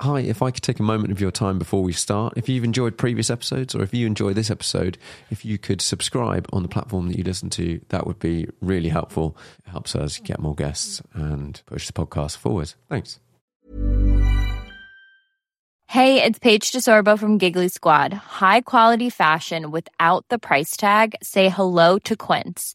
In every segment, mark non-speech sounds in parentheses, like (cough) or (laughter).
hi, if I could take a moment of your time before we start, if you've enjoyed previous episodes or if you enjoy this episode, if you could subscribe on the platform that you listen to, that would be really helpful. It helps us get more guests and push the podcast forward. Thanks. Hey, it's Paige DeSorbo from Giggly Squad. High quality fashion without the price tag. Say hello to Quince.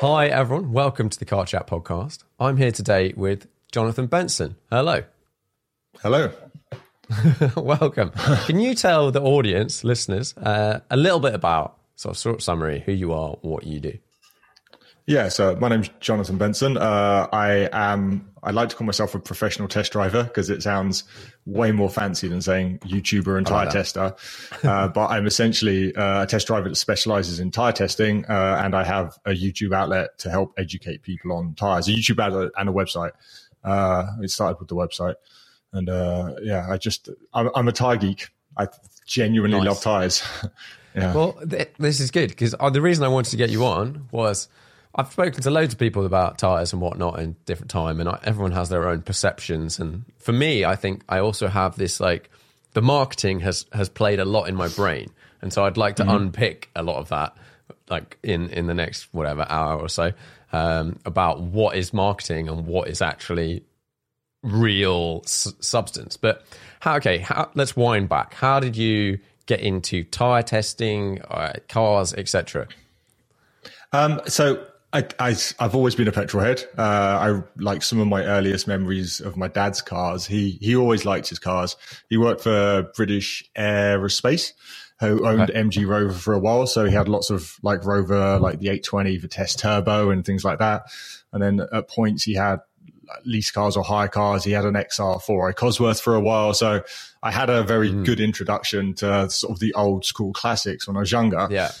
Hi, everyone. Welcome to the Car Chat podcast. I'm here today with Jonathan Benson. Hello. Hello. (laughs) Welcome. (laughs) Can you tell the audience, listeners, uh, a little bit about, sort of short summary, who you are, what you do? Yeah, so my name's Jonathan Benson. Uh, I am, I like to call myself a professional test driver because it sounds way more fancy than saying YouTuber and tire like tester. uh, (laughs) but I'm essentially uh, a test driver that specializes in tire testing. Uh, and I have a YouTube outlet to help educate people on tires, a YouTube outlet and a website. Uh, it started with the website. And uh, yeah, I just, I'm, I'm a tire geek. I genuinely Nice. love tires. (laughs) yeah. Well, th- this is good because uh, the reason I wanted to get you on was I've spoken to loads of people about tires and whatnot in different time, and I, everyone has their own perceptions. And for me, I think I also have this like the marketing has has played a lot in my brain, and so I'd like to unpick a lot of that, like in in the next whatever hour or so, um, about what is marketing and what is actually real s- substance. But how? Okay, how, let's wind back. How did you get into tire testing, uh, cars, etc.? Um, so I, I, have always been a petrol head. Uh, I like some of my earliest memories of my dad's cars. He he always liked his cars. He worked for British Aerospace, who owned MG Rover for a while. So he had lots of like Rover, like the 820 Vitesse Turbo and things like that. And then at points he had lease cars or hire cars. He had an XR4i Cosworth for a while. So I had a very good introduction to sort of the old school classics when I was younger. Yeah.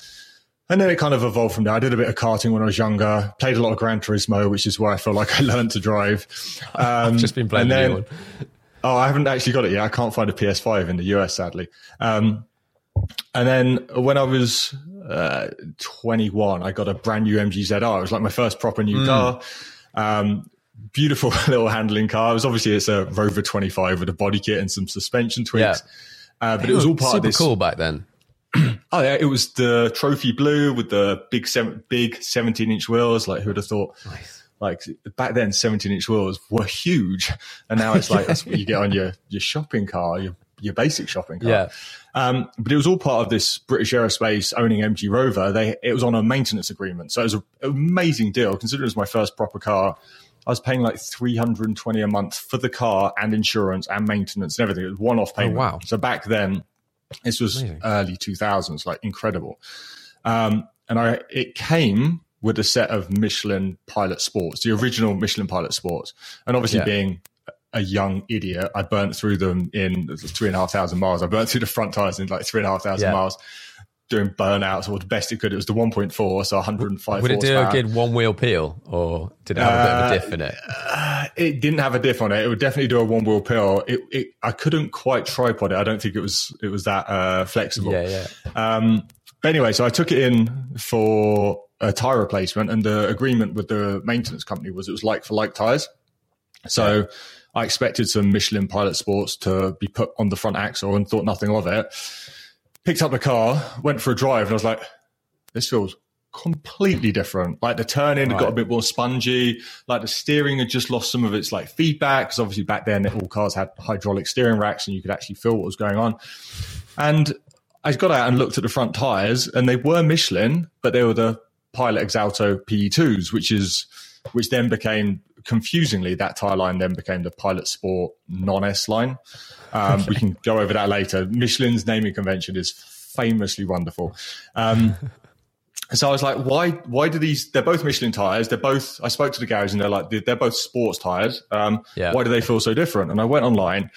And then it kind of evolved from there. I did a bit of karting when I was younger, played a lot of Gran Turismo, which is where I feel like I (laughs) learned to drive. Um, Just been playing and the new one. Oh, I haven't actually got it yet. I can't find a PS5 in the US, sadly. Um, and then when I was uh, 21, I got a brand new MG ZR. It was like my first proper new car. Um, beautiful (laughs) little handling car. It was obviously it's a Rover 25 with a body kit and some suspension tweaks. Uh, but it was all part super of this. cool back then. (clears throat) Oh yeah, it was the trophy blue with the big seven, big seventeen inch wheels. Like who would have thought? Like back then, seventeen inch wheels were huge, and now it's like that's (laughs) what you get on your your shopping car, your your basic shopping car. Yeah. Um, but it was all part of this British Aerospace owning MG Rover. They it was on a maintenance agreement, so it was a- an amazing deal. Considering it was my first proper car, I was paying like three hundred and twenty a month for the car and insurance and maintenance and everything. It was one off payment. wow. So back then, this was early two thousands, like incredible. Um, and I it came with a set of Michelin Pilot Sports, the original Michelin Pilot Sports, and obviously Yeah. being a young idiot, I burnt through them in three and a half thousand miles. I burnt through the front tires in like three and a half thousand Yeah. miles. Doing burnouts or the best it could. It was the 1.4, so 105 Would it do a horsepower. good one wheel peel, or did it have a bit of a diff in it? It didn't have a diff on it. It would definitely do a one wheel peel. It, it, I couldn't quite tripod it. I don't think it was it was that uh, flexible. Yeah, yeah. Um, but anyway, so I took it in for a tire replacement, and the agreement with the maintenance company was it was like for like tires. So I expected some Michelin Pilot Sports to be put on the front axle, and thought nothing of it. Picked up the car, went for a drive, and I was like, "This feels." completely different. Like the turning got a bit more spongy. Like the steering had just lost some of its like feedback because obviously back then all cars had hydraulic steering racks and you could actually feel what was going on. And I got out and looked at the front tires, and they were Michelin, but they were the Pilot Exalto PE2s, which is which then became confusingly that tire line then became the Pilot Sport non S line. Um, we can go over that later. Michelin's naming convention is famously wonderful. Um, so I was like, why? Why do these? They're both Michelin tires. They're both. I spoke to the garage, and they're like, they're both sports tires. Um, Yeah. Why do they feel so different? And I went online,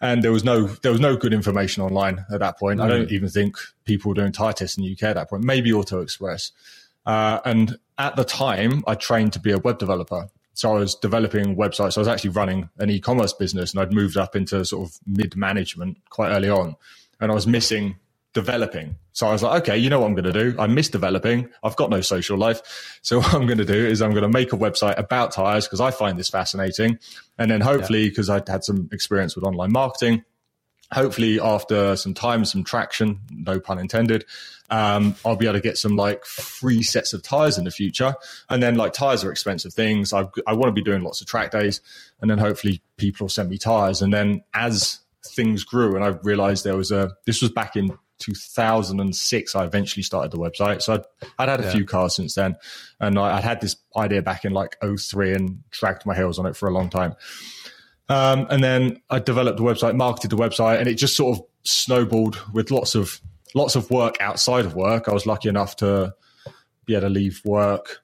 and there was no there was no good information online at that point. I don't even think people were doing tire tests in the UK at that point. Maybe Auto Express. Uh, and at the time, I trained to be a web developer. So I was developing websites. I was actually running an e-commerce business, and I'd moved up into sort of mid management quite early on, and I was missing developing. So I was like, okay, you know what I'm going to do? I miss developing. I've got no social life. So (laughs) what I'm going to do is I'm going to make a website about tires because I find this fascinating. And then hopefully, because I'd had some experience with online marketing, hopefully after some time, some traction, no pun intended, um, I'll be able to get some like free sets of tires in the future. And then like tires are expensive things. I, I want to be doing lots of track days and then hopefully people will send me tires. And then as things grew and I realized there was a, this was back in 2006, I eventually started the website. So I'd, I'd had a few cars since then. And I, I'd had this idea back in like 03 and dragged my heels on it for a long time. Um, and then I developed the website, marketed the website, and it just sort of snowballed with lots of lots of work outside of work. I was lucky enough to be able to leave work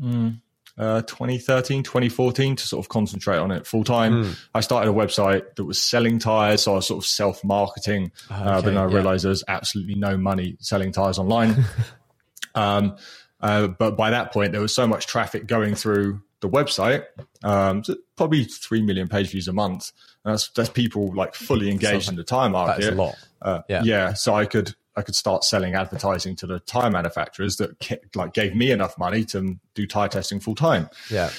mm, uh, 2013, 2014 to sort of concentrate on it full time. I started a website that was selling tires, so I was sort of self marketing, uh, but then I yeah. realized there's absolutely no money selling tires online. (laughs) Um, uh, but by that point, there was so much traffic going through the website, um, so probably three million page views a month. And that's that's people like fully engaged in the tire market. That's a lot. Uh, Yeah. yeah. So I could I could start selling advertising to the tire manufacturers that like gave me enough money to do tire testing full time. Yeah.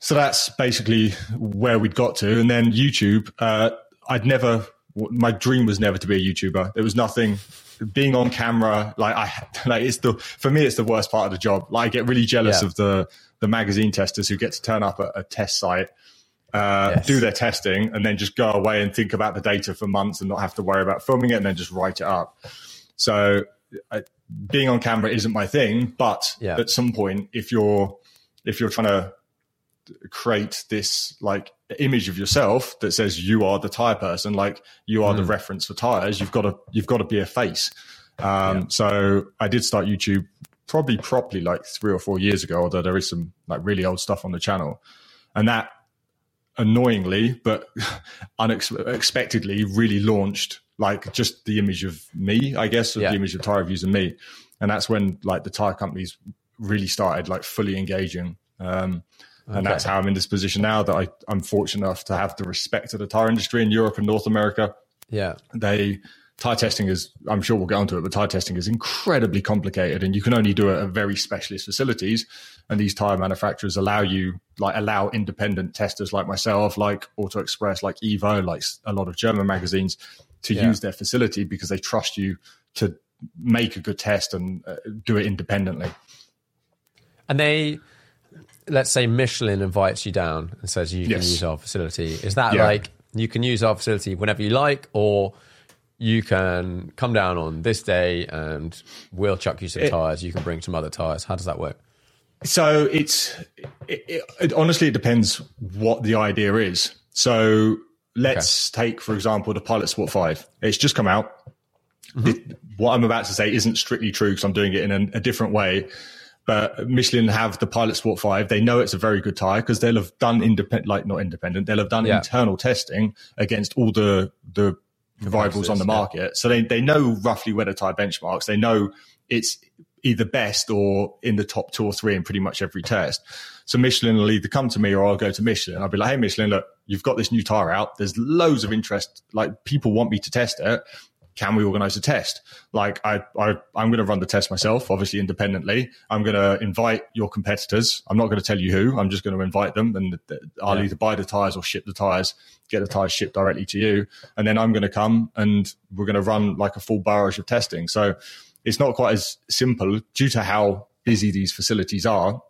So that's basically where we'd got to. And then YouTube, uh, I'd never, my dream was never to be a YouTuber. There was nothing being on camera. Like I, (laughs) like it's the, for me, it's the worst part of the job. Like I get really jealous Yeah. of the, the magazine testers who get to turn up at a test site, uh, Yes. do their testing and then just go away and think about the data for months and not have to worry about filming it and then just write it up. So I, being on camera isn't my thing, but Yeah. at some point, if you're, if you're trying to create this like image of yourself that says you are the tire person, like you are the reference for tires. You've got to you've got to be a face. Um, So I did start YouTube probably properly like three or four years ago, although there is some like really old stuff on the channel, and that annoyingly but (laughs) unexpectedly really launched like just the image of me, I guess, of Yeah. the image of tire reviews and me, and that's when like the tire companies really started like fully engaging. Um, and that's how I'm in this position now that I, I'm fortunate enough to have the respect of the tire industry in Europe and North America. Yeah. They tire testing is, I'm sure we'll get onto it, but tire testing is incredibly complicated and you can only do it at very specialist facilities. And these tire manufacturers allow you, like, allow independent testers like myself, like Auto Express, like Evo, like a lot of German magazines to Yeah. use their facility because they trust you to make a good test and uh, do it independently. And they, let's say Michelin invites you down and says you can use our facility. Is that Yeah. like you can use our facility whenever you like, or you can come down on this day and we'll chuck you some tires. You can bring some other tires. How does that work? So it's it, it, it, honestly it depends what the idea is. So let's take for example the Pilot Sport Five. It's just come out. Mm-hmm. It- what I'm about to say isn't strictly true because I'm doing it in a, a different way. But Michelin have the Pilot Sport Five. They know it's a very good tire because they'll have done independent, like not independent. They'll have done Yeah. internal testing against all the the rivals on the market. So they, they know roughly where the tire benchmarks. They know it's either best or in the top two or three in pretty much every test. So Michelin will either come to me or I'll go to Michelin. I'll be like, hey, Michelin, look, you've got this new tire out. There's loads of interest. Like people want me to test it. Can we organize a test? Like I, I I'm going to run the test myself, obviously independently. I'm going to invite your competitors. I'm not going to tell you who. I'm just going to invite them, and uh, I'll yeah. either buy the tires or ship the tires, get the tires shipped directly to you, and then I'm going to come and we're going to run like a full barrage of testing. So it's not quite as simple due to how busy these facilities are.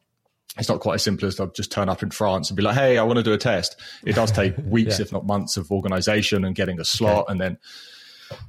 It's not quite as simple as to just turn up in France and be like, "Hey, I want to do a test." It does take (laughs) weeks, yeah. if not months, of organisation and getting a slot, okay. and then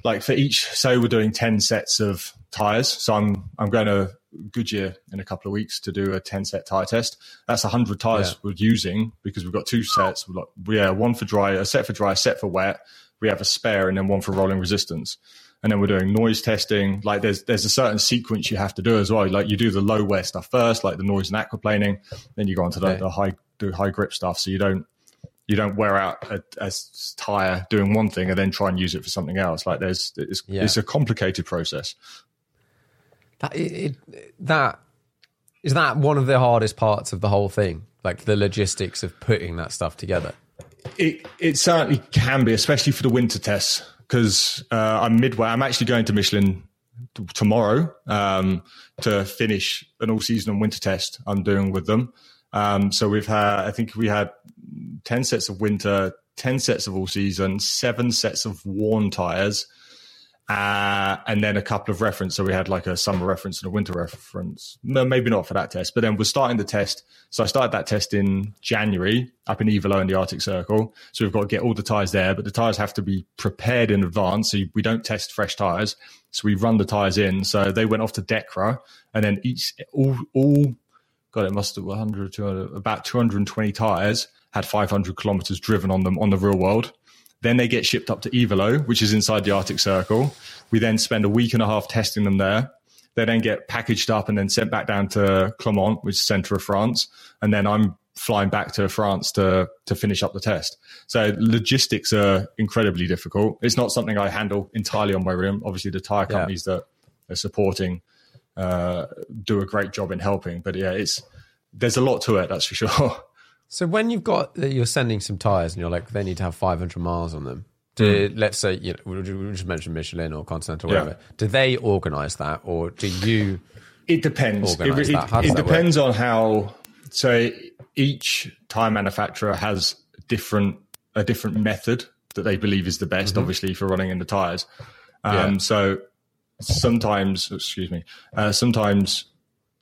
like for each. So we're doing ten sets of tires. So I'm I'm going to Goodyear in a couple of weeks to do a ten set tire test. That's hundred tires yeah. we're using because we've got two sets. Got yeah, one for dry, a set for dry, a set for wet. We have a spare, and then one for rolling resistance and then we're doing noise testing. Like there's there's a certain sequence you have to do as well. Like you do the low wear stuff first, like the noise and aquaplaning, then you go on to the, the high do high grip stuff. So you don't you don't wear out a, a, tire doing one thing and then try and use it for something else. Like there's it's, yeah. it's a complicated process. That it, that is that one of the hardest parts of the whole thing, like the logistics of putting that stuff together. It it certainly can be, especially for the winter tests because uh, I'm midway. I'm actually going to Michelin t- tomorrow um, to finish an all season and winter test I'm doing with them. Um, so we've had, I think we had 10 sets of winter, 10 sets of all season, seven sets of worn tires, uh, and then a couple of reference. So we had like a summer reference and a winter reference. No, maybe not for that test, but then we're starting the test. So I started that test in January up in Ivalo in the Arctic Circle. So we've got to get all the tires there, but the tires have to be prepared in advance. So we don't test fresh tires. So we run the tires in. So they went off to DEKRA and then each, all, all, God, it must have 100, 200, about 220 tires had 500 kilometers driven on them on the real world. Then they get shipped up to Ivalo, which is inside the Arctic Circle. We then spend a week and a half testing them there. They then get packaged up and then sent back down to Clermont, which is center of France. And then I'm flying back to France to to finish up the test. So logistics are incredibly difficult. It's not something I handle entirely on my own. Obviously, the tire companies yeah. that are supporting uh, do a great job in helping. But yeah, it's there's a lot to it. That's for sure. (laughs) So when you've got that you're sending some tires and you're like they need to have 500 miles on them. Do, mm. Let's say you know we just mentioned Michelin or Continental or whatever. Do they organise that or do you? It depends. It, it, it depends work? on how. So each tire manufacturer has different a different method that they believe is the best, mm-hmm. obviously for running in the tires. Um, yeah. So sometimes, excuse me, uh, sometimes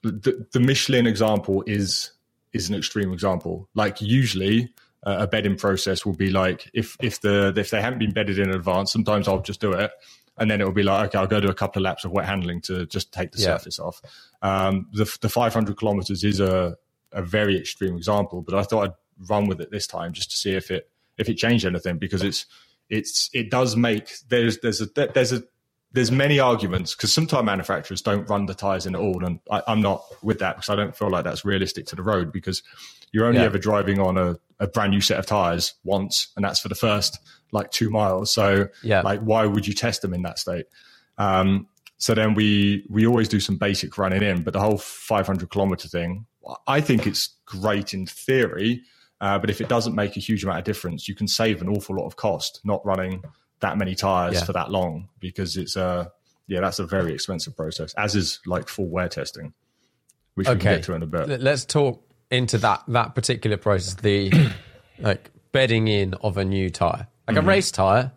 the, the Michelin example is is an extreme example. Like usually uh, a bedding process will be like if if the if they haven't been bedded in advance, sometimes I'll just do it. And then it will be like, okay, I'll go do a couple of laps of wet handling to just take the yeah. surface off. Um, the, the 500 kilometers is a, a very extreme example, but I thought I'd run with it this time just to see if it if it changed anything because it's it's it does make there's there's a there's a there's many arguments because sometimes manufacturers don't run the tires in at all, and I, am not with that because I don't feel like that's realistic to the road because you're only yeah. ever driving on a, a, brand new set of tires once, and that's for the first like two miles. So, yeah. like, why would you test them in that state? Um, so then we we always do some basic running in, but the whole 500 kilometer thing, I think it's great in theory, uh, but if it doesn't make a huge amount of difference, you can save an awful lot of cost not running that many tires yeah. for that long because it's a yeah that's a very expensive process as is like full wear testing which okay. we can get to in a bit let's talk into that that particular process the (coughs) like bedding in of a new tire like mm-hmm. a race tire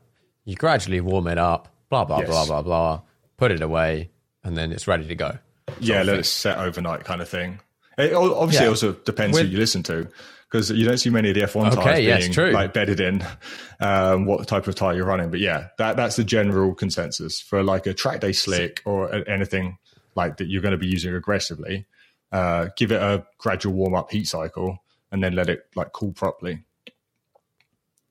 you gradually warm it up blah blah yes. blah blah blah put it away and then it's ready to go yeah let it set overnight kind of thing it obviously yeah. also depends With, who you listen to because you don't see many of the F1 okay, tires yes, being true. like bedded in um, what type of tire you're running. But yeah, that that's the general consensus for like a track day slick or anything like that you're going to be using aggressively. Uh, give it a gradual warm up heat cycle and then let it like cool properly.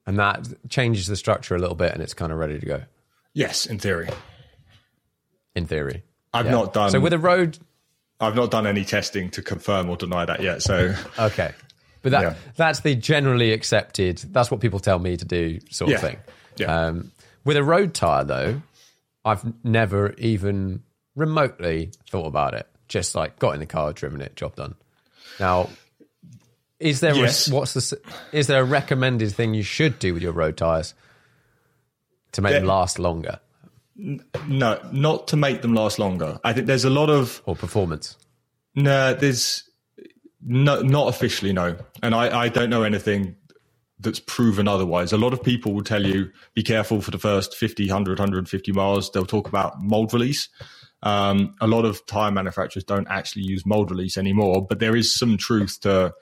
And that changes the structure a little bit, and it's kind of ready to go. Yes, in theory. In theory, I've yeah. not done. So with a road, I've not done any testing to confirm or deny that yet. So okay, but that yeah. that's the generally accepted. That's what people tell me to do, sort yeah. of thing. Yeah. Um, With a road tire, though, I've never even remotely thought about it. Just like got in the car, driven it, job done. Now, is there Yes. a, what's the is there a recommended thing you should do with your road tires to make them last longer No, not to make them last longer. I think there's a lot of or performance? no. There's no, not officially no, and I, I don't know anything that's proven otherwise. A lot of people will tell you be careful for the first 50, 100, 150 miles. They'll talk about mold release. Um, a lot of tire manufacturers don't actually use mold release anymore, but there is some truth to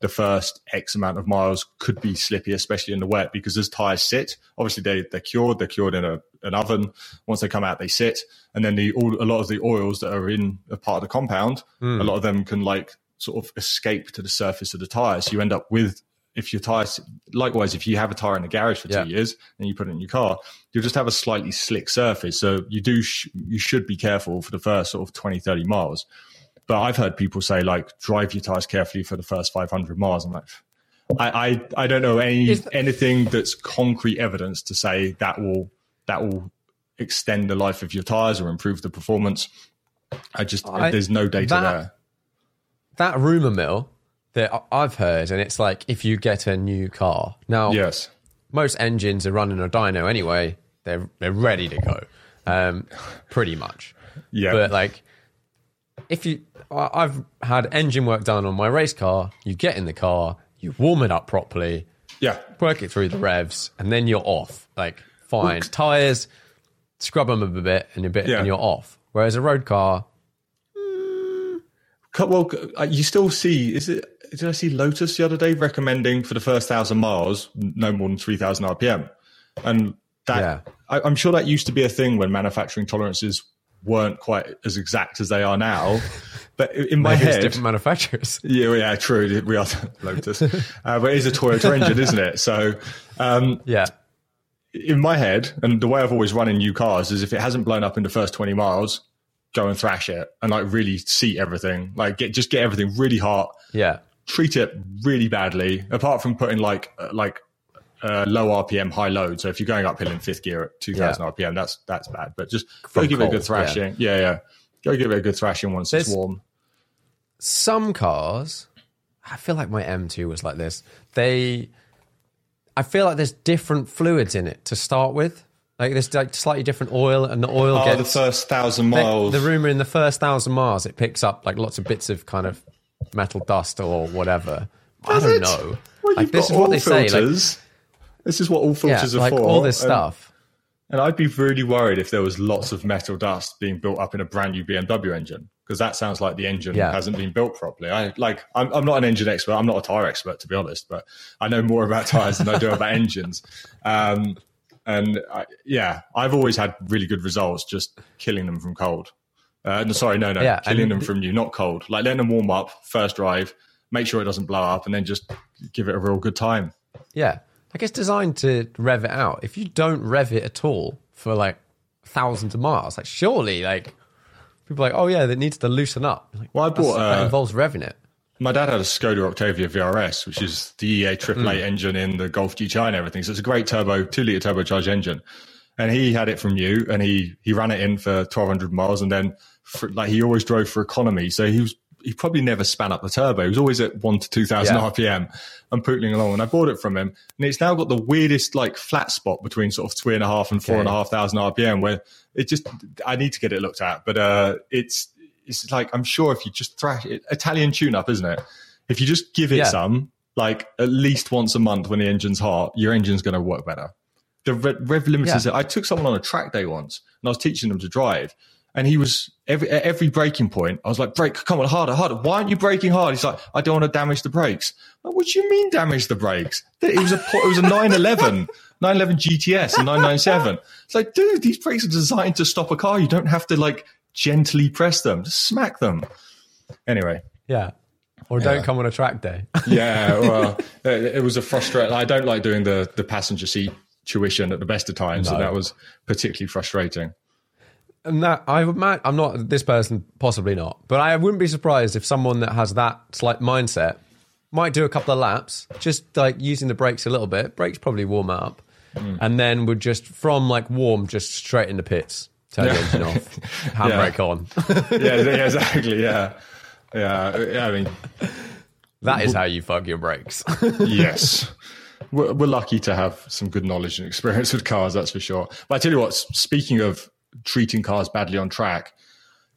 the first X amount of miles could be slippy, especially in the wet, because as tires sit, obviously they, they're cured, they're cured in a, an oven. Once they come out, they sit. And then the, all, a lot of the oils that are in a part of the compound, a lot of them can like sort of escape to the surface of the tire. So you end up with, if your tires, likewise, if you have a tire in the garage for Yeah. two years and you put it in your car, you'll just have a slightly slick surface. So you do, sh- you should be careful for the first sort of 20, 30 miles. But I've heard people say like drive your tires carefully for the first 500 miles. I'm like, I, I, I don't know any Is- anything that's concrete evidence to say that will that will extend the life of your tires or improve the performance. I just I- there's no data that- there. That rumor mill that I've heard, and it's like if you get a new car now, Yes. most engines are running a dyno anyway. They're they're ready to go, um, pretty much. Yeah. But like, if you, I've had engine work done on my race car. You get in the car, you warm it up properly, yeah. work it through the revs, and then you're off. Like, fine, tires, scrub them a bit, and a bit, Yeah. and you're off. Whereas a road car, Well, uh, you still see. Is it? Did I see Lotus the other day recommending for the first thousand miles no more than three thousand RPM, and that Yeah. I, I'm sure that used to be a thing when manufacturing tolerances weren't quite as exact as they are now. (laughs) But in my maybe head, different manufacturers. (laughs) Yeah, yeah, true. We are (laughs) Lotus, uh, but it is a Toyota engine, isn't it? So, um, Yeah, in my head, and the way I've always run in new cars is if it hasn't blown up in the first twenty miles, go and thrash it and like really seat everything, like get just get everything really hot, yeah, treat it really badly. Apart from putting like uh, like uh, low RPM, high load. So if you're going uphill in fifth gear at two thousand RPM, that's that's bad. But just go give it a good cold, yeah. thrashing. Yeah, yeah. Go give it a good thrashing once it's warm. some cars, I feel like my M2 was like this. They, I feel like there's different fluids in it to start with. Like there's like slightly different oil, and the oil Oh, gets the first thousand miles. The, rumor in the first thousand miles, it picks up like lots of bits of kind of metal dust or whatever. Does I don't it? know. Well, like you've this got is what they say. Like, filters. this is what all yeah, filters are like for. all this and- stuff. And I'd be really worried if there was lots of metal dust being built up in a brand new BMW engine because that sounds like the engine Yeah. hasn't been built properly. I like I'm, I'm not an engine expert. I'm not a tire expert to be honest, but I know more about tires than I do about (laughs) engines. Um, and I, yeah, I've always had really good results just killing them from cold. Uh, no, sorry, no, no, Yeah, killing them from you, not cold. Like letting them warm up first drive, make sure it doesn't blow up, and then just give it a real good time. Yeah. Like it's designed to rev it out. If you don't rev it at all for like thousands of miles, like surely like people are like, oh yeah, that needs to loosen up. Like, Well, I bought, that uh, involves revving it. My dad had a Skoda Octavia VRS, which is the EA888 engine in the Golf GTI and everything. So it's a great turbo, two liter turbocharged engine. And he had it from you, and he he ran it in for twelve hundred miles, and then for, like he always drove for economy, so he was he probably never span up the turbo. He was always at one to two thousand Yeah. RPM and pootling along. And I bought it from him, and it's now got the weirdest like flat spot between sort of three and a half and four Okay. and a half thousand RPM, where it just I need to get it looked at, but uh, it's it's like I'm sure if you just thrash it, Italian tune up, isn't it? If you just give it Yeah. some, like at least once a month when the engine's hot, your engine's going to work better. The rev, limiters. Yeah. I took someone on a track day once, and I was teaching them to drive, and he was every at every braking point. I was like, "Brake, come on, harder, harder. Why aren't you braking hard?" He's like, "I don't want to damage the brakes." Like, what do you mean damage the brakes? It was a it was a 911, (laughs) 911 GTS and 997. It's like, dude, these brakes are designed to stop a car. You don't have to like gently press them, just smack them. Anyway, Yeah. Or don't come on a track day. (laughs) yeah, well, (laughs) it, it was a frustrating. I don't like doing the the passenger seat tuition at the best of times, No. and that was particularly frustrating. and that I would I'm not this person, possibly not, but I wouldn't be surprised if someone that has that slight mindset might do a couple of laps, just like using the brakes a little bit. Brakes probably warm up, mm. and then would just from like warm just straight in the pits, turn the engine off, handbrake on. (laughs) yeah, yeah, exactly. Yeah, yeah. yeah I mean, That is how you fuck your brakes. (laughs) yes. (laughs) We're, we're lucky to have some good knowledge and experience with cars, that's for sure. But I tell you what, speaking of treating cars badly on track,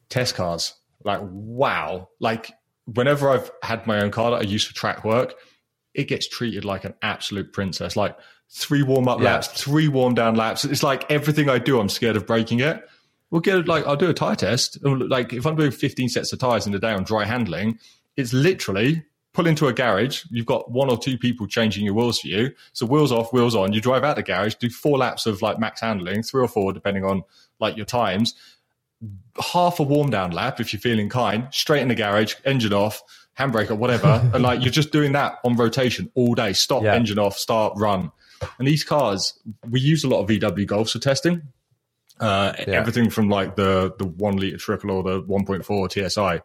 test cars, like, wow. Like, whenever I've had my own car that I use for track work, it gets treated like an absolute princess. Like, three warm up Yeah. laps, three warm down laps. It's like everything I do, I'm scared of breaking it. We'll get like I'll do a tire test. Like if I'm doing 15 sets of tires in a day on dry handling, it's literally pull into a garage. You've got one or two people changing your wheels for you. So wheels off, wheels on. You drive out the garage, do four laps of like max handling, three or four depending on like your times. Half a warm down lap if you're feeling kind. Straight in the garage, engine off, handbrake or whatever, (laughs) and like you're just doing that on rotation all day. Stop, Yeah. engine off, start, run. And these cars, we use a lot of VW Golfs for testing. Uh, Yeah. Everything from like the the one liter triple or the 1.4 TSI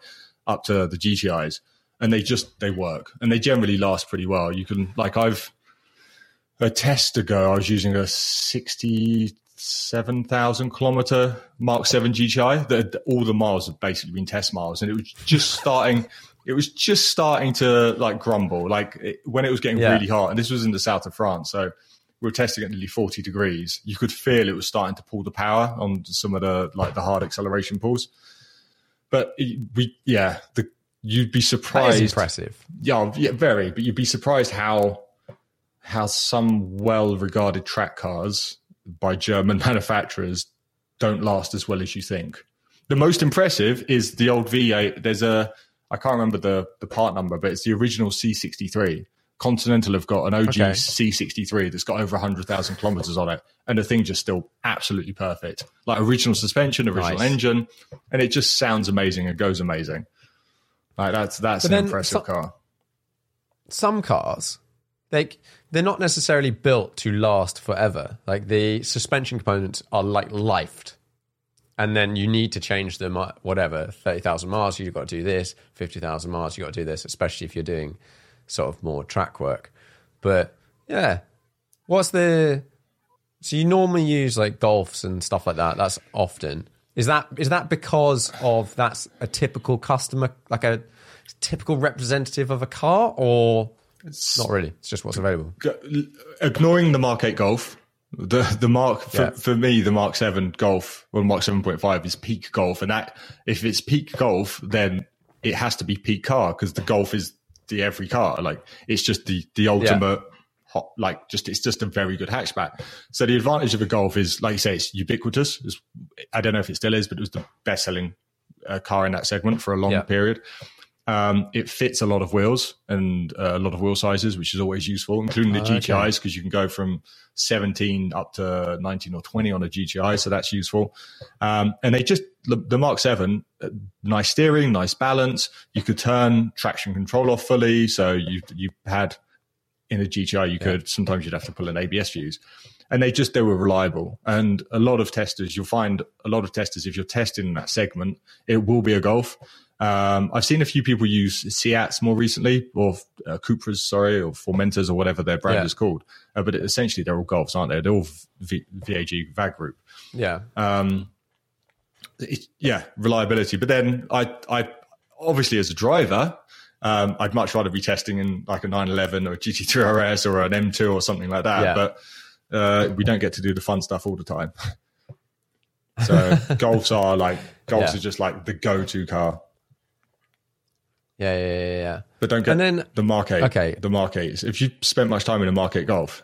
up to the GTIs, and they just they work and they generally last pretty well. You can like I've a test ago, I was using a 67,000 kilometer Mark 7 GTI. That all the miles have basically been test miles, and it was just starting. It was just starting to like grumble, like it, when it was getting Yeah. really hot. And this was in the south of France, so we were testing at nearly 40 degrees. You could feel it was starting to pull the power on some of the like the hard acceleration pulls. But it- we, yeah, the you'd be surprised impressive. yeah, oh, yeah, very. But you'd be surprised how how some well-regarded track cars by German (laughs) manufacturers don't last as well as you think. The most impressive is the old V8. There's a I can't remember the the part number, but it's the original C63. Continental have got an OG Okay. C63 that's got over 100,000 kilometers on it, and the thing's just still absolutely perfect. Like original suspension, original Nice. engine, and it just sounds amazing. and goes amazing. Like that's that's But an impressive so- car. some cars like they're not necessarily built to last forever like the suspension components are like lifed and then you need to change them whatever 30,000 miles you've got to do this 50,000 miles you've got to do this especially if you're doing sort of more track work. But yeah what's the so you normally use like golfs and stuff like that that's often. Is that is that because of that's a typical customer like a typical representative of a car or it's not really? It's just what's available. ignoring the Mark 8 Golf, the the Mark for, Yeah. for me the Mark 7 Golf or Mark 7.5 is peak golf, and that if it's peak golf, then it has to be peak car because the Golf is the every car. Like it's just the the ultimate. Hot, like just it's just a very good hatchback. So the advantage of a Golf is, like you say, it's ubiquitous. It's, I don't know if it still is, but it was the best selling uh, car in that segment for a long Yeah. period. Um, it fits a lot of wheels and uh, a lot of wheel sizes, which is always useful, including the okay. GTIs, because you can go from 17 up to 19 or 20 on a GTI. So that's useful. Um, and they just, the, the Mark 7, uh, nice steering, nice balance. You could turn traction control off fully. So you, you had in a GTI, you could, sometimes you'd have to pull an ABS fuse. And they just, they were reliable. And a lot of testers, you'll find a lot of testers, if you're testing in that segment, it will be a Golf. Um, I've seen a few people use Seats more recently, or uh, Cupras, sorry, or Formentors, or whatever their brand Yeah. is called. Uh, but essentially, they're all Golfs, aren't they? They're all v- VAG VAG group. yeah Um, it, yeah, reliability. But then I, I obviously as a driver, um, I'd much rather be testing in like a 911 or a GT3 RS or an M2 or something like that. Yeah. But uh, we don't get to do the fun stuff all the time. (laughs) so golfs are like golfs Yeah. are just like the go-to car. yeah yeah yeah, yeah. But don't get And then- the Mark 8. okay. The Mark 8. If you spent much time in a Mark 8 Golf,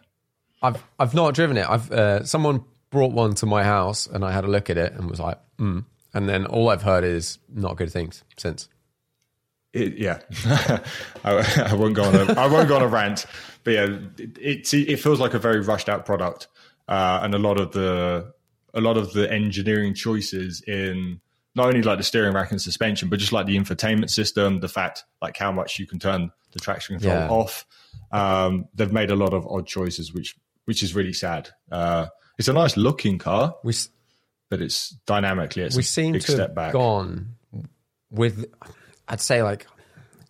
I've I've not driven it. I've uh, someone brought one to my house and I had a look at it and was like, mm. and then all I've heard is not good things since. It, yeah, (laughs) I, I won't go on. A, I won't go on a rant, but yeah, it, it it feels like a very rushed out product, uh, and a lot of the a lot of the engineering choices in not only like the steering rack and suspension, but just like the infotainment system, the fact like how much you can turn the traction control Yeah. off. Um, they've made a lot of odd choices, which which is really sad. Uh, it's a nice looking car, We but it's dynamically it's we a seem to step have back. gone with, I'd say like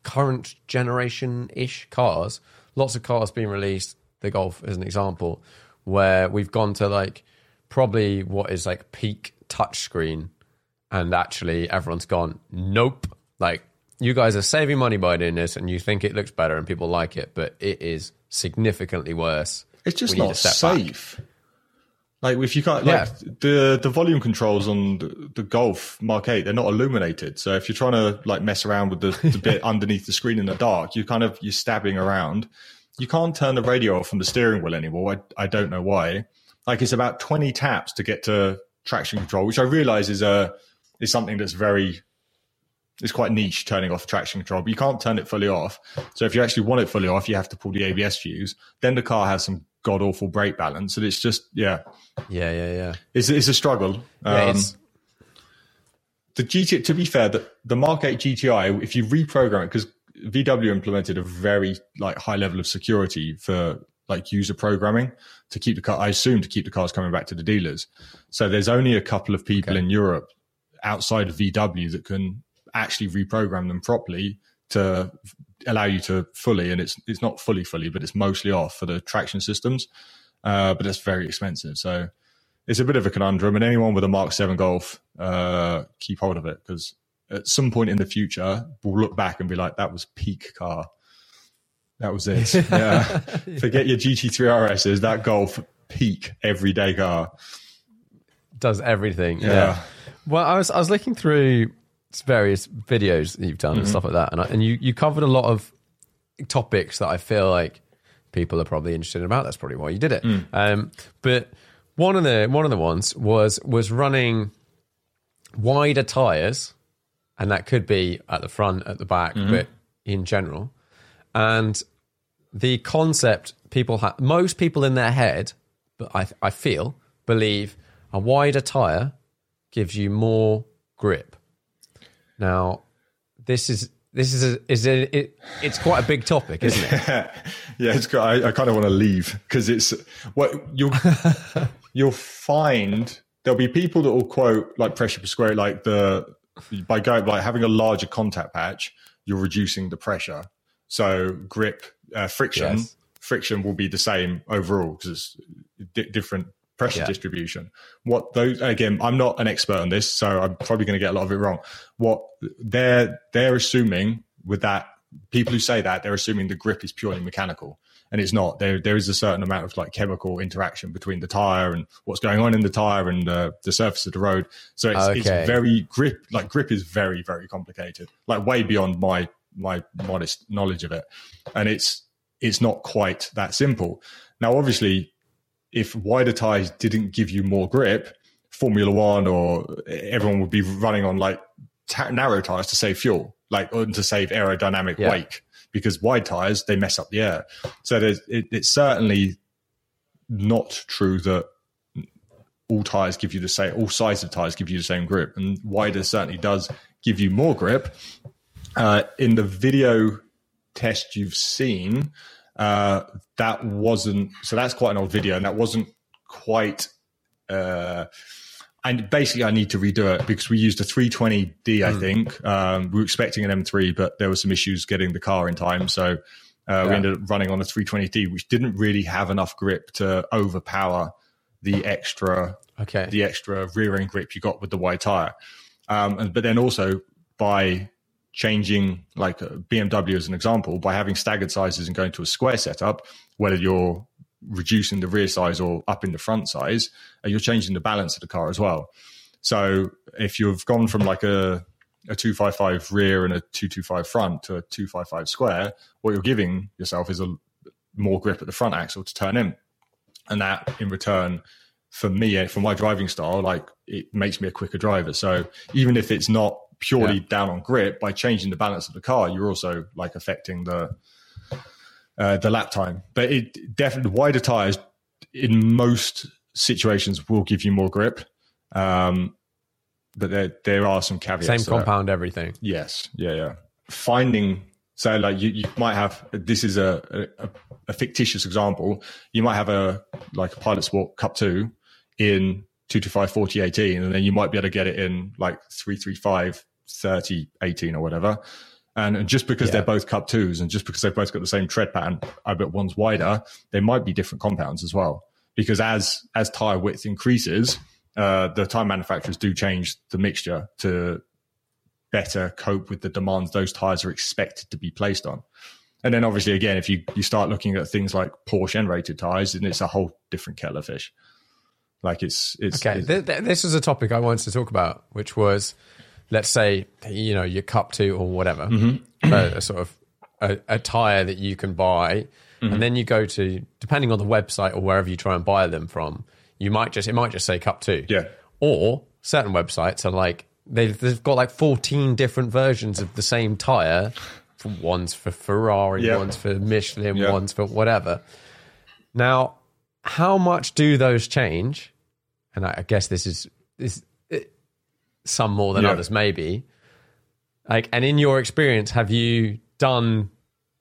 current generation ish cars. Lots of cars being released. The Golf as an example, where we've gone to like probably what is like peak touchscreen, and actually everyone's gone, nope. Like you guys are saving money by doing this, and you think it looks better and people like it, but it is significantly worse. It's just not safe. back. Like if you can't, like the the volume controls on the, the Golf Mark Eight, they're not illuminated. So if you're trying to like mess around with the, (laughs) the bit underneath the screen in the dark, you kind of you're stabbing around. You can't turn the radio off from the steering wheel anymore. I, I don't know why. Like it's about 20 taps to get to traction control, which I realize is a is something that's very it's quite niche turning off traction control, but you can't turn it fully off. So if you actually want it fully off, you have to pull the ABS fuse. Then the car has some god awful brake balance, and it's just yeah, Yeah, yeah, yeah. it's it's a struggle. Yeah, Um, the GT, to be fair, the, the Mark 8 GTI, if you reprogram it, because VW implemented a very like high level of security for like user programming to keep the car, I assume to keep the cars coming back to the dealers. So there's only a couple of people in Europe outside of VW that can actually reprogram them properly to allow you to fully, and it's, it's not fully, fully, but it's mostly off for the traction systems. Uh, but it's very expensive. So, it's a bit of a conundrum, and anyone with a Mark Seven Golf, uh, keep hold of it because at some point in the future, we'll look back and be like, "That was peak car. That was it." (laughs) Yeah. Forget your GT3 RSs. That Golf peak everyday car. does everything. Yeah. Yeah. Well, I was I was looking through various videos that you've done and mm-hmm. stuff like that, and I, and you you covered a lot of topics that I feel like people are probably interested about. That's probably why you did it. Mm. Um, but one of the one of the ones was was running wider tires, and that could be at the front, at the back, mm-hmm. but in general, and the concept people have most people in their head, but I I feel believe a wider tire gives you more grip. Now, this is this is a, is a, it, it's quite a big topic, isn't it? (laughs) yeah, it's. I, I kind of want to leave because it's what you'll (laughs) you'll find there'll be people that will quote like pressure per square, like the by going by having a larger contact patch, you're reducing the pressure. So grip uh, friction Yes. friction will be the same overall because it's di- different pressure Yeah. distribution. What those again, I'm not an expert on this, so I'm probably going to get a lot of it wrong. What they're they're assuming with that people who say that they're assuming the grip is purely mechanical and it's not there there is a certain amount of like chemical interaction between the tire and what's going on in the tire and uh, the surface of the road so it's, Okay. it's very grip like grip is very very complicated like way beyond my my modest knowledge of it and it's it's not quite that simple now obviously if wider tires didn't give you more grip formula one or everyone would be running on like ta- narrow tires to save fuel like or to save aerodynamic Yeah. wake because wide tires they mess up the air so there's, it, it's certainly not true that all tires give you the same all sizes of tires give you the same grip and wider certainly does give you more grip uh, in the video test you've seen uh, that wasn't so that's quite an old video and that wasn't quite uh, and basically I need to redo it because we used a 320D, I think. Um, we were expecting an M3, but there were some issues getting the car in time. So uh, we ended up running on a 320D, which didn't really have enough grip to overpower the extra Okay. the extra rear end grip you got with the wide tire. Um, and, but then also by changing, like uh, BMW as an example, by having staggered sizes and going to a square setup, whether you're reducing the rear size or up in the front size, uh, you're changing the balance of the car as well. So if you've gone from like a a 255 rear and a 225 front to a 255 square, what you're giving yourself is a more grip at the front axle to turn in. And that in return, for me, eh, for my driving style, like it makes me a quicker driver. So even if it's not purely Yeah. down on grip, by changing the balance of the car, you're also like affecting the uh, the lap time. But it definitely wider tires in most situations will give you more grip. Um, but there there are some caveats. Same to that. compound, everything. Yes. Yeah. Yeah. Finding so like you, you might have this is a, a a fictitious example. You might have a like a Pilot Sport Cup two in two two five forty eighteen, and then you might be able to get it in like three three five thirty eighteen or whatever. And just because Yeah. they're both Cup twos, and just because they've both got the same tread pattern, I bet one's wider, they might be different compounds as well. because as as tire width increases, uh, the tire manufacturers do change the mixture to better cope with the demands those tires are expected to be placed on. And then obviously, again, if you, you start looking at things like Porsche N rated tires, then it's a whole different kettle of fish. Like it's it's okay. it's, Th- th- this is a topic I wanted to talk about, which was, let's say, you know, your Cup Two or whatever, Mm-hmm. a, a sort of a, a tire that you can buy, Mm-hmm. and then you go to depending on the website or wherever you try and buy them from, you might just it might just say Cup Two, Yeah. or certain websites are like they've they've got like fourteen different versions of the same tire. For one's for Ferrari, Yeah. one's for Michelin, Yeah. one's for whatever. Now, how much do those change? And I, I guess this is is it, some more than Yeah. others, maybe. Like, and in your experience, have you done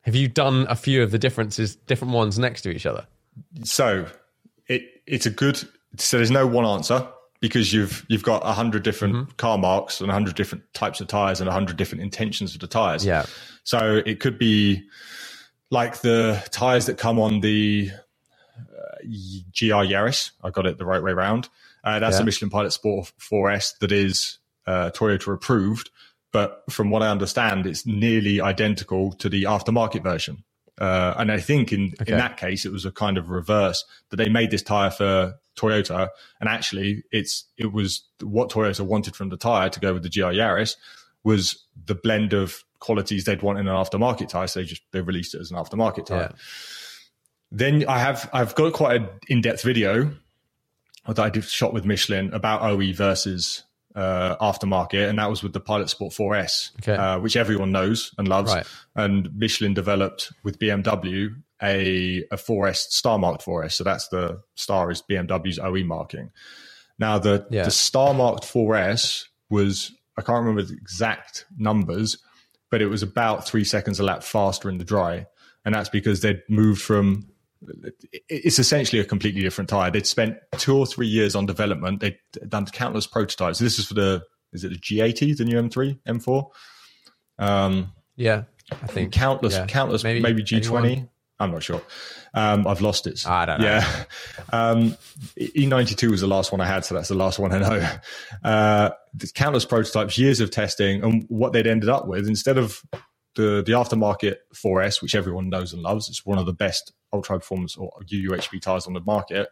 have you done a few of the differences, different ones next to each other? so it it's a good so there's no one answer because you've you've got a hundred different Mm-hmm. car marks and a hundred different types of tires and a hundred different intentions of the tires. Yeah. So it could be like the tires that come on the GR Yaris. I got it the right way around. Uh, that's Yeah. a Michelin Pilot Sport 4S that is uh, Toyota approved, but from what I understand, it's nearly identical to the aftermarket version. Uh, and I think in, Okay. in that case, it was a kind of reverse that they made this tire for Toyota, and actually, it's it was what Toyota wanted from the tire to go with the GR Yaris was the blend of qualities they'd want in an aftermarket tire. So they just they released it as an aftermarket tire. Yeah. Then I have I've got quite an in depth video that I did shot with Michelin about OE versus uh, aftermarket, and that was with the Pilot Sport 4S, Okay. uh, which everyone knows and loves. Right. And Michelin developed with BMW a a 4S star marked 4S, so that's the star is BMW's OE marking. Now the Yeah. the star marked 4S was I can't remember the exact numbers, but it was about three seconds a lap faster in the dry, and that's because they'd moved from. It's essentially a completely different tire. They'd spent two or three years on development. They'd done countless prototypes. This is for the is it the G80, the new M3, M4? Um, Yeah. I think countless, yeah. countless, maybe, G20. anyone? I'm not sure. Um, I've lost it. I don't know. Yeah. Um, E92 was the last one I had, so that's the last one I know. Uh, countless prototypes, years of testing, and what they'd ended up with instead of the the aftermarket 4S, which everyone knows and loves, it's one of the best ultra performance or UUHP tires on the market,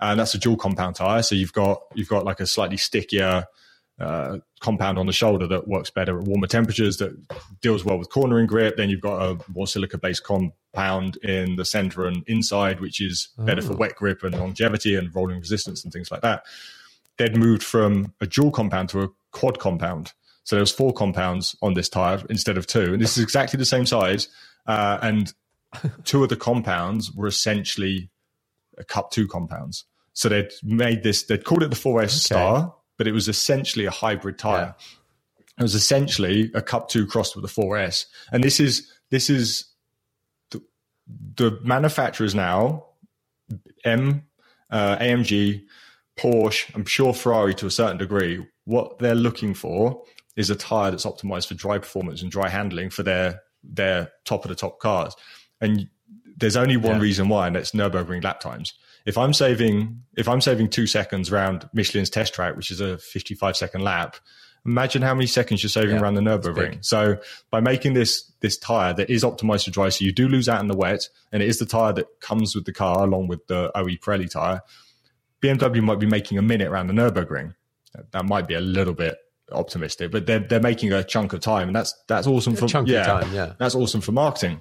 and that's a dual compound tire. So you've got you've got like a slightly stickier uh, compound on the shoulder that works better at warmer temperatures, that deals well with cornering grip. Then you've got a more silica based compound in the center and inside, which is better for wet grip and longevity and rolling resistance and things like that. They'd moved from a dual compound to a quad compound. So there was four compounds on this tire instead of two, and this is exactly the same size. Uh, and two of the compounds were essentially a Cup Two compounds. So they'd made this. They'd called it the 4S Star, but it was essentially a hybrid tire. It was essentially a Cup Two crossed with a 4S, and this is this is the, the manufacturers now, M, uh, AMG, Porsche, I'm sure Ferrari to a certain degree. What they're looking for is a tire that's optimized for dry performance and dry handling for their their top of the top cars. And there's only one Yeah. reason why, and that's Nurburgring lap times. If I'm saving if I'm saving two seconds around Michelin's test track, which is a 55 second lap, imagine how many seconds you're saving Yeah, around the. Nurburgring. So by making this this tire that is optimized for dry, so you do lose out in the wet, and it is the tire that comes with the car along with the OE Pirelli tire. BMW might be making a minute around the Nurburgring. That might be a little bit optimistic, but they're they're making a chunk of time, and that's that's awesome for yeah, time, yeah. that's awesome for marketing.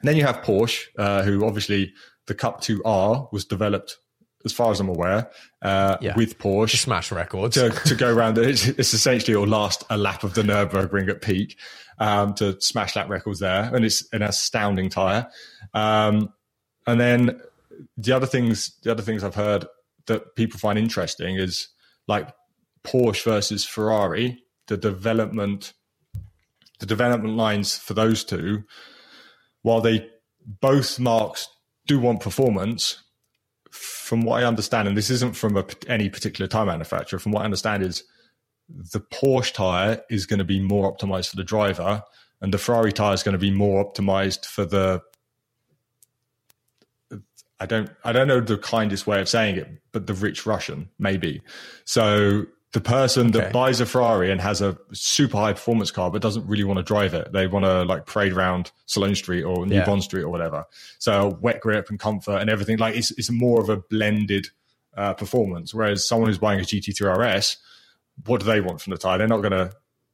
And then you have Porsche, uh, who obviously the Cup 2R was developed, as far as I'm aware, uh, Yeah. with Porsche To smash records. to, to go around. It's, it's essentially it'll last a lap of the Nurburgring at peak um, to smash lap records there, and it's an astounding tire. Um, and then the other things, the other things I've heard that people find interesting is like Porsche versus Ferrari. The development, the development lines for those two, while they both marks do want performance, from what I understand, and this isn't from a, any particular tire manufacturer, from what I understand is the Porsche tire is going to be more optimized for the driver, and the Ferrari tire is going to be more optimized for the. I don't I don't know the kindest way of saying it, but the rich Russian maybe. So the person Okay. that buys a Ferrari and has a super high performance car but doesn't really want to drive it, they want to like parade around Sloane Street or New Yeah. Bond Street or whatever. So wet grip and comfort and everything like it's it's more of a blended uh, performance. Whereas someone who's buying a GT3 RS, what do they want from the tire? They're not going to.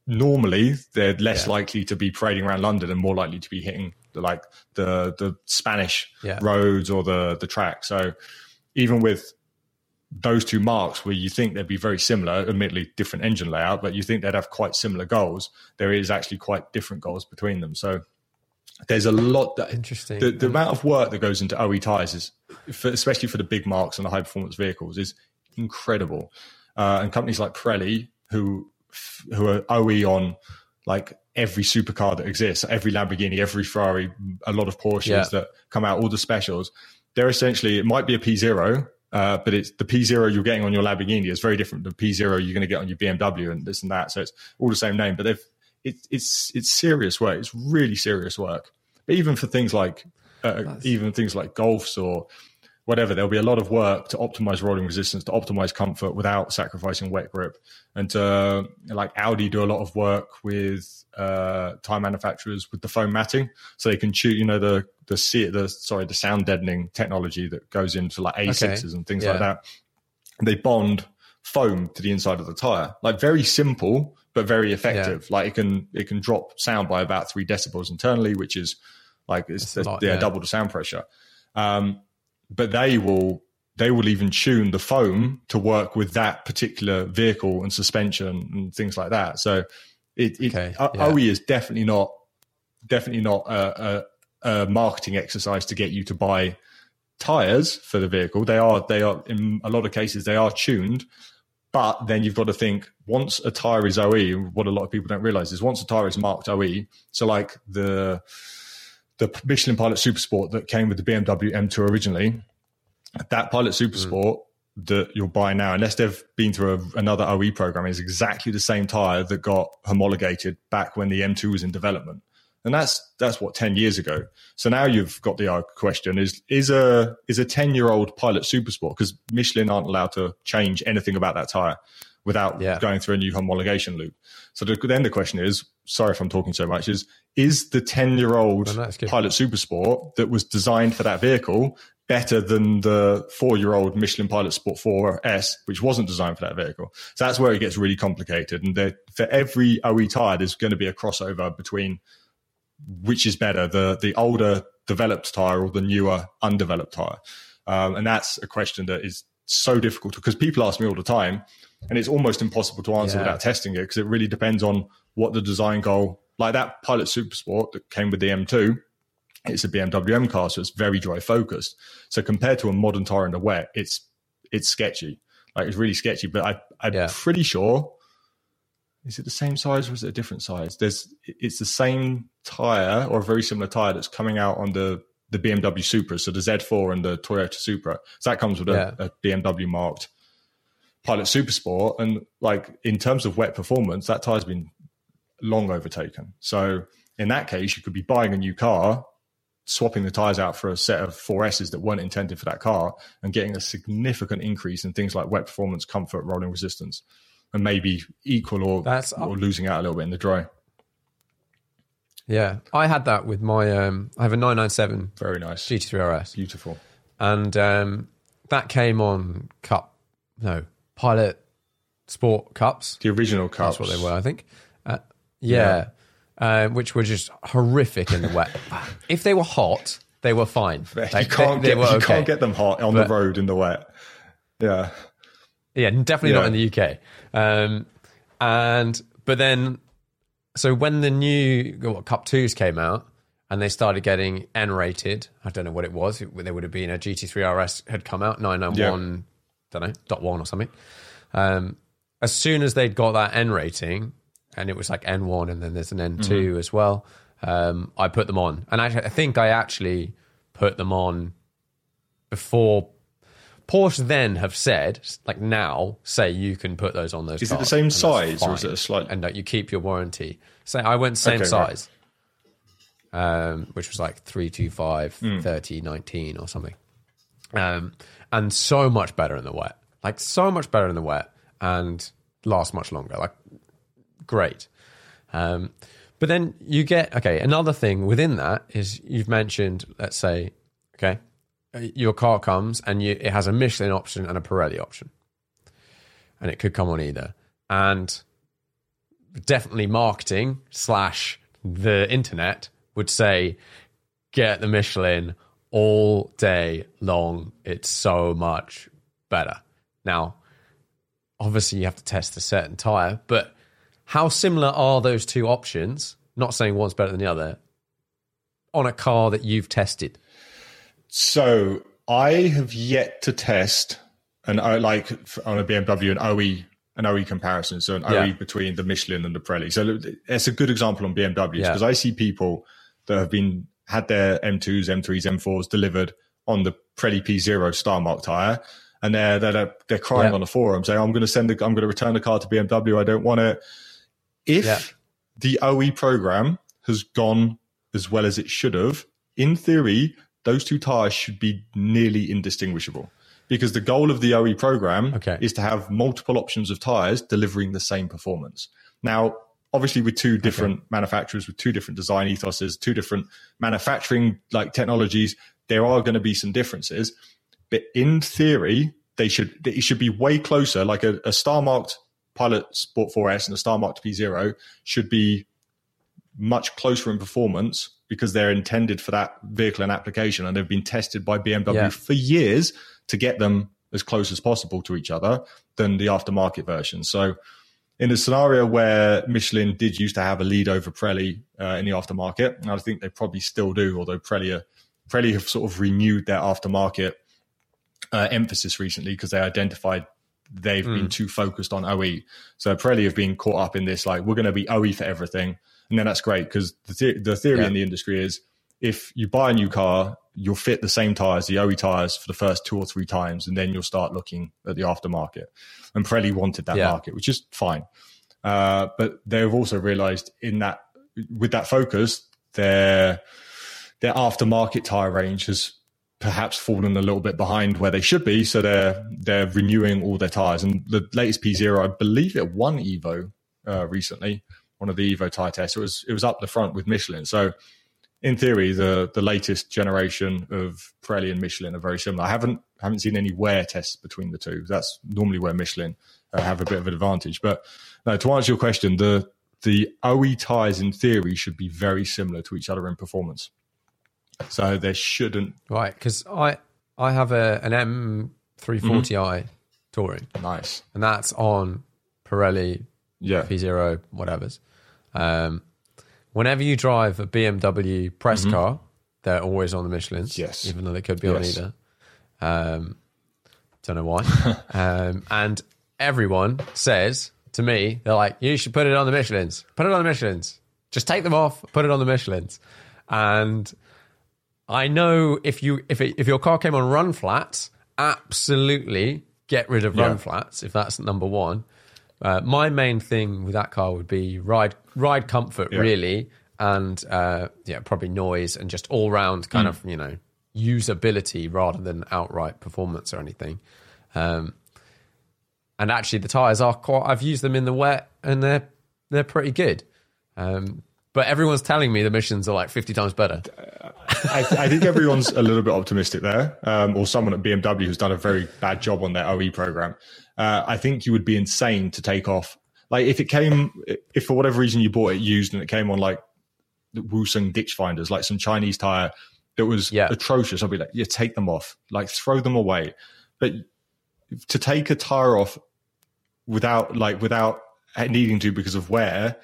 Normally, they're less Yeah. likely to be parading around London and more likely to be hitting the, like the the Spanish Yeah. roads or the the track. So even with those two marks where you think they'd be very similar, admittedly different engine layout, but you think they'd have quite similar goals, there is actually quite different goals between them. So there's a lot that Interesting. The, the amount of work that goes into OE tires is, for, especially for the big marks and the high performance vehicles, is incredible. Uh, and companies like Pirelli, who who are OE on like every supercar that exists, every Lamborghini, every Ferrari, a lot of Porsches Yeah. that come out, all the specials, they're essentially it might be a P zero. Uh, but it's the P zero you're getting on your Lamborghini is very different than the P zero you're going to get on your BMW and this and that. So it's all the same name, but they've it, it's it's serious work. It's really serious work. But even for things like uh, even things like golfs or whatever, there'll be a lot of work to optimize rolling resistance, to optimize comfort without sacrificing wet grip. And to, like Audi do a lot of work with uh, tire manufacturers with the foam matting, so they can chew, you know, the the se- the sorry the sound deadening technology that goes into like A6s and things Yeah. like that. They bond foam to the inside of the tire, like very simple but very effective. Like it can it can drop sound by about three decibels internally, which is like it's a lot, yeah, yeah. double the sound pressure. Um, but they will they will even tune the foam to work with that particular vehicle and suspension and things like that. So it, it Okay, yeah. OE is definitely not definitely not a, a, a marketing exercise to get you to buy tires for the vehicle. They are they are in a lot of cases they are tuned, but then you've got to think once a tire is OE, what a lot of people don't realize is once a tire is marked OE, so like the the Michelin Pilot Supersport that came with the BMW M2 originally, that Pilot Supersport that you'll buy now, unless they've been through a, another OE program, is exactly the same tire that got homologated back when the M2 was in development. And that's that's what ten years ago. So now you've got the uh, question: is is a is a ten year old Pilot Supersport because Michelin aren't allowed to change anything about that tire without Yeah. going through a new homologation loop. So the, then the question is: sorry if I'm talking so much. Is is the ten year old No, no. Pilot Supersport that was designed for that vehicle better than the four year old Michelin Pilot Sport 4S, which wasn't designed for that vehicle. So that's where it gets really complicated. And for every OE tire, there's going to be a crossover between which is better, the the older developed tire or the newer undeveloped tire. Um, and that's a question that is so difficult because people ask me all the time, and it's almost impossible to answer Yeah. without testing it because it really depends on what the design goal. Like that Pilot Supersport that came with the M2, it's a BMW M car, so it's very dry focused. So compared to a modern tire in the wet, it's it's sketchy. Like it's really sketchy. But I, I'm Yeah. pretty sure. Is it the same size or is it a different size? There's it's the same tire or a very similar tire that's coming out on the the BMW Supra, so the Z4 and the Toyota Supra. So that comes with Yeah. a, a BMW marked Pilot Supersport, and like in terms of wet performance, that tire's been long overtaken. So in that case, you could be buying a new car, swapping the tires out for a set of 4Ss that weren't intended for that car, and getting a significant increase in things like wet performance, comfort, rolling resistance, and maybe equal or, That's- or losing out a little bit in the dry. Yeah, I had that with my. Um, I have a 997 Very nice. GT3 RS, Beautiful. and um, that came on Cup, no Pilot Sport Cups. The original cups. That's what they were, I think. Uh, yeah, Uh, which were just horrific in the wet. (laughs) if they were hot, they were fine. You can't they, get they you okay. can't get them hot on But- the road in the wet. Yeah. Yeah, definitely Yeah. not in the UK. Um, and but then, so when the new what, Cup Twos came out and they started getting N rated, I don't know what it was. It, there would have been a GT3 RS had come out nine nine one, don't know dot one or something. Um, as soon as they'd got that N rating, and it was like N one, and then there's an N 2 Mm-hmm. as well. Um, I put them on, and actually, I think I actually put them on before Porsche then have said, like now, say you can put those on those. Is it the same size, or is it a slight- And that you keep your warranty. Say I went same Okay, right. size, um, which was like 325, Hmm. 30, 19 or something. um, and so much better in the wet. Like so much better in the wet and last much longer. Like great. Um, but then you get okay. Another thing within that is you've mentioned, let's say, okay, uh, your car comes and you, it has a Michelin option and a Pirelli option, and it could come on either. And definitely marketing slash the internet would say, get the Michelin all day long. It's so much better. Now, obviously, you have to test a certain tire, but how similar are those two options? Not saying one's better than the other on a car that you've tested. So I have yet to test an O like on a BMW an OE an OE comparison, so an Yeah. OE between the Michelin and the Pirelli. So it's a good example on BMWs Yeah. because I see people that have been had their M2s, M3s, M4s delivered on the Pirelli P0 Star Mark tire, and they're they're they're crying Yeah. on the forum saying, "I'm going to send, the, I'm going to return the car to BMW. I don't want it." If Yeah. the OE program has gone as well as it should have, in theory, those two tires should be nearly indistinguishable. Because the goal of the OE program Okay. is to have multiple options of tires delivering the same performance. Now, obviously, with two different manufacturers, with two different design ethoses, two different manufacturing like technologies, there are going to be some differences. But in theory, they should it should be way closer. Like a, a star marked Pilot Sport 4S and a star marked P0 should be much closer in performance because they're intended for that vehicle and application and they've been tested by BMW Yeah. for years to get them as close as possible to each other than the aftermarket version. So in a scenario where Michelin did used to have a lead over Pirelli uh, in the aftermarket, and I think they probably still do, although Pirelli, are, Pirelli have sort of renewed their aftermarket uh, emphasis recently because they identified they've been too focused on OE. So Pirelli have been caught up in this, like, we're going to be OE for everything. And then that's great because the, the- the theory Yeah. in the industry is if you buy a new car, you'll fit the same tires, the OE tires, for the first two or three times, and then you'll start looking at the aftermarket. And Pirelli wanted that Yeah. market, which is fine. Uh, but they've also realized in that, with that focus, their their aftermarket tire range has perhaps fallen a little bit behind where they should be. So they're they're renewing all their tires. And the latest P Zero, I believe it won Evo uh, recently, one of the Evo tire tests. It was it was up the front with Michelin. So in theory, the the latest generation of Pirelli and Michelin are very similar. I haven't haven't seen any wear tests between the two. That's normally where Michelin uh, have a bit of an advantage. But no, to answer your question, the the OE tires in theory should be very similar to each other in performance. So there shouldn't. Right, because I I have a an M340i touring, Nice. and that's on Pirelli Yeah. P0 whatever's. Um, whenever you drive a BMW press car, they're always on the Michelin's. Mm-hmm. Yes. even though they could be Yes. on either. Um, don't know why. (laughs) um, and everyone says to me, they're like, "You should put it on the Michelin's. Put it on the Michelin's. Just take them off. Put it on the Michelin's." And I know if you if it, if your car came on run flats, absolutely get rid of run Yeah. flats if that's number one. Uh, my main thing with that car would be ride ride comfort, Yeah. really, and uh, yeah, probably noise and just all round kind of you know usability rather than outright performance or anything. Um, and actually, the tires are quite. I've used them in the wet, and they're they're pretty good. Um, but everyone's telling me the Michelins are like fifty times better. I, I think everyone's a little bit optimistic there, um, or someone at BMW who's done a very bad job on their OE program. Uh, I think you would be insane to take off. Like if it came, if for whatever reason you bought it used and it came on like the Wusung ditch finders, like some Chinese tire that was Yeah. atrocious, I'd be like, yeah, take them off, like throw them away. But to take a tire off without like without needing to because of wear,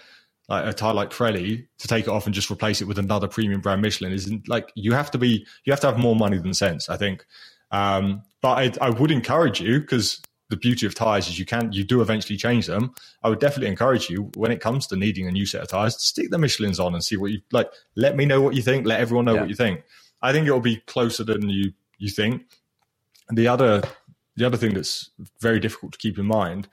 like a tire like Pirelli, to take it off and just replace it with another premium brand Michelin isn't like you have to be you have to have more money than sense, I think. Um, but I, I would encourage you because the beauty of tires is you can you do eventually change them. I would definitely encourage you when it comes to needing a new set of tires, stick the Michelin's on and see what you like. Let me know what you think. Let everyone know Yeah. what you think. I think it'll be closer than you you think. And the other the other thing that's very difficult to keep in mind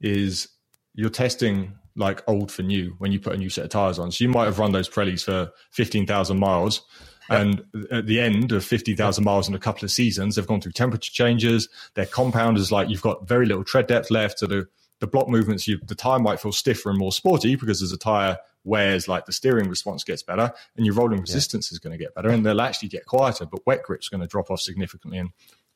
is you're testing like old for new when you put a new set of tires on. So you might have run those Pirellis for fifteen thousand miles. And at the end of 50,000 miles in a couple of seasons, they've gone through temperature changes. Their compound is like you've got very little tread depth left. So the, the block movements, you, the tire might feel stiffer and more sporty because as the tire wears, like the steering response gets better and your rolling resistance yeah. is going to get better and they'll actually get quieter. But wet grip's going to drop off significantly. And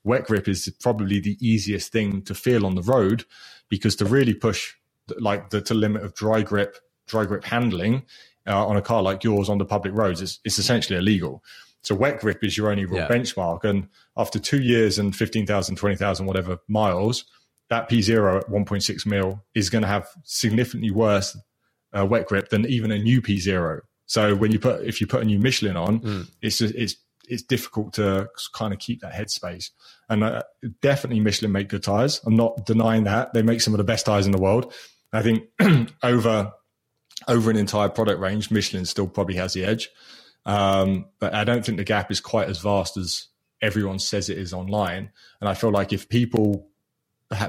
wet grip is probably the easiest thing to feel on the road because to really push like the to limit of dry grip, dry grip handling uh, on a car like yours on the public roads is it's essentially illegal. So wet grip is your only real yeah. benchmark. And after two years and 15,000, 20,000, whatever miles, that P0 at 1.6 mil is going to have significantly worse uh, wet grip than even a new P0. So when you put, if you put a new Michelin on, mm. it's just, it's, it's difficult to kind of keep that headspace. And uh, definitely Michelin make good tires. I'm not denying that. They make some of the best tires in the world. I think (clears throat) over over an entire product range, Michelin still probably has the edge. Um, but I don't think the gap is quite as vast as everyone says it is online. And I feel like if people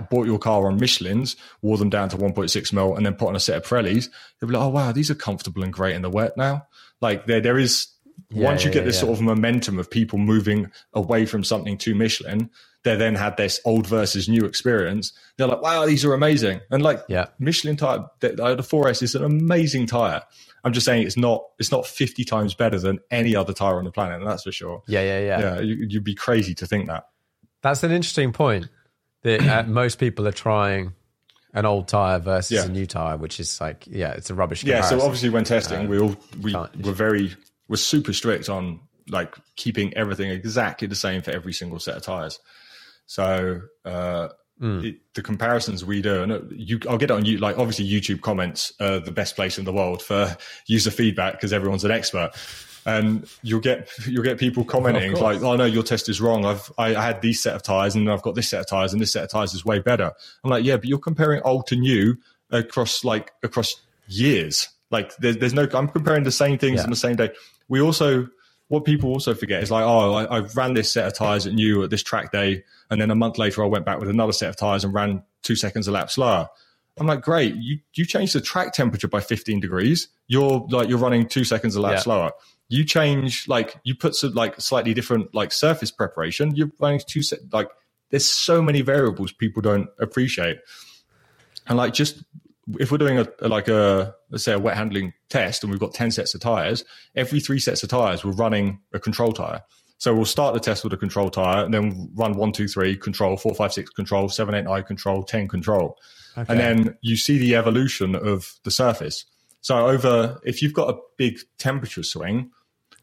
bought your car on Michelin's, wore them down to 1.6 mil, and then put on a set of Pirellis, they'd be like, "Oh wow, these are comfortable and great in the wet now." Like there, there is yeah, once you get this yeah. sort of momentum of people moving away from something to Michelin, they then had this old versus new experience. They're like, wow, these are amazing. And like yeah. Michelin tire, the, the 4S is an amazing tire. I'm just saying it's not it's not 50 times better than any other tire on the planet, and that's for sure. Yeah, yeah, yeah. Yeah, you, would be crazy to think that. That's an interesting point. That uh, (clears throat) most people are trying an old tire versus yeah. a new tire, which is like, yeah, it's a rubbish. Yeah, so obviously when testing, um, we all we were very we're super strict on like keeping everything exactly the same for every single set of tires. So uh, mm. it, the comparisons we do, and you, I'll get it on you. Like obviously, YouTube comments are the best place in the world for (laughs) user feedback because everyone's an expert. And you'll get you'll get people commenting like, "Oh no, your test is wrong. I've I, I had these set of tires, and I've got this set of tires, and this set of tires is way better." I'm like, "Yeah, but you're comparing old to new across like across years. Like there's there's no. I'm comparing the same things yeah. on the same day. We also what people also forget is like, oh, I, I, ran this set of tires at new at this track day, and then a month later I went back with another set of tires and ran two seconds a lap slower. I'm like, great, you you changed the track temperature by 15 degrees. You're like you're running two seconds a lap yeah. slower. You change like you put some like slightly different like surface preparation. You're running two set like there's so many variables people don't appreciate. And like just if we're doing a, a, like a let's say a wet handling test and we've got 10 sets of tires every three sets of tires we're running a control tire. So we'll start the test with a control tire and then run one two three control four five six control seven eight nine control 10 control. Okay. and then you see the evolution of the surface. So over if you've got a big temperature swing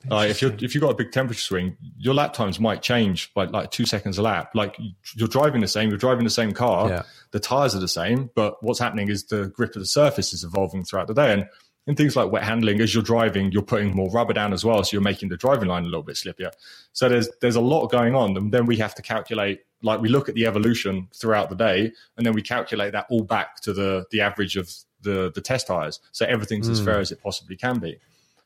like if you if you've got a big temperature swing, your lap times might change by like two seconds a lap. Like you're driving the same, you're driving the same car, yeah. the tires are the same, but what's happening is the grip of the surface is evolving throughout the day. And in things like wet handling, as you're driving, you're putting more rubber down as well, so you're making the driving line a little bit slippier. So there's there's a lot going on, and then we have to calculate. Like we look at the evolution throughout the day, and then we calculate that all back to the the average of the the test tires. So everything's mm. as fair as it possibly can be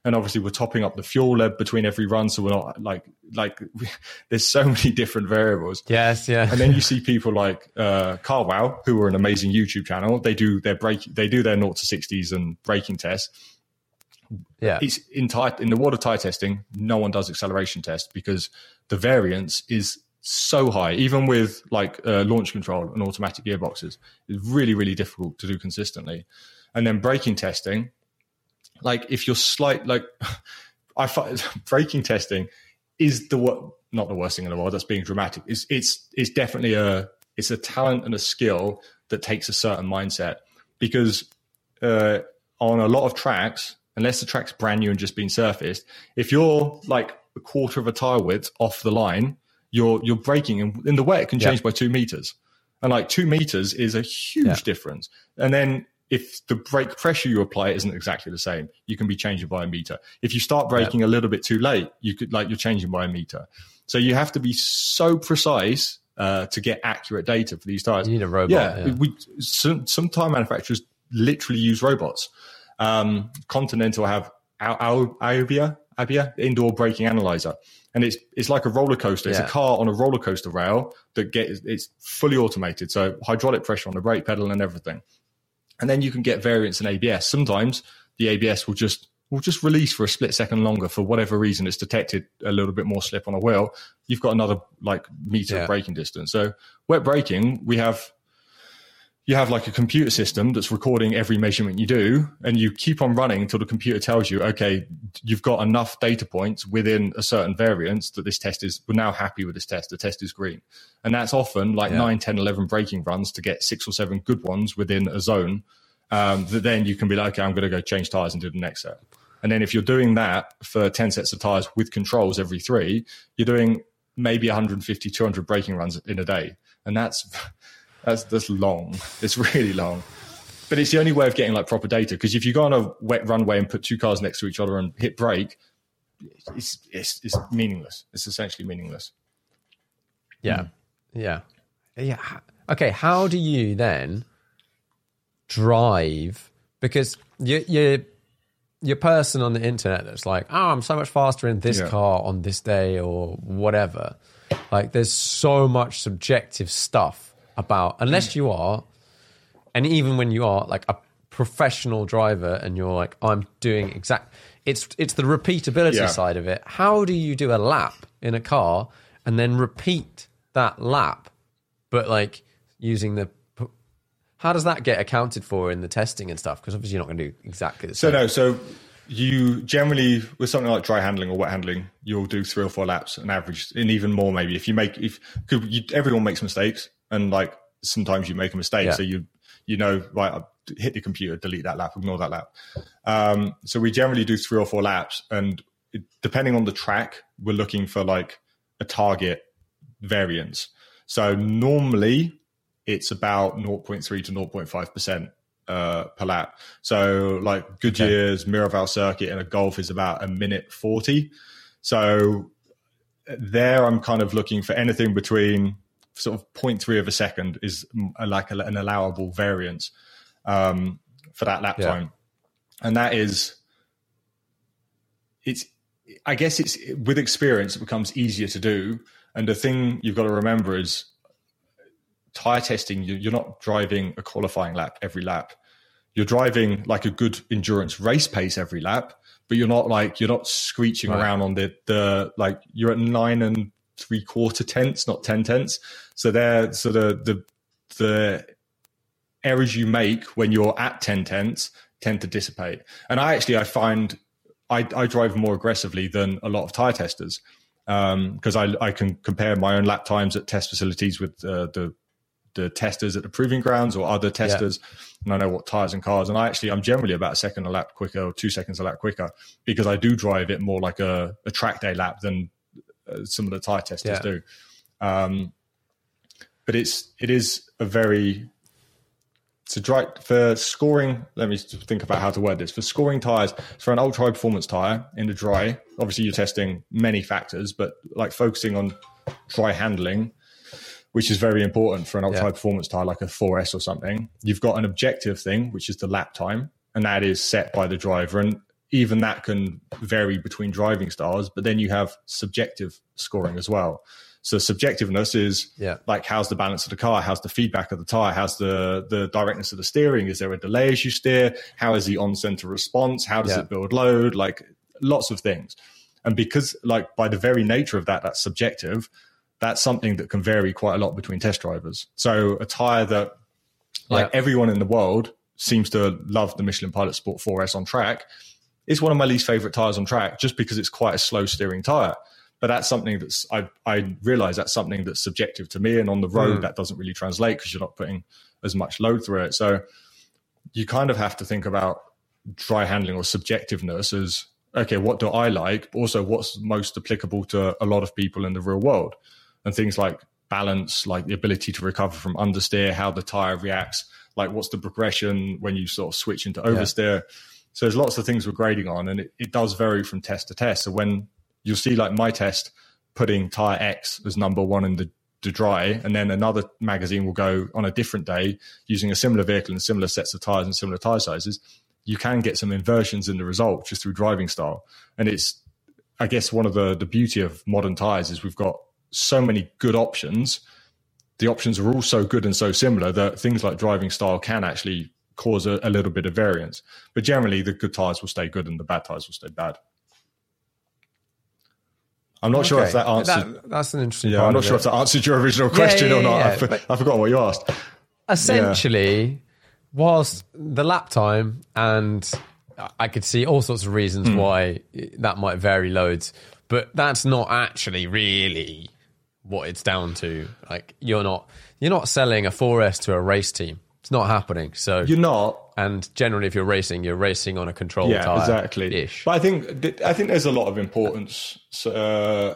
and obviously we're topping up the fuel lead between every run so we're not like like (laughs) there's so many different variables. Yes yeah. And then you see people like uh carwow who are an amazing youtube channel. They do their break they do their 0 to 60s and braking tests. Yeah. It's in tire in the water tire testing no one does acceleration test because the variance is so high. Even with like uh, launch control and automatic gearboxes it's really really difficult to do consistently. And then braking testing like if you're slight, like (sighs) I find (laughs) braking testing is the not the worst thing in the world. That's being dramatic. It's it's it's definitely a it's a talent and a skill that takes a certain mindset because uh, on a lot of tracks, unless the track's brand new and just been surfaced, if you're like a quarter of a tire width off the line, you're you're braking, and in the wet it can change yeah. by two meters, and like two meters is a huge yeah. difference. And then if the brake pressure you apply isn't exactly the same, you can be changing by a meter. If you start braking yeah. a little bit too late, you could like you're changing by a meter. So you have to be so precise uh, to get accurate data for these tires. You need a robot. Yeah, yeah. we some, some tire manufacturers literally use robots. Um, Continental have AIBA, AIBA indoor braking analyzer, and it's it's like a roller coaster. It's yeah. a car on a roller coaster rail that gets it's fully automated, so hydraulic pressure on the brake pedal and everything and then you can get variance in ABS. Sometimes the ABS will just will just release for a split second longer for whatever reason. It's detected a little bit more slip on a wheel. You've got another like meter Yeah. of braking distance. So wet braking, we have you have like a computer system that's recording every measurement you do and you keep on running until the computer tells you okay you've got enough data points within a certain variance that this test is we're now happy with this test. The test is green. And that's often like Yeah. nine, ten, eleven 9 10 11 braking runs to get six or seven good ones within a zone um, that then you can be like okay i'm going to go change tires and do the next set. And then if you're doing that for 10 sets of tires with controls every three you're doing maybe 150 200 braking runs in a day. And that's that's that's long. It's (laughs) really long. But it's the only way of getting like proper data because if you go on a wet runway and put two cars next to each other and hit brake, it's it's, it's meaningless. It's essentially meaningless. Yeah. Hmm. Yeah. Yeah. Okay. How do you then drive? Because you, you, your person on the internet that's like, oh, I'm so much faster in this Yeah. car on this day or whatever. Like, there's so much subjective stuff about, unless mm. you are, and even when you are like a professional driver and you're like, I'm doing exact, it's it's the repeatability Yeah. side of it. How do you do a lap in a car and then repeat that lap, but like using the how does that get accounted for in the testing and stuff? Because obviously you're not going to do exactly the same. So no, so you generally with something like dry handling or wet handling, you'll do three or four laps, an average, and even more maybe. If you make if 'cause you, everyone makes mistakes, and like sometimes you make a mistake, Yeah. so you you know right, I hit the computer, delete that lap, ignore that lap. Um, so we generally do three or four laps, and it, depending on the track, we're looking for like a target variance. So normally it's about 0.3 to 0.5 percent uh, per lap. So like Goodyear's Mireval circuit in a Golf is about a minute 40. So there I'm kind of looking for anything between sort of 0.3 of a second is like a, an allowable variance um, for that lap Yeah. time. And that is, it's, I guess it's with experience, it becomes easier to do. And the thing you've got to remember is tire testing, you- you're not driving a qualifying lap every lap. You're driving like a good endurance race pace every lap, but you're not like you're not screeching Right. around on the the like you're at nine and three quarter tenths, not ten tenths. So there, so the the the errors you make when you're at ten tenths tend to dissipate. And I actually I find I, I drive more aggressively than a lot of tire testers because I, I can compare my own lap times at test facilities with uh, the the testers at the proving grounds or other testers, and I know what tires and cars. And I actually I'm generally about a second a lap quicker or two seconds a lap quicker because I do drive it more like a, a track day lap than uh, some of the tire testers Yeah. do. Um, but it's it is a very to dry for scoring. Let me think about how to word this. For scoring tires, for an ultra high performance tire in the dry, obviously you're testing many factors, but like focusing on dry handling, which is very important for an ultra Yeah. high performance tire like a 4S or something. You've got an objective thing, which is the lap time, and that is set by the driver. And even that can vary between driving styles, but then you have subjective scoring as well. So subjectiveness is Yeah. like how's the balance of the car, how's the feedback of the tire, how's the the directness of the steering, is there a delay as you steer, how is the on center response, how does Yeah. it build load, like lots of things. And because like by the very nature of that, that's subjective. That's something that can vary quite a lot between test drivers. So a tire that like Yeah. everyone in the world seems to love the Michelin Pilot Sport 4S on track. It's one of my least favorite tires on track just because it's quite a slow steering tire. But that's something that's I I realize that's something that's subjective to me, and on the road hmm. that doesn't really translate because you're not putting as much load through it. So you kind of have to think about dry handling or subjectiveness as okay, what do I like? But also, what's most applicable to a lot of people in the real world, and things like balance, like the ability to recover from understeer, how the tire reacts, like what's the progression when you sort of switch into oversteer. So there's lots of things we're grading on, and it, it does vary from test to test. So when you'll see, like my test, putting tire X as number one in the, the dry, and then another magazine will go on a different day using a similar vehicle and similar sets of tires and similar tire sizes. You can get some inversions in the result just through driving style, and it's I guess one of the the beauty of modern tires is we've got so many good options. The options are all so good and so similar that things like driving style can actually cause a, a little bit of variance. But generally, the good tires will stay good and the bad tires will stay bad. I'm not sure if that answered. That, that's an interesting. yeah, part I'm not of sure it. if that answered your original question yeah, or not. yeah, I, for- but- I forgot what you asked. essentially, whilst the lap time and I could see all sorts of reasons Hmm. why that might vary loads, but that's not actually really what it's down to. Like you're not you're not selling a 4S to a race team. It's not happening. So You're not. and generally, if you're racing, you're racing on a controlled Yeah, tire. exactly. Ish. But I think I think there's a lot of importance. Uh,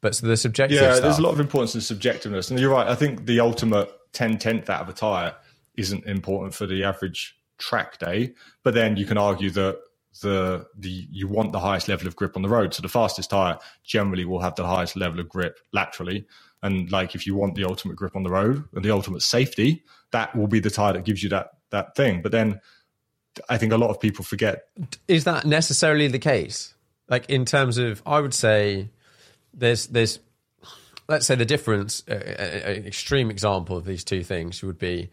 But so the subjective yeah, stuff. there's a lot of importance in subjectiveness, and you're right. I think the ultimate 10 tenth out of a tire isn't important for the average track day, but then you can argue that the the you want the highest level of grip on the road. So the fastest tire generally will have the highest level of grip laterally. And like if you want the ultimate grip on the road and the ultimate safety, that will be the tire that gives you that that thing. But then I think a lot of people forget is that necessarily the case? Like in terms of, I would say there's there's let's say the difference. uh, An extreme example of these two things would be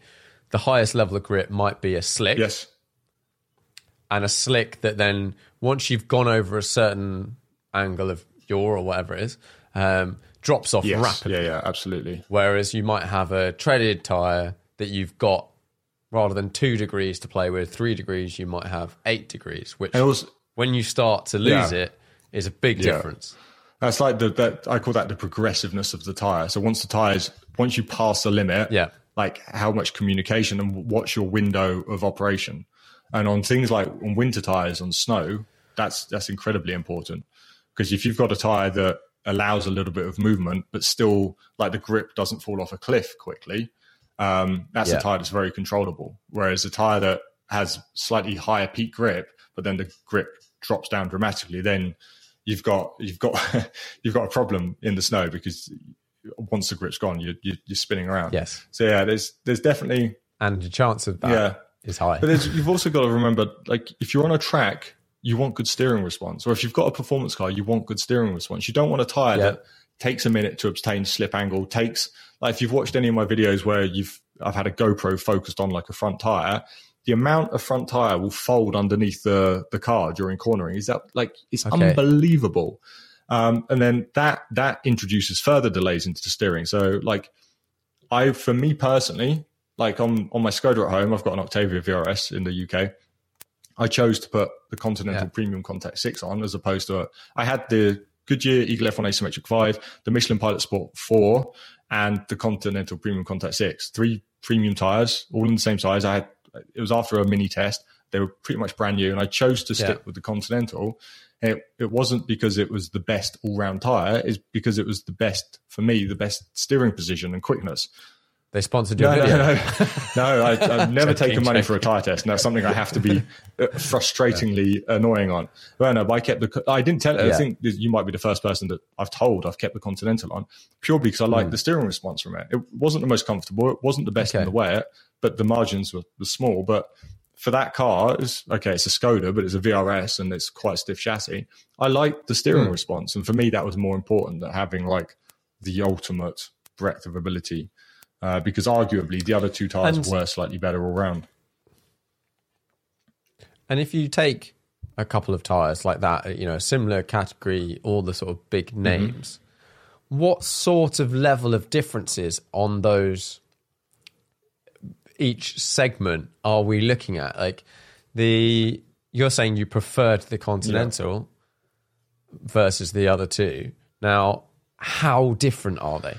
the highest level of grip might be a slick, yes, and a slick that then once you've gone over a certain angle of yaw or whatever it is, um, drops off yes, rapidly. yeah, yeah, absolutely. Whereas you might have a treaded tire that you've got rather than two degrees to play with, three degrees, you might have eight degrees, which when you start to lose Yeah. it is a big Yeah. difference. That's like the that I call that the progressiveness of the tire. So once the tires, once you pass the limit, Yeah. like how much communication and what's your window of operation. And on things like on winter tires on snow, that's that's incredibly important because if you've got a tire that allows a little bit of movement, but still like the grip doesn't fall off a cliff quickly, um, that's Yeah. a tire that's very controllable. Whereas a tire that has slightly higher peak grip, but then the grip drops down dramatically, then you've got you've got (laughs) you've got a problem in the snow because once the grip's gone, you're you're, you're spinning around. Yes. So yeah, there's there's definitely And the chance of that Yeah. is high. but you've also got to remember, like, if you're on a track, you want good steering response. Or if you've got a performance car, you want good steering response. You don't want a tire Yeah. that takes a minute to obtain slip angle. Takes like if you've watched any of my videos where you've I've had a GoPro focused on like a front tire. The amount of front tire will fold underneath the the car during cornering is that like it's Okay. unbelievable. Um, and then that that introduces further delays into the steering. So like I, for me personally, like on on my Skoda at home, I've got an Octavia VRS in the UK. I chose to put the Continental Yeah. Premium Contact Six on as opposed to a, I had the Goodyear Eagle F1 Asymmetric Five, the Michelin Pilot Sport Four, and the Continental Premium Contact Six. Three premium tires, all in the same size. I had it was after a mini test. They were pretty much brand new, and I chose to stick Yeah. with the Continental. And It, it wasn't because it was the best all round tire, it's because it was the best for me, the best steering position and quickness. They sponsored your No, video. no, no, (laughs) no. I, I've never Joking, taken money for a tire test, and that's something I have to be uh, frustratingly annoying on. Well, no, but I kept the. I didn't tell. I think you might be the first person that I've told I've kept the Continental on purely because I like Hmm. the steering response from it. It wasn't the most comfortable. It wasn't the best Okay. in the wet, but the margins were, were small. But for that car, it's okay. It's a Skoda, but it's a VRS and it's quite a stiff chassis. I like the steering Hmm. response, and for me, that was more important than having like the ultimate breadth of ability. Uh, because arguably the other two tires And- were slightly better all round. And if you take a couple of tires like that, you know, a similar category, all the sort of big Mm-hmm. names, what sort of level of differences on those each segment are we looking at? Like the you're saying you preferred the Continental versus the other two. Now, how different are they?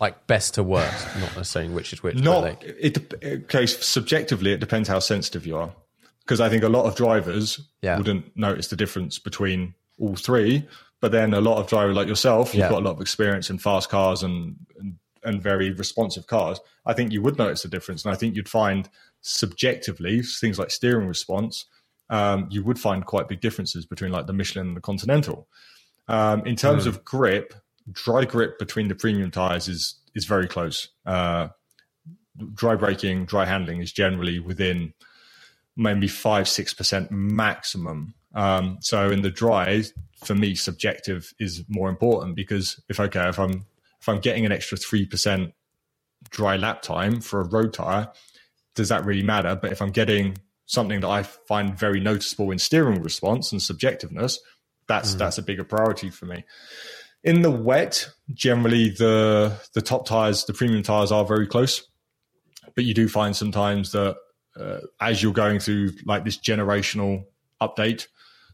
Like best to worst, not saying which is which. Not like, it. Okay, subjectively, it depends how sensitive you are. Because I think a lot of drivers Yeah. wouldn't notice the difference between all three, but then a lot of drivers like yourself, you've Yeah. got a lot of experience in fast cars and, and and very responsive cars. I think you would notice the difference, and I think you'd find subjectively things like steering response. Um, you would find quite big differences between like the Michelin and the Continental. Um, in terms of grip, dry grip between the premium tires is is very close. Uh, dry braking, dry handling is generally within maybe five six percent maximum. Um, so in the dry, for me, subjective is more important because if okay, if I'm if I'm getting an extra three percent dry lap time for a road tire, does that really matter? But if I'm getting something that I find very noticeable in steering response and subjectiveness, that's mm. that's a bigger priority for me. In the wet, generally the the top tires, the premium tires are very close, but you do find sometimes that uh, as you're going through like this generational update,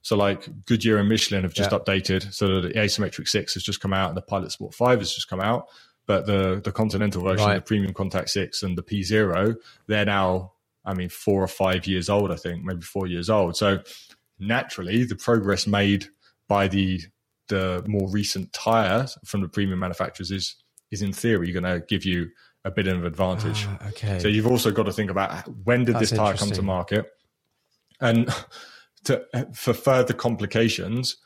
so like Goodyear and Michelin have just yeah. updated, so the asymmetric six has just come out and the Pilot Sport five has just come out, but the the Continental version, right. the Premium Contact six and the P zero, they're now I mean, four or five years old, I think, maybe four years old. So naturally, the progress made by the the more recent tire from the premium manufacturers is is in theory going to give you a bit of an advantage. Ah, okay. So you've also got to think about when did That's this tire come to market, and to, for further complications,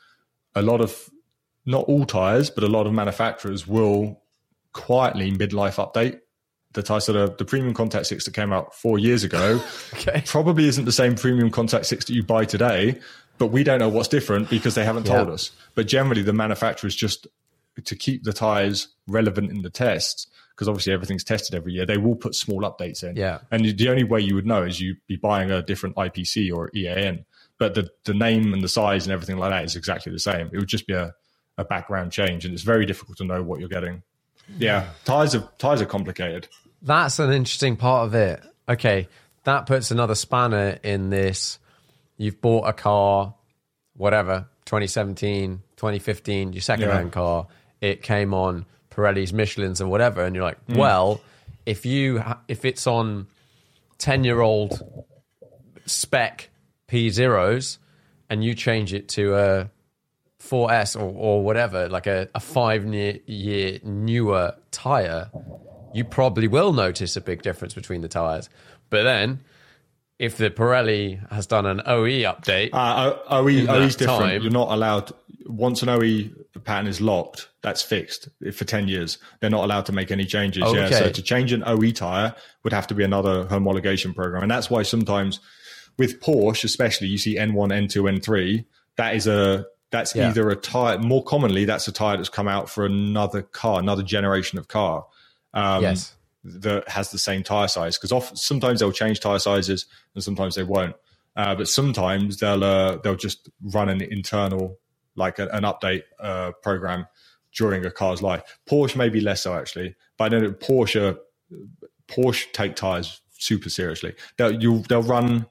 a lot of not all tires, but a lot of manufacturers will quietly midlife update the tire. So the, the premium Contact Six that came out four years ago (laughs) okay. probably isn't the same premium Contact Six that you buy today but we don't know what's different because they haven't told yeah. us. But generally, the manufacturers just to keep the tires relevant in the tests, because obviously everything's tested every year, they will put small updates in. Yeah. And the only way you would know is you'd be buying a different IPC or EAN. But the, the name and the size and everything like that is exactly the same. It would just be a, a background change, and it's very difficult to know what you're getting. Yeah, tires are tires are complicated. That's an interesting part of it. Okay, that puts another spanner in this you've bought a car, whatever, 2017, 2015, your second-hand yeah. car. It came on Pirelli's, Michelin's, and whatever, and you're like, mm. well, if you if it's on 10-year-old spec P zeros, and you change it to a 4S or, or whatever, like a, a five year newer tire, you probably will notice a big difference between the tires. But then if the Pirelli has done an OE update, uh, OE is different. Time, You're not allowed once an OE pattern is locked. That's fixed for ten years. They're not allowed to make any changes. Okay. Yeah, so to change an OE tire would have to be another homologation program, and that's why sometimes with Porsche, especially, you see N1, N2, N3. That is a that's yeah. either a tire. More commonly, that's a tire that's come out for another car, another generation of car. Um, yes that has the same tire size because sometimes they'll change tire sizes and sometimes they won't. Uh, but sometimes they'll uh, they'll just run an internal like a, an update uh, program during a car's life. Porsche maybe less so actually, but I know Porsche Porsche take tires super seriously. They'll you they'll run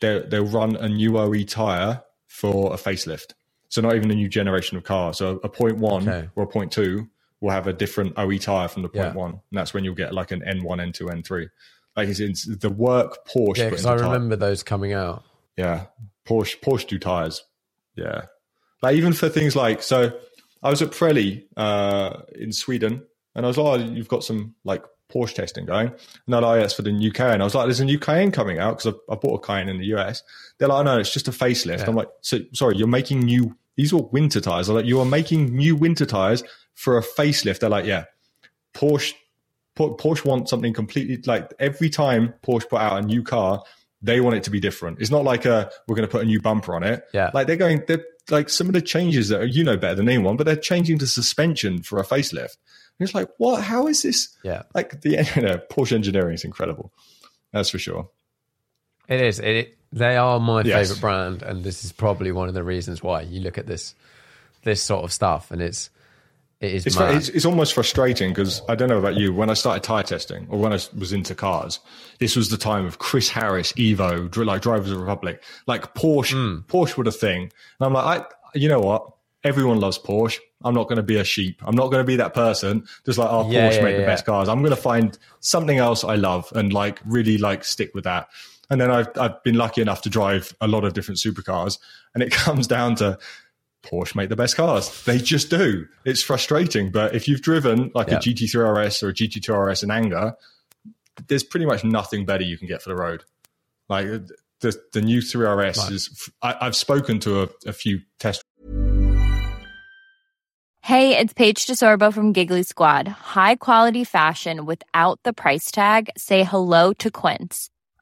they'll, they'll run a new OE tire for a facelift. So not even a new generation of car. So a point one okay. or a point two will have a different OE tire from the point yeah. one, and that's when you'll get like an N1, N2, N3. Like it's, it's the work Porsche. Yeah, because I remember tire. those coming out. Yeah, Porsche Porsche do tires. Yeah, like even for things like so, I was at Pirelli uh, in Sweden, and I was like, oh, you've got some like Porsche testing going. And they're like, oh, for the new Cayenne. I was like, there's a new Cayenne coming out because I, I, bought a Cayenne in the US. They're like, oh, no, it's just a facelift. Yeah. I'm like, so sorry, you're making new, these are winter tires. I'm like, you are making new winter tires for a facelift, they're like, yeah, Porsche, Porsche wants something completely like every time Porsche put out a new car, they want it to be different. It's not like a we're going to put a new bumper on it. Yeah, like they're going, they're like some of the changes that are, you know better than anyone, but they're changing the suspension for a facelift. And it's like, what? How is this? Yeah, like the (laughs) you know, Porsche engineering is incredible. That's for sure. It is. It, they are my yes. favorite brand, and this is probably one of the reasons why you look at this this sort of stuff, and it's it is it's, it's, it's, almost frustrating because I don't know about you. When I started tire testing or when I was into cars, this was the time of Chris Harris, Evo, like Drivers of Republic, like Porsche. Mm. Porsche were a thing, and I'm like, I, you know what? Everyone loves Porsche. I'm not going to be a sheep. I'm not going to be that person just like, oh, yeah, Porsche yeah, make yeah. the best cars. I'm going to find something else I love and like really like stick with that. And then I've I've been lucky enough to drive a lot of different supercars, and it (laughs) comes down to Porsche make the best cars. They just do. It's frustrating, but if you've driven like yeah. a GT3 RS or a GT2 RS in anger, there's pretty much nothing better you can get for the road. Like uh, the the new 3RS right. is. I, have spoken to a, a few test. Hey, it's Paige DeSorbo from Giggly Squad. High quality fashion without the price tag. Say hello to Quince.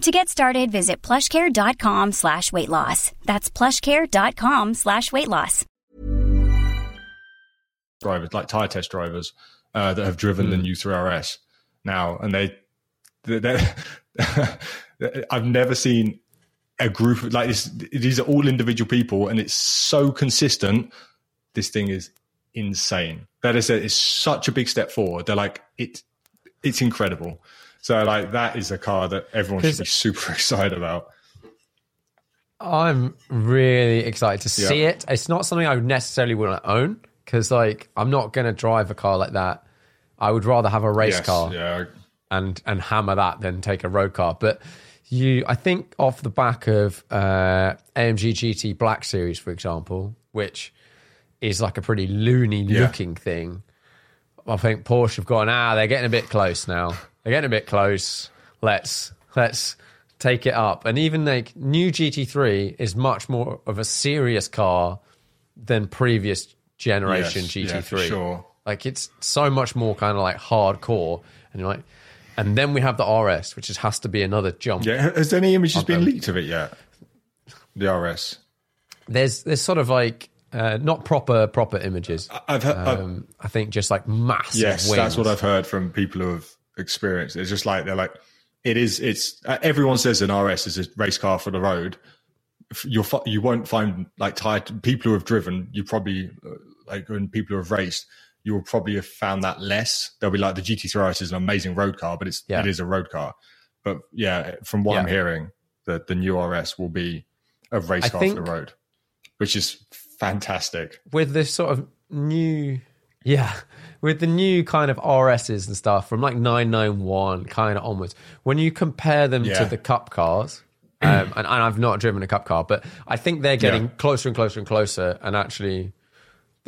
To get started, visit plushcare.com slash weight loss. That's plushcare.com slash weight loss. drivers, like tire test drivers, uh, that have driven the new 3RS now, and they, they, they (laughs) I've never seen a group of- like this. These are all individual people, and it's so consistent. This thing is insane. That is, it's such a big step forward. They're like it, it's incredible. So like that is a car that everyone should be super (laughs) excited about. I'm really excited to see Yeah. it. It's not something I necessarily want to own because, like, I'm not going to drive a car like that. I would rather have a race Yes, car yeah, and and hammer that than take a road car. But you, I think, off the back of uh, AMG GT Black Series, for example, which is like a pretty loony Yeah. looking thing. I think Porsche have gone. Ah, they're getting a bit close now. They're getting a bit close. Let's let's take it up. And even like new GT3 is much more of a serious car than previous generation Yes, GT3. yeah, for sure. Like it's so much more kind of like hardcore, and you're like, and then we have the RS, which has to be another jump. yeah. Has any images been leaked of it yet? The RS. There's there's sort of like uh, not proper proper images. I've heard. I've- Um, I think just like massive. Yes, that's what. I've heard from people who have experienced. It's just like they're like, it is. It's uh, everyone says an RS is a race car for the road. You'll you won't find like tired people who have driven. You probably uh, like when people who have raced, you will probably have found that less. They'll be like the GT3 RS is an amazing road car, but it's Yeah. it is a road car. But yeah, from what I'm hearing, the the new RS will be a race I car for the road, which is fantastic. with this sort of new yeah with the new kind of RSs and stuff from like 991 kind of onwards when you compare them Yeah. to the cup cars um, and, and I've not driven a cup car but I think they're getting Yeah. closer and closer and closer and actually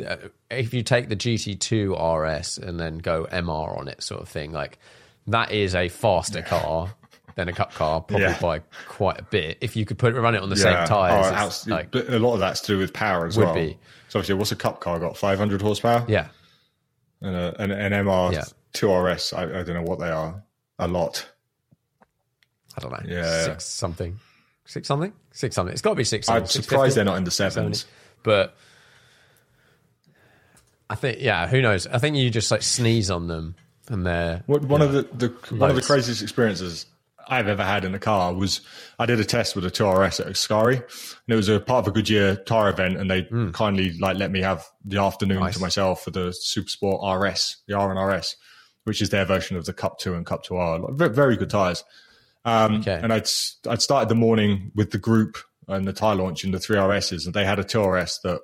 uh, if you take the GT2 RS and then go MR on it sort of thing like that is a faster car than a cup car probably Yeah. by quite a bit if you could put run it on the same tires Oh, like a lot of that's to do with power as well. be. So obviously, what's a cup car got? 500 horsepower? yeah And uh, a, an, an MR Yeah. 2RS, I, I don't know what they are. A lot. I don't know. Yeah. Six something. Six something? Six something. It's got to be six something. I'm surprised they're not in the sevens. But I think, yeah, who knows? I think you just like sneeze on them and they're. What, one of the, the one of the craziest experiences I've ever had in a car was I did a test with a 2RS at Ascari, and it was a part of a Goodyear tire event, and they kindly like let me have the afternoon. Nice. to myself for the Supersport RS, the R and RS, which is their version of the Cup Two and Cup Two R. Like, very, good tires. Um, Okay. And I'd I'd started the morning with the group and the tire launch in the three RSs, and they had a 2RS that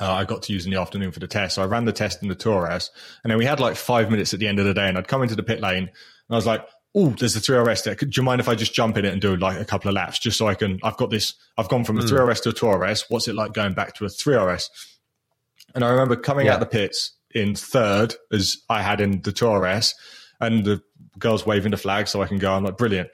uh, I got to use in the afternoon for the test. So I ran the test in the Torres, and then we had like five minutes at the end of the day, and I'd come into the pit lane, and I was like, "Oh, there's a 3RS there. Could, do you mind if I just jump in it and do like a couple of laps, just so I can? I've got this. I've gone from a 3RS hmm. to a 2RS. What's it like going back to a 3RS?" And I remember coming Yeah. out the pits in third, as I had in the 2RS, and the girls waving the flag so I can go. I'm like, brilliant.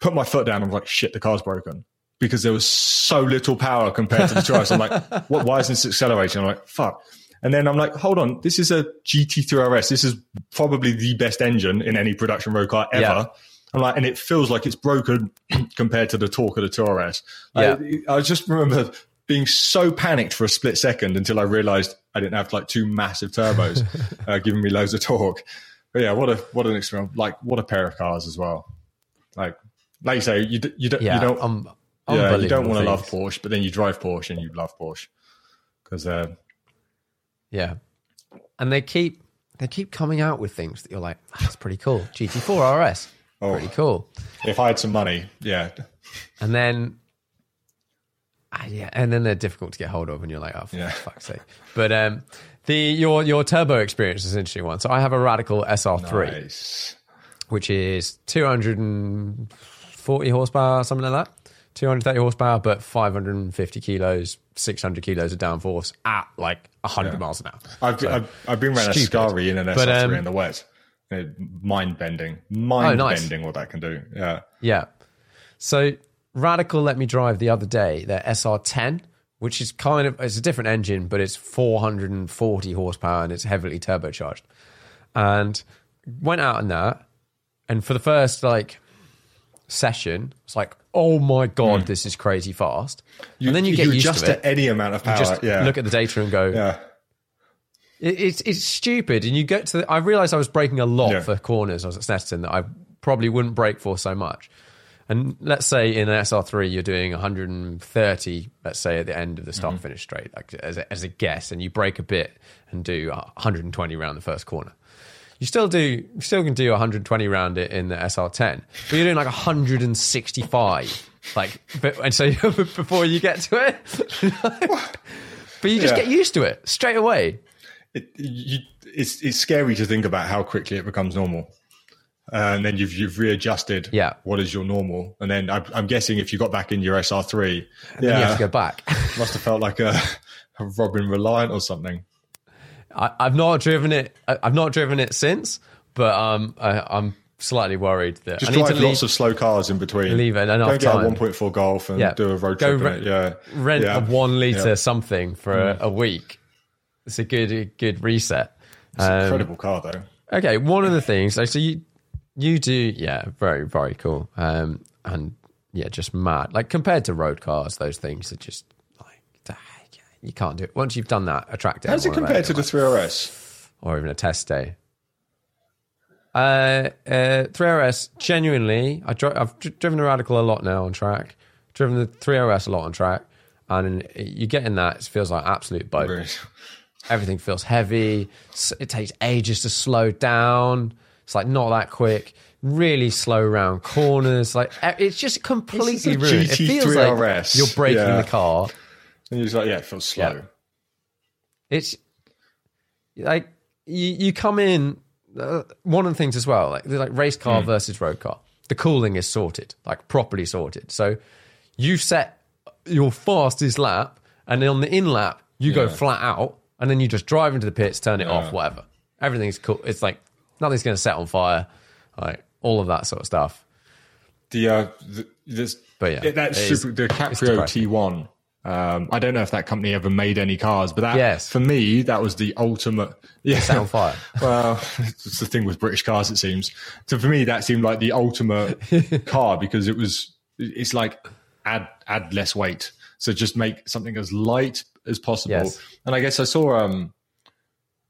Put my foot down. I'm like, shit, the car's broken because there was so little power compared to the 2RS. I'm like, what, why isn't this accelerating? I'm like, fuck. And then I'm like, hold on, this is a GT3 RS. This is probably the best engine in any production road car ever. Yeah. I'm like, and it feels like it's broken (clears throat) compared to the torque of the 2RS. Yeah. I, I just remember being so panicked for a split second until I realized I didn't have like two massive turbos (laughs) uh, giving me loads of torque. But yeah, what a what an experience! Like what a pair of cars as well. Like like you say, you d- you, d- Yeah, you don't um, yeah, you don't want to love. Porsche, but then you drive Porsche and you love Porsche because uh, Yeah, and they keep they keep coming out with things that you're like, "Ah, that's pretty cool. GT4 RS, Oh. pretty cool. if I had some money, yeah, And then Ah, yeah, and then they're difficult to get hold of, and you're like, oh, for Yeah. fuck's sake. But um, the your your turbo experience is an interesting one. So I have a Radical SR3, Nice. which is 240 horsepower, something like that. 230 horsepower, but 550 kilos, 600 kilos of downforce at like 100 miles an hour. I've, So, I've, I've been around stupid. Ascari in an SR3 um, in the wet. Mind bending. Mind nice. bending what that can do. Yeah. Yeah. So Radical let me drive the other day their SR10, which is kind of it's a different engine, but it's 440 horsepower and it's heavily turbocharged. And went out in that, and for the first like session, it's like, oh my god, this is crazy fast. and then you get used adjust to it. any amount of power. just yeah. look at the data and go, yeah. it, it's it's stupid, and you get to. The, I realized I was braking a lot Yeah. for corners. I was at Snetterton that I probably wouldn't brake for so much. And let's say in an SR3 you're doing 130, let's say at the end of the Mm-hmm. start finish straight, like as a, as a guess, and you brake a bit and do 120 around the first corner. You still do, you still can do 120 round it in the SR10, but you're doing like 165, like, but, and so (laughs) before you get to it, (laughs) but you just Yeah. get used to it straight away. It, you, it's, it's scary to think about how quickly it becomes normal. Uh, and then you've, you've readjusted Yeah. what is your normal. And then I, I'm guessing if you got back in your SR3, Then you have to go back. (laughs) must have felt like a, a Robin Reliant or something. I, I've not driven it. I, I've not driven it since, but um, I, I'm slightly worried that Just I need drive to lots leave, of slow cars in between. leave it enough Go get time. a 1.4 Golf and Yeah. do a road Go trip. in re- it. Yeah, rent yeah. a one liter Yeah. Mm. something for a, a week. It's a good good reset. It's an Um, incredible car though. Okay, one of the things. So, so you you do, yeah, very very cool. Um, and yeah, just mad. Like compared to road cars, those things are just like you can't do it once you've done that. A track day, How's it on one of compared to the 3RS? or even a test day. Uh, uh, 3RS, genuinely, I dri- I've dri- driven the Radical a lot now on track, driven the 3RS a lot on track, and you get in that, it feels like absolute boat. Really? Everything feels heavy. It takes ages to slow down. It's like not that quick. Really slow round corners. Like it's just completely This is a ruined. It feels like GT3RS. you're breaking Yeah. the car. And you're just like, yeah, it feels slow. Yeah. it's like you, you come in uh, one of the things as well like like race car versus road car the cooling is sorted like properly sorted so you set your fastest lap and then on the in lap you go flat out and then you just drive into the pits turn it off whatever everything's cool it's like nothing's going to set on fire like all of that sort of stuff The uh, the, this, But yeah, it- that's it is- super. The Caparo. T1. Um, I don't know if that company ever made any cars, but that Yes. for me that was the ultimate. Yeah, on fire (laughs) well, it's the thing with British cars, it seems. So for me, that seemed like the ultimate (laughs) car because it was. It's like add add less weight, so just make something as light as possible. Yes. And I guess I saw um,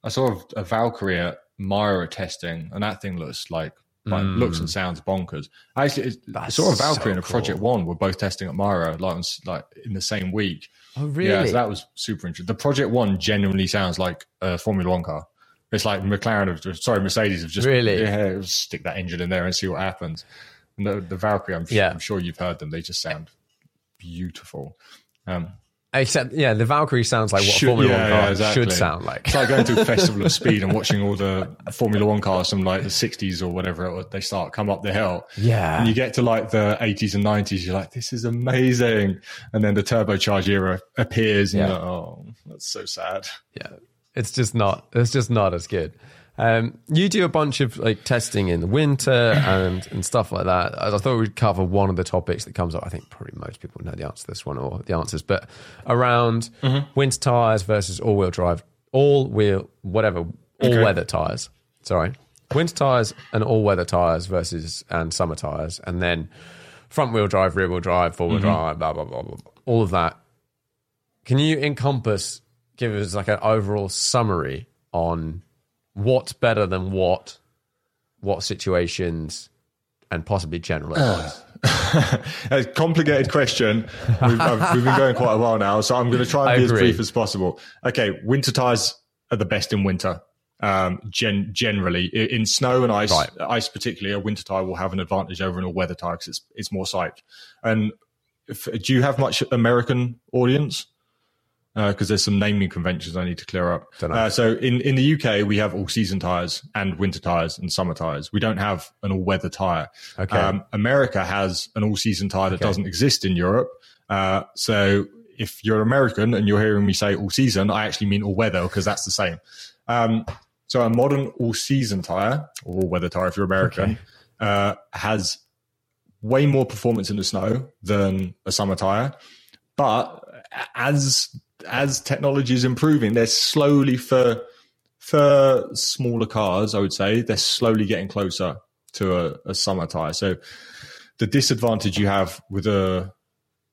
I saw a, a Valkyrie at MIRA testing, and that thing looks like. Like looks and sounds bonkers. Actually, it's, I Mm. That's saw a Valkyrie so and a Project One were both testing at MIRA, like, on like in the same week. oh really Yeah, so that was super interesting. The Project One genuinely sounds like a Formula One car. It's like McLaren have sorry, Mercedes have just Really? yeah, stick that engine in there and see what happens. And the, the Valkyrie, I'm, Yeah. I'm sure you've heard them. They just sound beautiful. Um, except yeah the valkyrie sounds like what should- a formula yeah, one car yeah, exactly. should sound like It's like going to a (laughs) festival of speed and watching all the Formula One cars from like the 60s or whatever was, they start come up the hill. Yeah. And you get to like the 80s and 90s, you're like, this is amazing. And then the turbocharged era appears and Yeah. you're like, oh, that's so sad. yeah it's just not it's just not as good um, you do a bunch of like testing in the winter and and stuff like that. I thought we'd cover one of the topics that comes up. I think probably most people know the answer to this one or the answers but around winter tires versus all-wheel drive all-wheel whatever all-weather tires sorry. Winter tires and all-weather tires versus and summer tires and then front-wheel drive rear-wheel drive four-wheel drive blah blah blah blah blah. all of that. Can you encompass, give us like an overall summary on what's better than what, what situations, and possibly general advice? (laughs) a complicated question. We've, I've- we've been going quite a while now, so I'm going to try and be as brief as possible. Okay, winter tires are the best in winter. Um, gen- generally, in snow and ice, Right. ice particularly, a winter tire will have an advantage over an all-weather tire because it's it's more siped. And if, do you have much American audience? Because there's some naming conventions I need to clear up. Uh, so in, in the UK, we have all season tires and winter tires and summer tires. We don't have an all weather tire. Okay. America has an all season tire that doesn't exist in Europe. Uh, so if you're American and you're hearing me say all season, I actually mean all weather because that's the same. Um, so a modern all season tire or all weather tire, if you're American, uh, has way more performance in the snow than a summer tire. But as as technology is improving, they're slowly for for smaller cars, I would say, they're slowly getting closer to a, a summer tire. So the disadvantage you have with a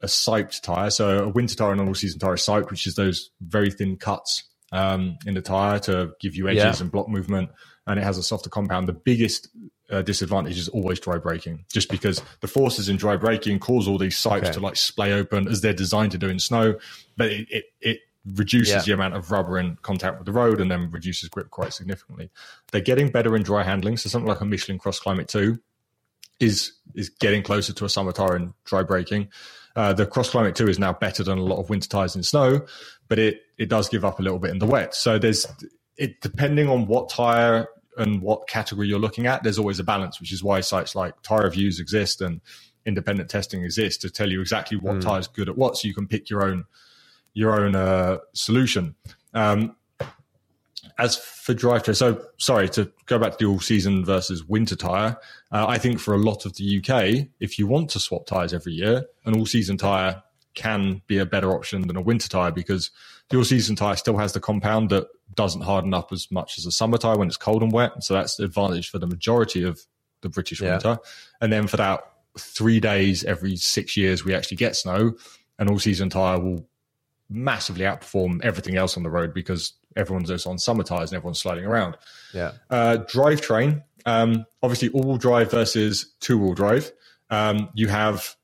a siped tire, so a winter tire and an all season tire is siped, which is those very thin cuts um, in the tire to give you edges Yeah. and block movement, and it has a softer compound. The biggest uh, disadvantage is always dry braking, just because the forces in dry braking cause all these sipes Okay. to like splay open as they're designed to do in snow, but it it, it reduces Yeah. the amount of rubber in contact with the road and then reduces grip quite significantly. They're getting better in dry handling, so something like a Michelin Cross Climate Two is is getting closer to a summer tire in dry braking. Uh, the Cross Climate 2 is now better than a lot of winter tires in snow, but it it does give up a little bit in the wet. So there's it depending on what tire and what category you're looking at, there's always a balance, which is why sites like Tire Reviews exist and independent testing exists to tell you exactly what tire is good at what, so you can pick your own your own uh, solution. Um, as for drivetrain, so sorry to go back to the all season versus winter tire. Uh, I think for a lot of the UK, if you want to swap tires every year, an all season tire can be a better option than a winter tire because the all season tire still has the compound that doesn't harden up as much as a summer tire when it's cold and wet. So that's the advantage for the majority of the British Yeah. winter. And then for that three days every six years, we actually get snow. An all season tire will massively outperform everything else on the road because everyone's just on summer tires and everyone's sliding around. Yeah. Uh, drivetrain, um, obviously all wheel drive versus two wheel drive. Um, you have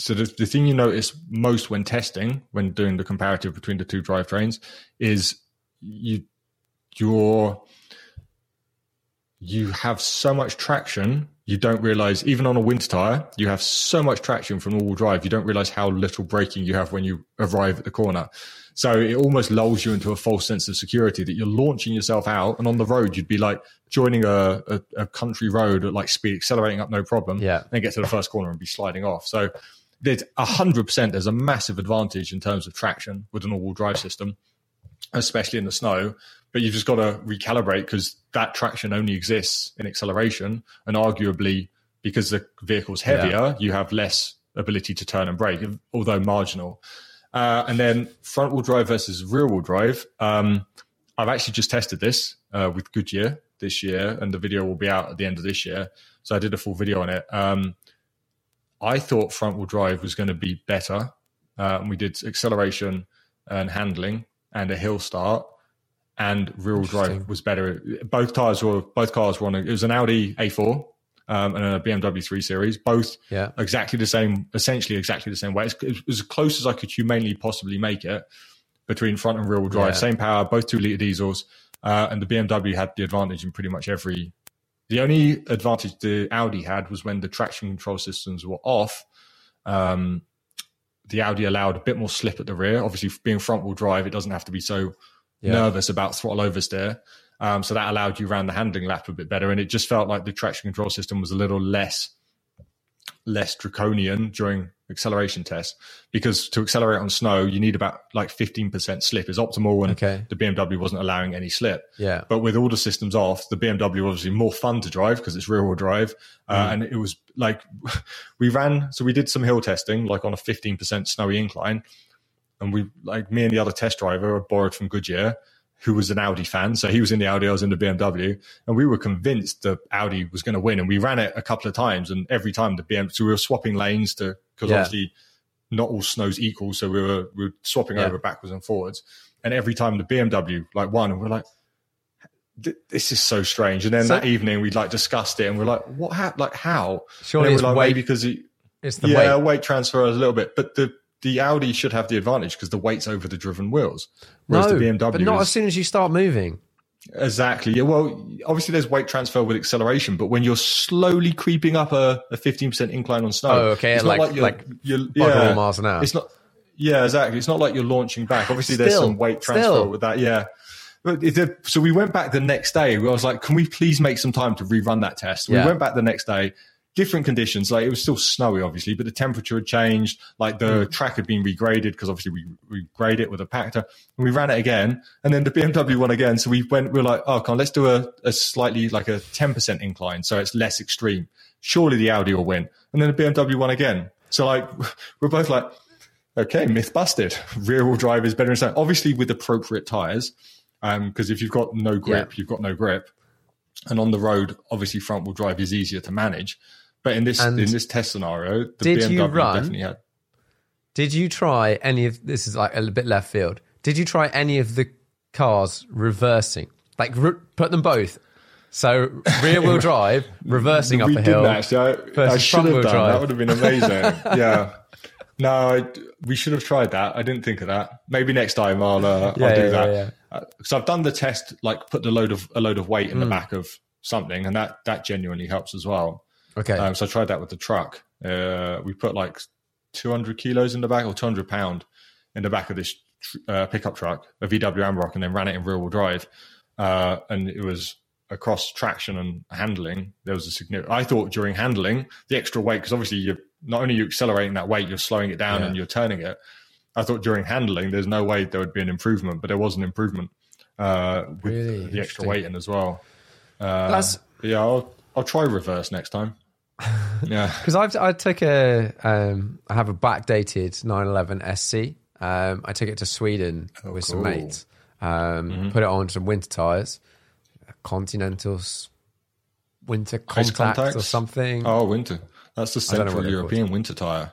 so the, the thing you notice most when testing, when doing the comparative between the two drivetrains, is you your you have so much traction you don't realize even on a winter tire you have so much traction from all-wheel drive you don't realize how little braking you have when you arrive at the corner so it almost lulls you into a false sense of security that you're launching yourself out and on the road you'd be like joining a, a, a country road at like speed accelerating up no problem Yeah. then get to the first corner and be sliding off so there's 100% there's a massive advantage in terms of traction with an all-wheel drive system especially in the snow. But you've just got to recalibrate because that traction only exists in acceleration, and arguably because the vehicle's heavier, you have less ability to turn and brake, although marginal. Uh, and then front wheel drive versus rear wheel drive. Um, I've actually just tested this uh, with Goodyear this year, and the video will be out at the end of this year. So I did a full video on it. Um, I thought front wheel drive was going to be better. Uh, and we did acceleration and handling and a hill start, and rear wheel drive was better. Both tires were both cars were on. A, it was an Audi A4 um, and a BMW 3 Series, both Yeah. exactly the same, essentially exactly the same way. It's, it was as close as I could humanly possibly make it between front and rear wheel drive. Yeah. Same power, both two liter diesels, uh, and the BMW had the advantage in pretty much every. The only advantage the Audi had was when the traction control systems were off. Um, the Audi allowed a bit more slip at the rear. Obviously, being front wheel drive, it doesn't have to be so Yeah. nervous about throttle oversteer. Um, so that allowed you around the handling lap a bit better, and it just felt like the traction control system was a little less less draconian during acceleration test because to accelerate on snow you need about like 15% slip is optimal and Okay. the BMW wasn't allowing any slip Yeah. but with all the systems off, the BMW obviously more fun to drive because it's rear wheel drive. Uh, Mm. and it was like (laughs) we ran, so we did some hill testing, like on a 15% snowy incline. And we, like me and the other test driver, borrowed from Goodyear, who was an Audi fan. So he was in the Audi, I was in the BMW. And we were convinced the Audi was going to win. And we ran it a couple of times. And every time the BMW, so we were swapping lanes to, because Yeah. obviously not all snow's equal. So we were, we were swapping Yeah. over backwards and forwards. And every time the BMW like won, and we're like, this is so strange. And then So- that evening we'd like discussed it and we're like, what happened? Like how? Surely it's like, weight- because it, It's the yeah, weight. weight. transfer a little bit, but the, the Audi should have the advantage because the weight's over the driven wheels. Whereas no, the BMW but not is, as soon as you start moving. Exactly. Yeah. Well, obviously there's weight transfer with acceleration, but when you're slowly creeping up a, a 15% incline on snow, Oh, okay, it's not like- you're, like you're, all miles an hour. It's not. Yeah, exactly. It's not like you're launching back. Obviously, there's some weight transfer still. with that. Yeah. But so we went back the next day. I was like, "Can we please make some time to rerun that test?" We Yeah. went back the next day. Different conditions. Like it was still snowy, obviously, but the temperature had changed. Like the Mm. track had been regraded because obviously we we grade it with a pactor. And we ran it again, and then the BMW won again. So we went. We were like, "Oh, come on, let's do a, a slightly like a ten percent incline, so it's less extreme. Surely the Audi will win." And then the BMW won again. So like (laughs) we're both like, okay, myth busted. Rear wheel drive is better than snow. Obviously, with appropriate tires, because if you've got no grip, Yeah. you've got no grip. And on the road, obviously, front wheel drive is easier to manage. But in this And in this test scenario, the did BMW you run- definitely had. Did you try any of this? Is like a bit left field. Did you try any of the cars reversing? Like re- put them both. So rear wheel (laughs) drive, reversing up a hill. actually. I, I should have done. drive. That would have been amazing. (laughs) yeah. No, I, we should have tried that. I didn't think of that. Maybe next time I'll uh, Yeah, I'll do yeah, that. yeah, Uh, so I've done the test, like put the load of a load of weight in Mm. the back of something, and that that genuinely helps as well. Okay. Um, so I tried that with the truck. Uh, we put like 200 kilos in the back or 200 pound in the back of this tr- uh, pickup truck, a VW Amarok, and then ran it in rear wheel drive. Uh, and it was across traction and handling. There was a significant. I thought during handling the extra weight, because obviously you're not only you accelerating that weight, you're slowing it down Yeah. and you're turning it. I thought during handling, there's no way there would be an improvement, but there was an improvement uh, with Really the extra weight in as well. Uh, That's yeah, I'll, I'll try reverse next time. (laughs) Yeah. because I've I took a um I have a backdated 911 SC. Um, I took it to Sweden with some Oh, cool. Mm-hmm. mates. Um, put it on some winter tires, Continentals, winter Ice contacts, or something. Oh, winter. That's the Central European winter tire.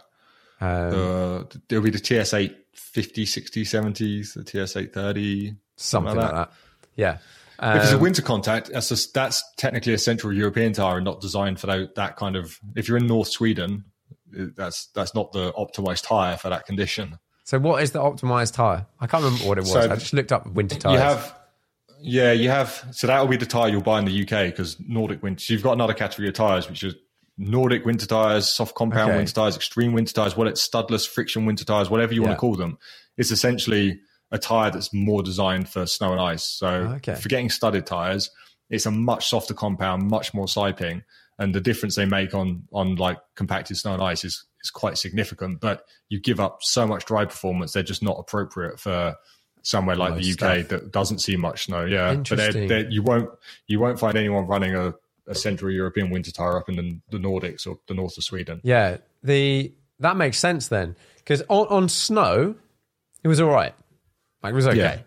Um, Uh, there'll be the TS8 50, 60, 70s, the TS8 30. something like like that. Yeah. If it's a Um, winter contact, that's a, that's technically a Central European tire and not designed for that, that kind of. If you're in North Sweden, that's that's not the optimized tire for that condition. so what is the optimized tire? I can't remember what it was. So I just looked up winter tires. You have, yeah, you have. So that will be the tire you'll buy in the UK because Nordic winter. So you've got another category of tires, which is Nordic winter tires, soft compound Okay. winter tires, extreme winter tires, what it's studless friction winter tires, whatever you want to call them. It's essentially a tire that's more designed for snow and ice. So Okay. for getting studded tires, it's a much softer compound, much more siping, and the difference they make on on like compacted snow and ice is is quite significant. But you give up so much dry performance; they're just not appropriate for somewhere like Most the UK stuff. that doesn't see much snow. Yeah, but they're, Interesting. they're, you won't you won't find anyone running a, a Central European winter tire up in the, the Nordics or the north of Sweden. Yeah, the that makes sense then because on, on snow, it was all right. Like it was okay. Yeah.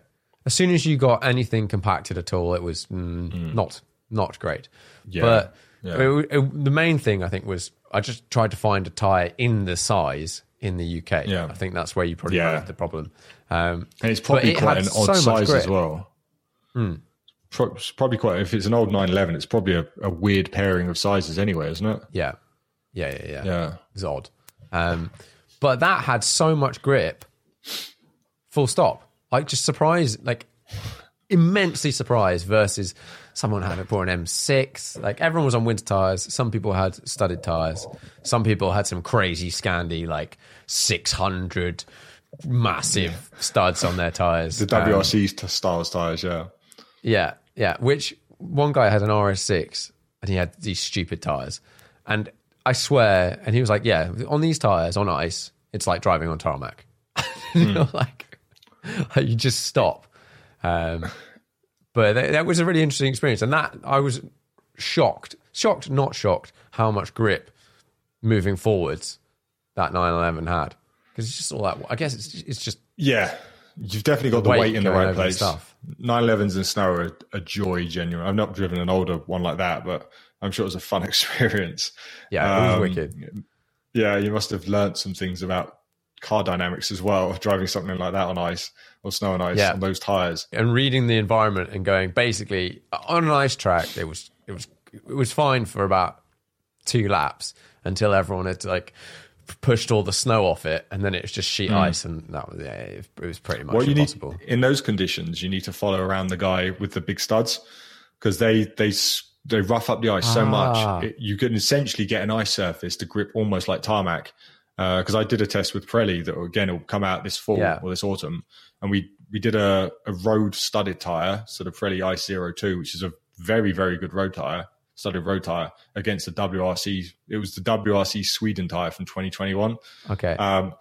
As soon as you got anything compacted at all, it was mm, not not great. Yeah, But yeah. it- it- the main thing I think was I just tried to find a tire in the size in the UK. Yeah. I think that's where you probably Yeah. had the problem. Um, And it's probably it quite an odd so size as well. It's probably quite. If it's an old 911, it's probably a, a weird pairing of sizes anyway, isn't it? Yeah, yeah, yeah, yeah. Yeah. It's odd. Um, but that had so much grip, full stop. Like just surprised, like immensely surprised versus someone had it for an M6. Like everyone was on winter tires. Some people had studded tires. Some people had some crazy Scandi, like 600 massive studs on their tires. The Um, WRC t- styles tires, yeah. yeah, yeah. Which one guy had an RS6 and he had these stupid tires. And I swear, and he was like, yeah, on these tires on ice, it's like driving on tarmac. (laughs) You know, like, (laughs) like you just stop. Um, but that, that was a really interesting experience. And that I was shocked, shocked, not shocked, how much grip moving forwards that 911 had. Because it's just all that, I guess it's, it's just Yeah, you've definitely got the weight weight, in the right place. stuff. 911s in snow are a joy, genuine. I've not driven an older one like that, but I'm sure it was a fun (laughs) experience. Yeah, it was Um, wicked. Yeah, you must have learnt some things about car dynamics as well, driving something like that on ice or snow and ice Yeah. on those tires. and reading the environment and going basically on an ice track it was it was it was fine for about two laps until everyone had like pushed all the snow off it, and then it was just sheet Hmm. ice, and that was yeah, it, it was pretty much What you need impossible. in those conditions, you need to follow around the guy with the big studs because they they they rough up the ice so Ah. much. It, you can essentially get an ice surface to grip almost like tarmac. Because I did a test with Pirelli that again will come out this fall Yeah. or this autumn, and we we did a, a road studded tire, so the Pirelli Ice Zero Two, which is a very very good road tire, studded road tire against the WRC. It was the WRC Sweden tire from 2021. Okay, Um,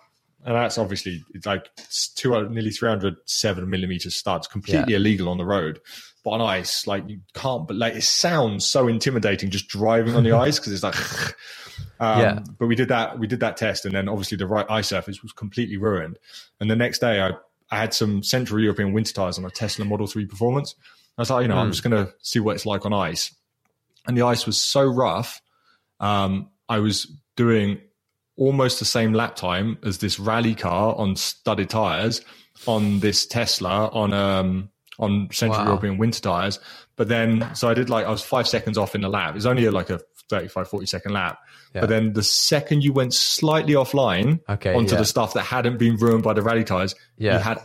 and that's obviously it's like 200, nearly 307 millimeter studs, completely Yeah. illegal on the road. But on ice, like you can't, but like it sounds so intimidating just driving on the (laughs) ice because it's like, (laughs) um, Yeah. But we did that, we did that test, and then obviously the right ice surface was completely ruined. And the next day, I, I had some Central European winter tires on a Tesla Model 3 Performance. I was like, you know, I'm just going to see what it's like on ice. And the ice was so rough. Um, I was doing almost the same lap time as this rally car on studded tires on this Tesla on um on Central Wow. European winter tires. But then so I did like I was five seconds off in the lap. It was only like a 35, 40 second lap. Yeah. But then the second you went slightly offline Okay, onto yeah. the stuff that hadn't been ruined by the rally tires, Yeah. you had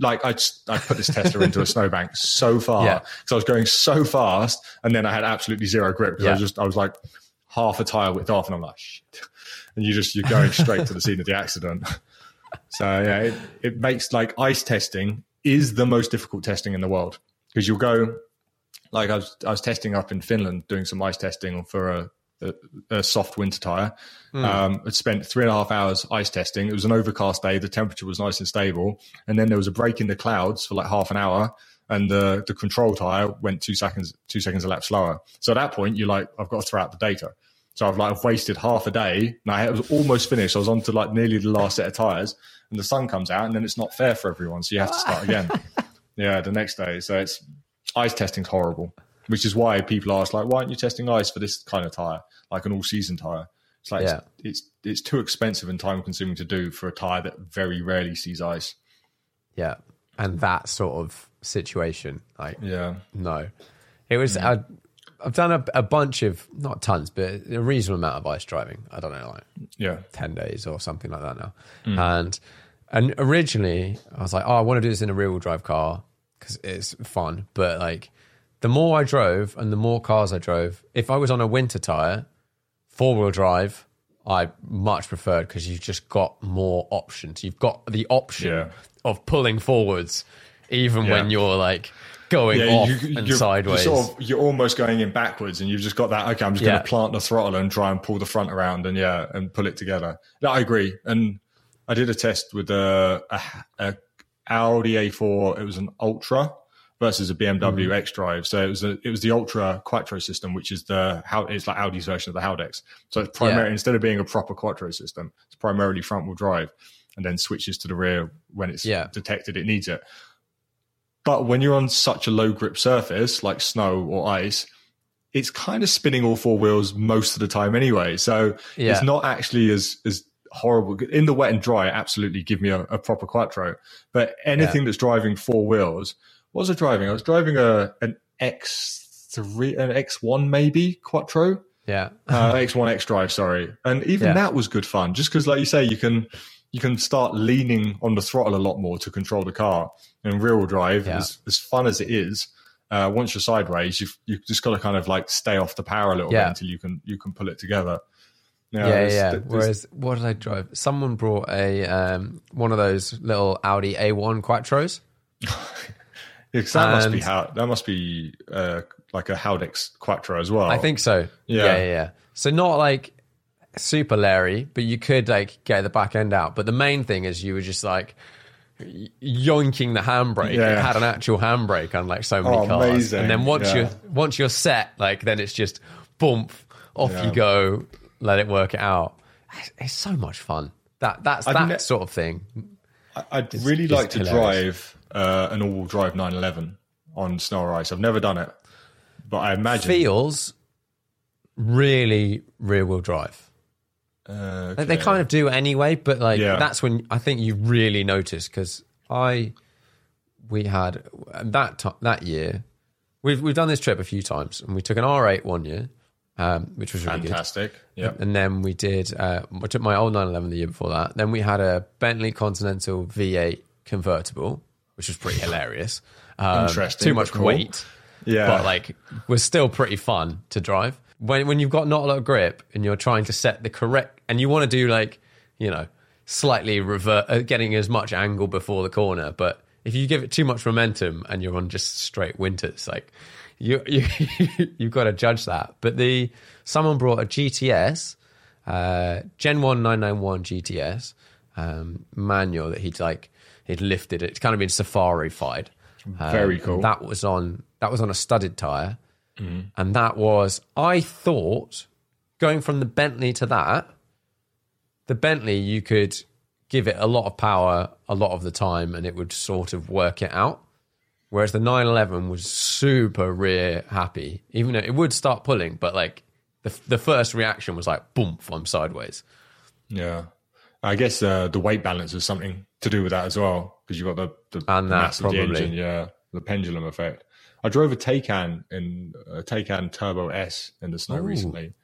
like I I put this Tesla into a (laughs) snowbank so far Yeah. I was going so fast, and then I had absolutely zero grip because I was just I was like half a tire width off, and I'm like, shit. (laughs) and you just you're going straight to the scene of the accident. (laughs) So yeah, it, it makes like ice testing is the most difficult testing in the world because you'll go like I was I was testing up in Finland doing some ice testing for a. A, a soft winter tire. Um, I'd spent three and a half hours ice testing. It was an overcast day. The temperature was nice and stable. And then there was a break in the clouds for like half an hour and the the control tire went two seconds two seconds a lap slower. So at that point, you're like, I've got to throw out the data. So I've like I've wasted half a day. And I was almost finished. I was on to like nearly the last set of tires, and the sun comes out, and then it's not fair for everyone. So you have to start again. (laughs) yeah, the next day. So it's ice testing's horrible, which is why people ask like, why aren't you testing ice for this kind of tire, like an all season tire? It's like Yeah. it's, it's it's too expensive and time consuming to do for a tire that very rarely sees ice. yeah, and that sort of situation, like Yeah. no, it was. Mm. I, I've done a, a bunch of not tons, but a reasonable amount of ice driving. I don't know, like Yeah. 10 days or something like that now. Mm. And and originally I was like, oh, I want to do this in a rear wheel drive car because it's fun. But like the more I drove and the more cars I drove, if I was on a winter tire, four wheel drive, I much preferred because you've just got more options. You've got the option Yeah. of pulling forwards, even when you're like going off and you're, sideways. You're, sort of, you're almost going in backwards, and you've just got that. Okay, I'm just Yeah. going to plant the throttle and try and pull the front around, and yeah, and pull it together. Yeah, I agree. And I did a test with a, a, a Audi A4. It was an Ultra versus a BMW Mm-hmm. X Drive. So it was a, it was the Ultra Quattro system, which is the how it's like Audi's version of the Haldex. So it's primarily Yeah. instead of being a proper Quattro system, it's primarily front wheel drive, and then switches to the rear when it's Yeah. detected it needs it. But when you're on such a low grip surface like snow or ice, it's kind of spinning all four wheels most of the time anyway. So Yeah. it's not actually as as horrible in the wet and dry. Absolutely, give me a, a proper quattro. But anything that's driving four wheels, what was I driving? I was driving a an X three, an X one maybe quattro yeah. uh, (laughs) X1 X Drive, sorry, and even Yeah. that was good fun. Just because, like you say, you can you can start leaning on the throttle a lot more to control the car. And rear wheel drive, Yeah. as, as fun as it is, uh, once you're sideways, you've you just got to kind of like stay off the power a little Yeah. bit until you can you can pull it together. yeah, there's- yeah. there's- Whereas, what did I drive? Someone brought a um, one of those little Audi A1 Quattros. (laughs) Yeah, 'cause that must be how that must be uh, like a Haldex Quattro as well. I think so. Yeah. yeah, yeah, yeah. So not like super Larry, but you could like get the back end out. But the main thing is you were just like yoinking the handbrake. Yeah. It had an actual handbrake, unlike so many Oh, cars. amazing. And then once Yeah. you're once you're set, like then it's just bump off Yeah. you go. Let it work it out. It's, it's so much fun. That that's I've that ne- sort of thing. I'd really like to hilarious. drive uh, an all-wheel drive 911 on snow or ice. I've never done it, but I imagine Feels really rear wheel drive. Uh, They- They kind of do anyway, but like Yeah. that's when I think you really notice because I we had that ti that year we've we've done this trip a few times and we took an R8 one year um, which was really. Fantastic. Yeah. And then we did. Uh, I took my old 911 the year before that. Then we had a Bentley Continental V8 convertible, which was pretty hilarious. Um, Interesting, Too much cool. weight, Yeah. but like was still pretty fun to drive. When when you've got not a lot of grip and you're trying to set the correct, and you want to do like you know slightly revert, uh, getting as much angle before the corner, but if you give it too much momentum and you're on just straight winters, like you (laughs) you you've got to judge that. But the someone brought a GTS, uh, Gen One Nine Nine One GTS um, manual that he'd like he'd lifted. It's kind of been safari-fied. Very cool. That was on that was on a studded tire, and that was I thought going from the Bentley to that. The Bentley you could give it a lot of power a lot of the time, and it would sort of work it out. Whereas the 911 was super rear happy, even though it would start pulling, but like the the first reaction was like boom, I'm sideways. Yeah. I guess uh, the weight balance is something to do with that as well because you've got the, the And that, mass of the probably. engine, yeah, the pendulum effect. I drove a Taycan in a Taycan Turbo S in the snow Ooh. recently.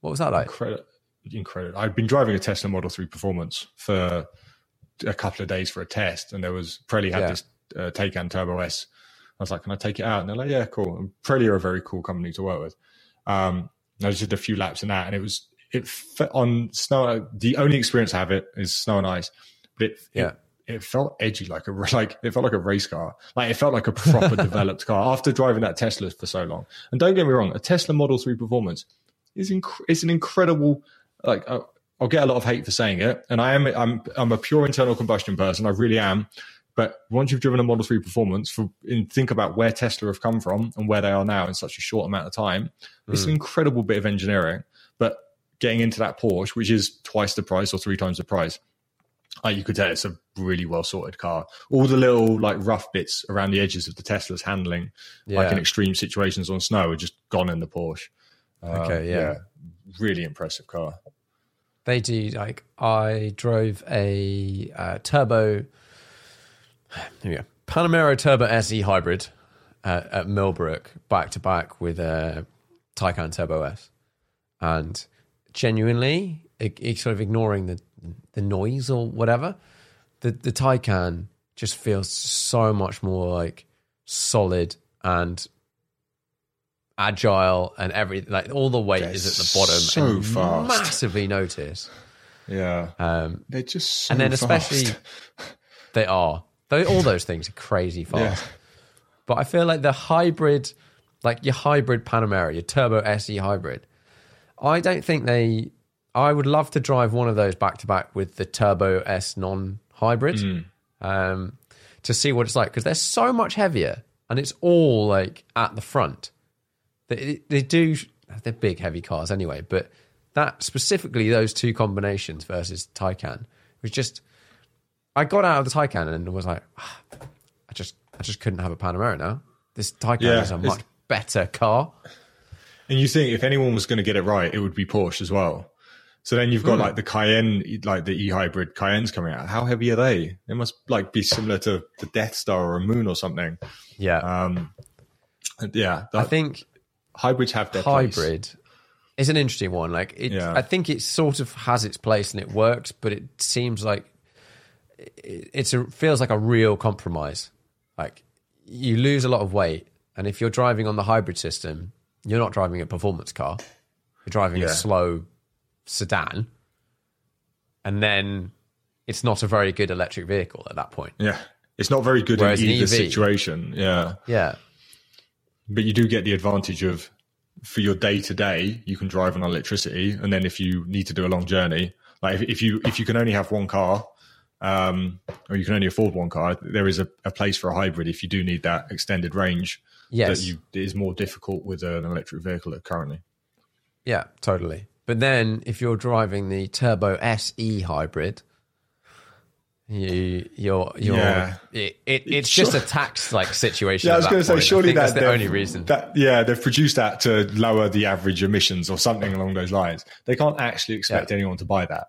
What was that like? Incredible. Incredible. I'd been driving a Tesla Model 3 Performance for a couple of days for a test, and there was Pirelli had Yeah. this uh, Taycan Turbo S. I was like, "Can I take it out?" And they're like, "Yeah, cool." And are a very cool company to work with. Um, and I just did a few laps in that, and it was it on snow. The only experience I have it is snow and ice, but it Yeah. it, it felt edgy, like a (laughs) like it felt like a race car. Like it felt like a proper (laughs) developed car after driving that Tesla for so long. And don't get me wrong, a Tesla Model Three Performance is inc- it's an incredible like uh, I'll get a lot of hate for saying it, and I am I'm I'm a pure internal combustion person. I really am. But once you've driven a Model 3 Performance, for and think about where Tesla have come from and where they are now in such a short amount of time, it's an incredible bit of engineering. But getting into that Porsche, which is twice the price or three times the price, like you could tell it's a really well sorted car. All the little like rough bits around the edges of the Tesla's handling, like in extreme situations on snow, are just gone in the Porsche. Um, Okay, yeah. really impressive car. They do like I drove a uh, turbo. Here we go. Panamera Turbo SE hybrid uh, at Millbrook back to back with a Taycan Turbo S, and genuinely, i i- sort of ignoring the the noise or whatever, the the Taycan just feels so much more like solid and agile and everything. Like all the weight They're is at the bottom. so and fast. massively notice. Yeah, Um, they're just so and then fast. especially (laughs) they are they, all those things are crazy fast. Yeah. But I feel like the hybrid, like your hybrid Panamera, your Turbo SE hybrid, I don't think they. I would love to drive one of those back to back with the Turbo S non hybrid Mm. um, to see what it's like because they're so much heavier and it's all like at the front. They, they do they're big heavy cars anyway, but that specifically those two combinations versus Taycan was just. I got out of the Taycan and was like, "Ah, I just I just couldn't have a Panamera now. This Taycan Yeah, is a much better car. And you think if anyone was going to get it right, it would be Porsche as well. So then you've got like the Cayenne, like the e-hybrid Cayennes coming out. How heavy are they? They must like be similar to the Death Star or a Moon or something. Yeah, Um, yeah, I think hybrids have their place. hybrid is an interesting one. Like, it, Yeah. I think it sort of has its place and it works, but it seems like it, it's a feels like a real compromise. Like, you lose a lot of weight, and if you're driving on the hybrid system, you're not driving a performance car. You're driving a slow sedan, and then it's not a very good electric vehicle at that point. Yeah, it's not very good Whereas in either situation. Yeah, Yeah, but you do get the advantage of for your day to day, you can drive on electricity, and then if you need to do a long journey, like if, if you if you can only have one car, um, or you can only afford one car, there is a, a place for a hybrid if you do need that extended range. Yes. that you it is more difficult with an electric vehicle currently. Yeah, totally. But then if you're driving the Turbo SE hybrid, you you're you're Yeah. it, it, it's just a tax like (laughs) situation. Yeah, I was going to say, surely that, that's the only reason. That, yeah, they've produced that to lower the average emissions or something along those lines. They can't actually expect Yeah. anyone to buy that.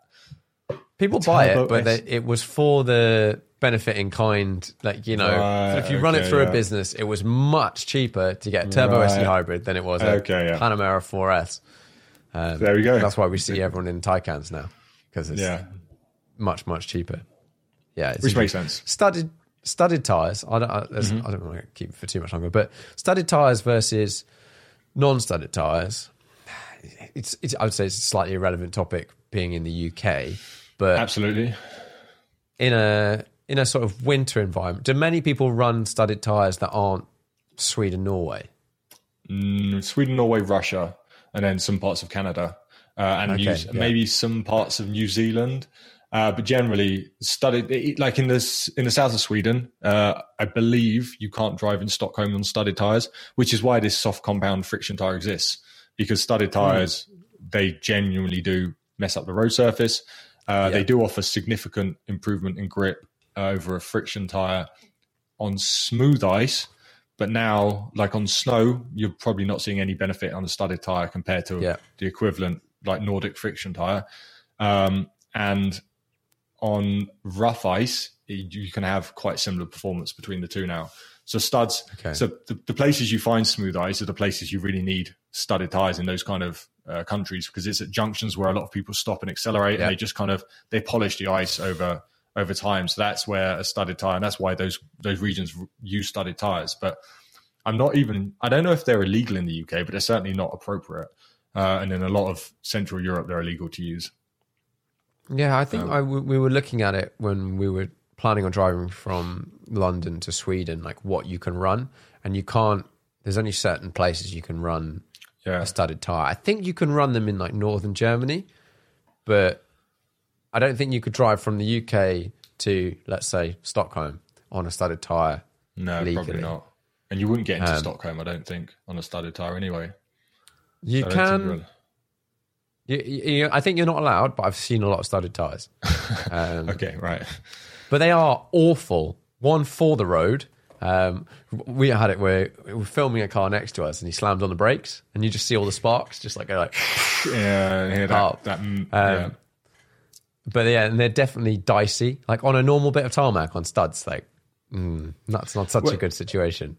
People buy it, but they, it was for the benefit in kind. Like you know, Right, if you run it through yeah. a business, it was much cheaper to get a turbo SE hybrid than it was a Okay, yeah. Panamera 4S. Um, There we go. That's why we see everyone in Taycans now because it's Yeah. much much cheaper. Yeah, Which makes sense. Studded studded tires. I don't. I, Mm-hmm. I don't want to keep it for too much longer, but studded tires versus non-studded tires. It's, it's. I would say it's a slightly irrelevant topic being in the UK, but Absolutely. in a in a sort of winter environment, do many people run studded tires that aren't Sweden, Norway? Mm, Sweden, Norway, Russia, and then some parts of Canada, uh, and Okay, New- yeah. maybe some parts of New Zealand. Uh, but generally, studded it- like in this in the south of Sweden, uh, I believe you can't drive in Stockholm on studded tires, which is why this soft compound friction tire exists. Because studded Hmm. tires, they genuinely do mess up the road surface. Uh, They do offer significant improvement in grip uh, over a friction tire on smooth ice. But now, like on snow, you're probably not seeing any benefit on a studded tire compared to Yeah. the equivalent like Nordic friction tire. Um, and on rough ice, you can have quite similar performance between the two now. So studs. Okay. So the, the places you find smooth ice are the places you really need studded tires in those kind of uh, countries because it's at junctions where a lot of people stop and accelerate, Yeah. and they just kind of they polish the ice over over time. So that's where a studded tire, and that's why those those regions use studded tires. But I'm not even. I don't know if they're illegal in the UK, but they're certainly not appropriate. Uh, and in a lot of Central Europe, they're illegal to use. Yeah, I think I w we were looking at it when we were planning on driving from London to Sweden, like what you can run, and you can't. There's only certain places you can run Yeah, a studded tire. I think you can run them in like northern Germany, but I don't think you could drive from the UK to let's say Stockholm on a studded tire. no, legally. probably not. And you wouldn't get into Um, Stockholm, I don't think, on a studded tire anyway. You I can. You, you, I think you're not allowed, but I've seen a lot of studded tires. (laughs) Um, Okay, right. but they are awful. One for the road. Um, we had it where we were filming a car next to us, and he slammed on the brakes, and you just see all the sparks, just like go like. Yeah, yeah, that, Oh, that mm, um, yeah. But yeah, and they're definitely dicey. Like on a normal bit of tarmac on studs, like mm, that's not such a good situation.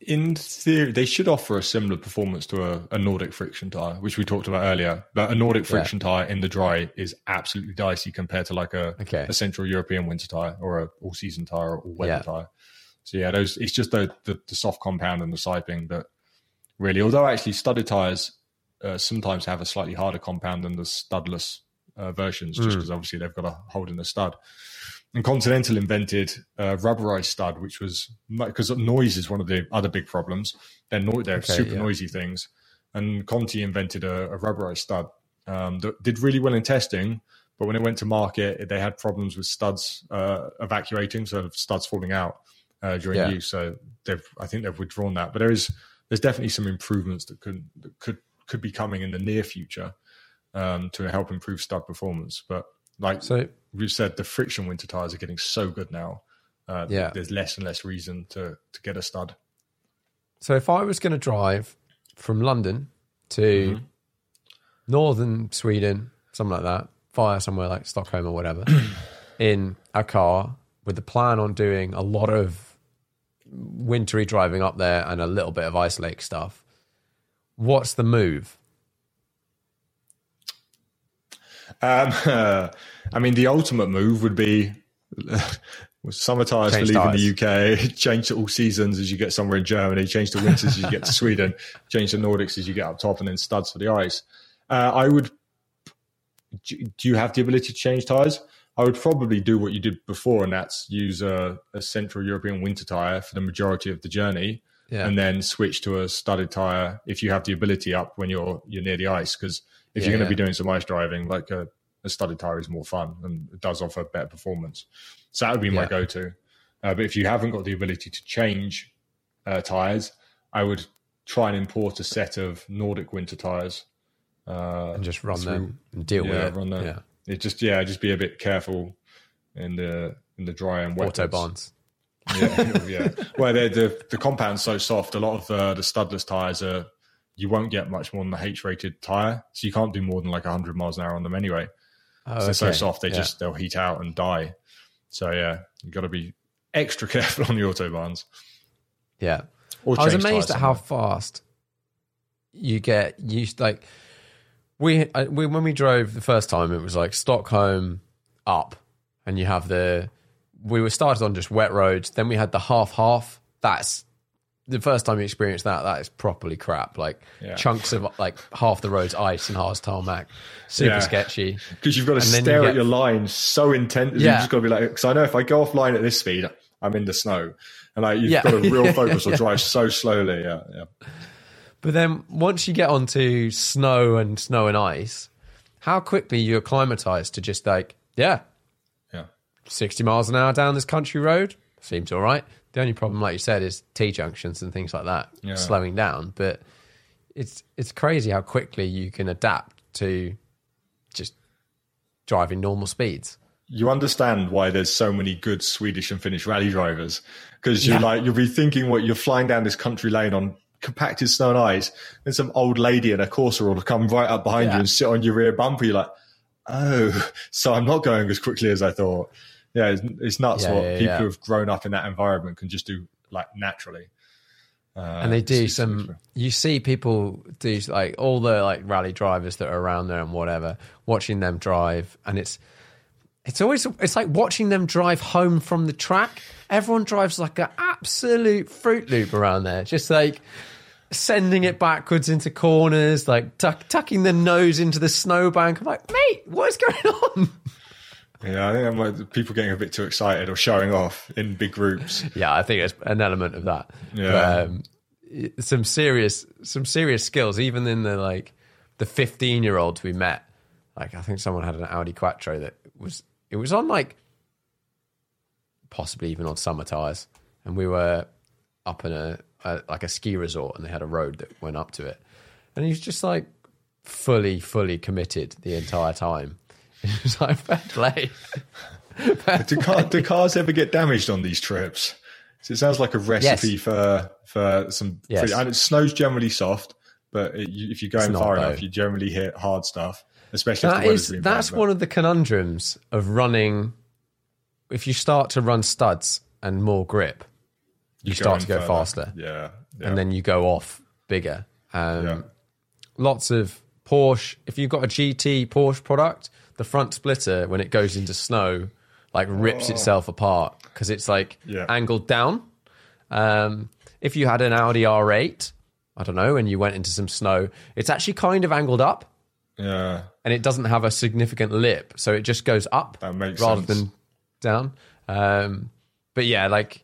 in theory, they should offer a similar performance to a, a Nordic friction tire, which we talked about earlier. But a Nordic friction tire in the dry is absolutely dicey compared to like a, Okay. a Central European winter tire or a all season tire or weather Yeah. tire. So yeah, those it's just the, the the soft compound and the siping that really. Although actually studded tires uh, sometimes have a slightly harder compound than the studless uh, versions, just because obviously they've got a hold in the stud. And Continental invented uh, rubberized stud, which was because noise is one of the other big problems. They're no, they're Okay, super yeah. noisy things, and Conti invented a, a rubberized stud um, that did really well in testing. But when it went to market, they had problems with studs uh, evacuating, so studs falling out uh, during Yeah. use. So they've, I think they've withdrawn that. But there is, there's definitely some improvements that could that could could be coming in the near future um, to help improve stud performance. But like So we've said, the friction winter tires are getting so good now. Uh, Yeah. there's less and less reason to to get a stud. So if I was going to drive from London to northern Sweden, something like that, via somewhere like Stockholm or whatever, (clears throat) in a car with the plan on doing a lot of wintry driving up there and a little bit of ice lake stuff, what's the move? Um, (laughs) I mean, the ultimate move would be (laughs) summer tires for Change leaving tyres. the UK, (laughs) change to all seasons as you get somewhere in Germany, change to winters as you get to Sweden, change to Nordics as you get up top, and then studs for the ice. Uh, I would. Do do you have the ability to change tires? I would probably do what you did before, and that's use a, a Central European winter tire for the majority of the journey, Yeah. and then switch to a studded tire if you have the ability up when you're you're near the ice. Because if Yeah, you're going to yeah. be doing some ice driving, like a, a studded tire is more fun and it does offer better performance. So that would be my Yeah. go-to. Uh, but if you haven't got the ability to change uh, tires, I would try and import a set of Nordic winter tires. Uh, And just run through- them and deal with yeah, it. run them. Yeah. It just yeah, just be a bit careful in the in the dry and wet. Autobahns. Yeah, (laughs) yeah. Well, the the compound's so soft. A lot of uh, the studless tires are you won't get much more than the H-rated tire, so you can't do more than like 100 miles an hour on them anyway. Oh, So they're so soft they Yeah. just they'll heat out and die. So yeah, you've got to be extra (laughs) careful on the autobahns. Yeah. Or I was amazed at how fast you get used. Like we, uh, we when we drove the first time, it was like Stockholm up, and you have the. We were started on just wet roads. Then we had the half half. That's the first time you experience that. That is properly crap. Like Yeah. chunks of like half the roads ice and half tarmac. Super Yeah. sketchy. because you've got to And you stare get- at your line so intently. Yeah. You've just got to be like, because I know if I go offline at this speed, I'm in the snow, and like you've Yeah. got a (laughs) real focus or drive so (laughs) slowly. Yeah, yeah. But then once you get onto snow and snow and ice, how quickly you acclimatize to just like, yeah, Yeah. 60 miles an hour down this country road seems all right. The only problem, like you said, is T junctions and things like that Yeah. slowing down. But it's it's crazy how quickly you can adapt to just driving normal speeds. you understand why there's so many good Swedish and Finnish rally drivers because you're Yeah. like you'll be thinking what you're flying down this country lane on compacted snow and ice, and some old lady in a Corsa will come right up behind Yeah. you and sit on your rear bumper. You're like, oh, so I'm not going as quickly as I thought. Yeah, it's, it's nuts Yeah, what yeah, people who have grown up in that environment can just do like naturally. Uh, and they do some you see people do like all the like rally drivers that are around there and whatever watching them drive and it's it's always it's like watching them drive home from the track. Everyone drives like an absolute fruit loop around there just like sending it backwards into corners like tuck, tucking the nose into the snowbank. I'm like mate what is going on (laughs) Yeah, I think might, people getting a bit too excited or showing off in big groups. (laughs) yeah i think it's an element of that. Yeah. But, um, some serious some serious skills even in the like the 15 year olds we met. Like i think someone had an audi quattro that was it was on like possibly even on summer tires. And we were up in a, a like a ski resort and they had a road that went up to it. And he was just like fully fully committed the entire time (laughs) it was like fair play do, car, do cars ever get damaged on these trips? So it sounds like a recipe Yes. for for some. Yes. pretty- and it snow's generally soft, but it, you, if you're going It's far though. enough, you generally hit hard stuff. Especially if the is that's bad, one of the conundrums of running. If you start to run studs and more grip, you but start to go further. faster, Yeah, yeah. and then you go off bigger. Um, Yeah. Lots of Porsche. If you've got a GT Porsche product, the front splitter when it goes into snow, like rips itself apart because it's like Oh. Yeah. angled down. Um, if you had an Audi R8, I don't know, and you went into some snow, it's actually kind of angled up yeah. and it doesn't have a significant lip, so it just goes up rather sense. than down. Um, but yeah, like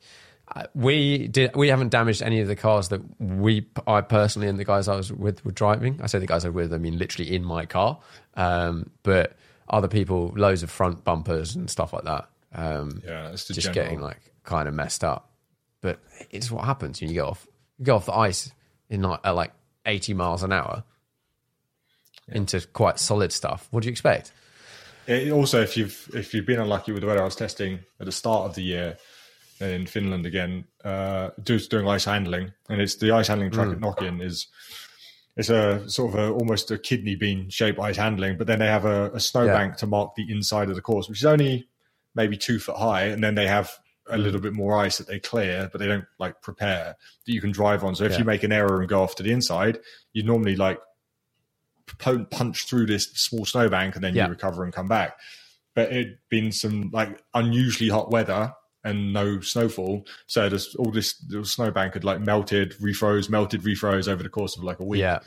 uh, we did, we haven't damaged any of the cars that we, I personally, and the guys I was with were driving. I say the guys I was with, I mean literally in my car. Um, but other people, loads of front bumpers and stuff like that. Um, Yeah, it's just general- getting like kind of messed up. But it's what happens when you get off, you go off the ice in like, at like eighty miles an hour into quite solid stuff. What do you expect? It, also, if you've if you've been unlucky with the weather, I was testing at the start of the year in Finland again, uh, just doing ice handling, and it's the ice handling track at Nokian is it's a sort of a, almost a kidney bean shaped ice handling, but then they have a, a snowbank to mark the inside of the course, which is only maybe two foot high, and then they have a hmm. little bit more ice that they clear, but they don't like prepare that you can drive on. So if Yeah. you make an error and go off to the inside, you normally like punch through this small snowbank and then Yeah. you recover and come back. But it'd been some like unusually hot weather and no snowfall, so there's all this little snowbank had like melted, refroze, melted, refroze over the course of like a week. Yeah.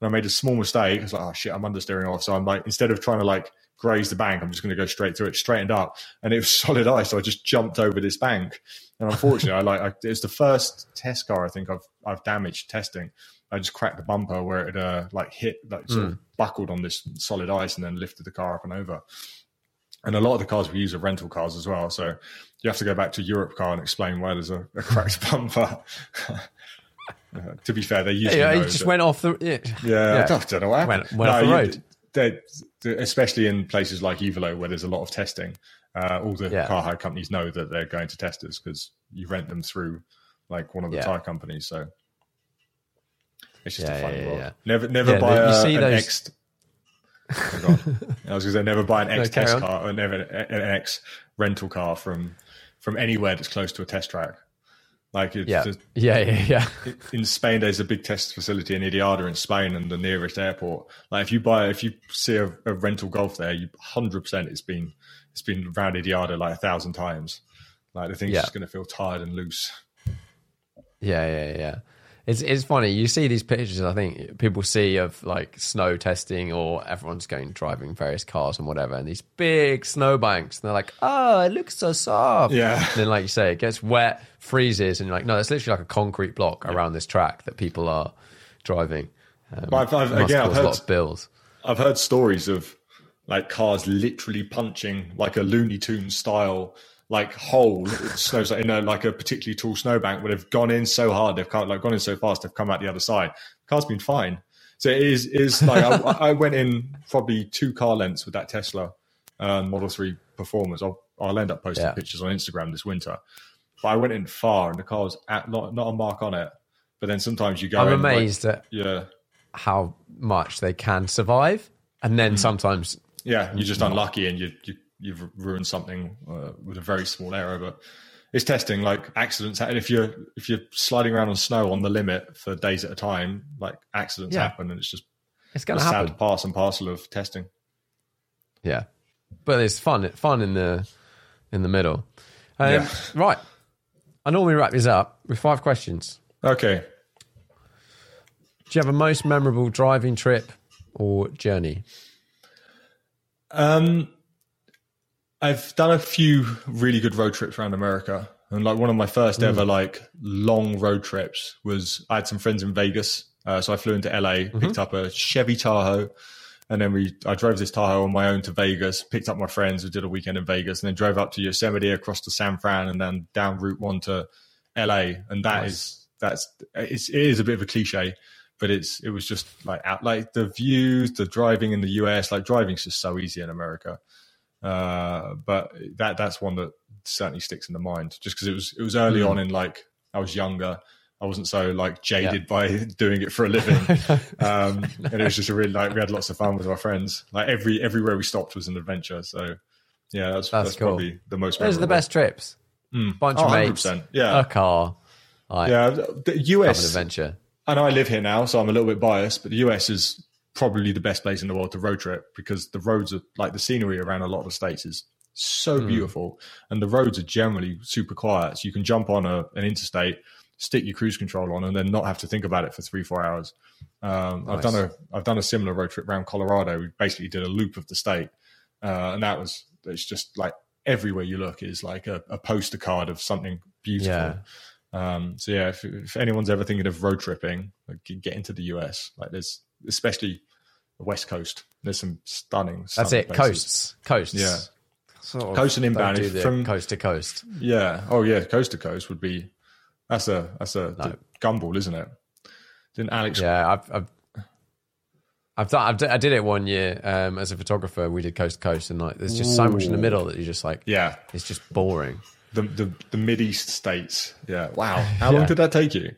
And I made a small mistake. I was like, oh shit, I'm understeering off. So I'm like, instead of trying to like graze the bank, I'm just going to go straight through it, straightened up. And it was (laughs) solid ice. So I just jumped over this bank. And unfortunately, I like, I, it's the first test car I think I've, I've damaged testing. I just cracked the bumper where it uh, like hit, like sort of buckled on this solid ice and then lifted the car up and over. And a lot of the cars we use are rental cars as well. So you have to go back to Europcar and explain why there's a, a cracked bumper. (laughs) Uh, to be fair, they usually Yeah, know just went off the. Yeah, yeah, Yeah. I don't, don't know what happened. Went- went off the road. they- they- especially in places like Ivalo where there's a lot of testing, uh, all the Yeah. car hire companies know that they're going to testers because you rent them through like one of the Yeah. tire companies. So it's just Yeah, a funny world. Never, never buy you a, see an those- X. Oh. (laughs) I was going to say never buy an X carry test car or never an X rental car from from anywhere that's close to a test track. Like it's Yeah, just- yeah, yeah, yeah. in Spain, there's a big test facility in Idiada in Spain, and the nearest airport. Like if you buy, if you see a, a rental golf there, you hundred percent it's been it's been around Idiada like a thousand times. Like the thing's Yeah. just going to feel tired and loose. Yeah, yeah, yeah. It's it's funny. You see these pictures. I think people see of like snow testing, or everyone's going driving various cars and whatever, and these big snowbanks. And they're like, "Oh, it looks so soft." Yeah. And then, like you say, it gets wet, freezes, and you're like, "No, it's literally like a concrete block around this track that people are driving." Um, But I've- I've- again, I've heard- bills. I've heard stories of like cars literally punching like a Looney Tunes style like hole it snows in a like a particularly tall snowbank where they've gone in so hard they've come, like gone in so fast they've come out the other side. The car's been fine. So it is is like I, I went in probably two car lengths with that Tesla uh, Model Three Performance. I'll I'll end up posting Yeah. pictures on Instagram this winter. But I went in far and the car was at not not a mark on it. But then sometimes you go. I'm in, like- amazed at yeah. how much they can survive, and Mm. then sometimes Yeah, you're just unlucky and you, you you've ruined something uh, with a very small error. But it's testing like accidents. And if you're if you're sliding around on snow on the limit for days at a time, like accidents Yeah. happen, and it's just it's a going to sad happen. pass and parcel of testing. Yeah, but it's fun. Fun in the in the middle. Um, Yeah. Right. I normally wrap this up with five questions. Okay, Do you have a most memorable driving trip or journey? um, I've done a few really good road trips around America, and like one of my first ever like long road trips was I had some friends in Vegas, uh, so I flew into LA, picked up a Chevy Tahoe. And then we, I drove this Tahoe on my own to Vegas, picked up my friends, we did a weekend in Vegas, and then drove up to Yosemite, across to San Fran, and then down Route One to LA. And that is that's it's, it is a bit of a cliche, but it's it was just like out like the views, the driving in the US, like driving's just so easy in America. Uh, but that that's one that certainly sticks in the mind, just because it was it was early on in like I was younger. I wasn't so like jaded by (laughs) doing it for a living, (laughs) um, (laughs) and it was just a really like we had lots of fun with our friends. Like every everywhere we stopped was an adventure. So yeah, that's That's that's, cool. probably the most. Those are the best trips. Bunch Oh, of mates, 100%, yeah. a car, like Yeah, the have an US. adventure. I know I live here now, so I'm a little bit biased, but the US is probably the best place in the world to road trip because the roads are like the scenery around a lot of the states is so beautiful, and the roads are generally super quiet. So you can jump on a, an interstate, stick your cruise control on, and then not have to think about it for three four hours. Um, I've done a I've done a similar road trip around Colorado. We basically did a loop of the state, uh, and that was it's just like everywhere you look is like a, a poster card of something beautiful. Yeah. Um, so yeah, if, if anyone's ever thinking of road tripping, like, get into the US. Like there's especially the West Coast. There's some stunning. That's stunning it. places. Coasts, coasts. Yeah. Sort of Coast and don't inbound. do the from- coast to coast. Yeah. Oh yeah, coast to coast would be. That's a that's a No. gumball, isn't it? Didn't Alex? Yeah, I've, I've, I've done. I've d- I did it one year um, as a photographer. We did coast to coast, and like, there's just so much in the middle that you're just like. Yeah. it's just boring. The the the Mid East states. Yeah. Wow. (laughs) How long did that take you?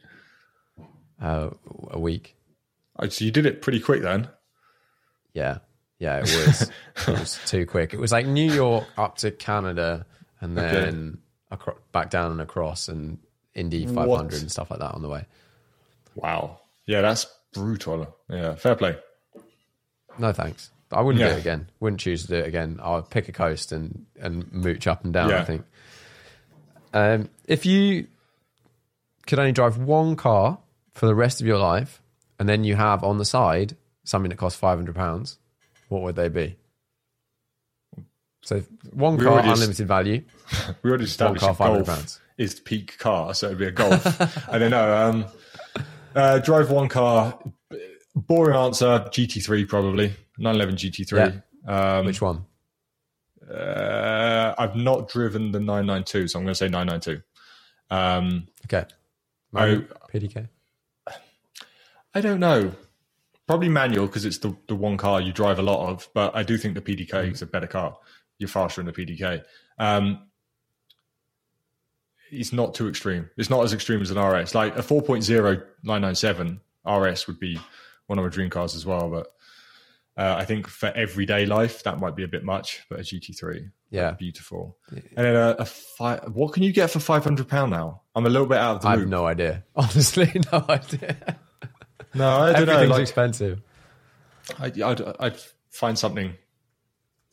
Uh, a week. So you did it pretty quick then. Yeah, yeah, it was. (laughs) it was too quick. It was like New York up to Canada, and then acro- back down and across, and Indy 500 What? and stuff like that on the way. Wow. Yeah, that's brutal. Yeah. Fair play. No thanks. I wouldn't do it again. Wouldn't choose to do it again. I'll pick a coast and and mooch up and down. I think. Um, if you could only drive one car for the rest of your life, and then you have on the side something that costs five hundred pounds, what would they be? So one We car, unlimited value. (laughs) We already established car, that golf £500. is the peak car, so it'd be a golf. I don't know. Um, uh, drove one car. Boring answer: GT3 probably 911 GT3. Um, Which one? uh, I've not driven the 992, so I'm going to say 992. Um, Okay. I, PDK. I don't know. Probably manual because it's the, the one car you drive a lot of, but I do think the PDK is a better car. You're faster in the PDK. Um, it's not too extreme. It's not as extreme as an RS. Like a 4.0 997 RS would be one of my dream cars as well. But Uh, I think for everyday life, that might be a bit much, but a GT3, Yeah. beautiful. And then a, a fi- what can you get for five hundred pound now? I'm a little bit out of the I have no idea. (laughs) Honestly, no idea. No, I don't know. Like, expensive. I, I'd, I'd find something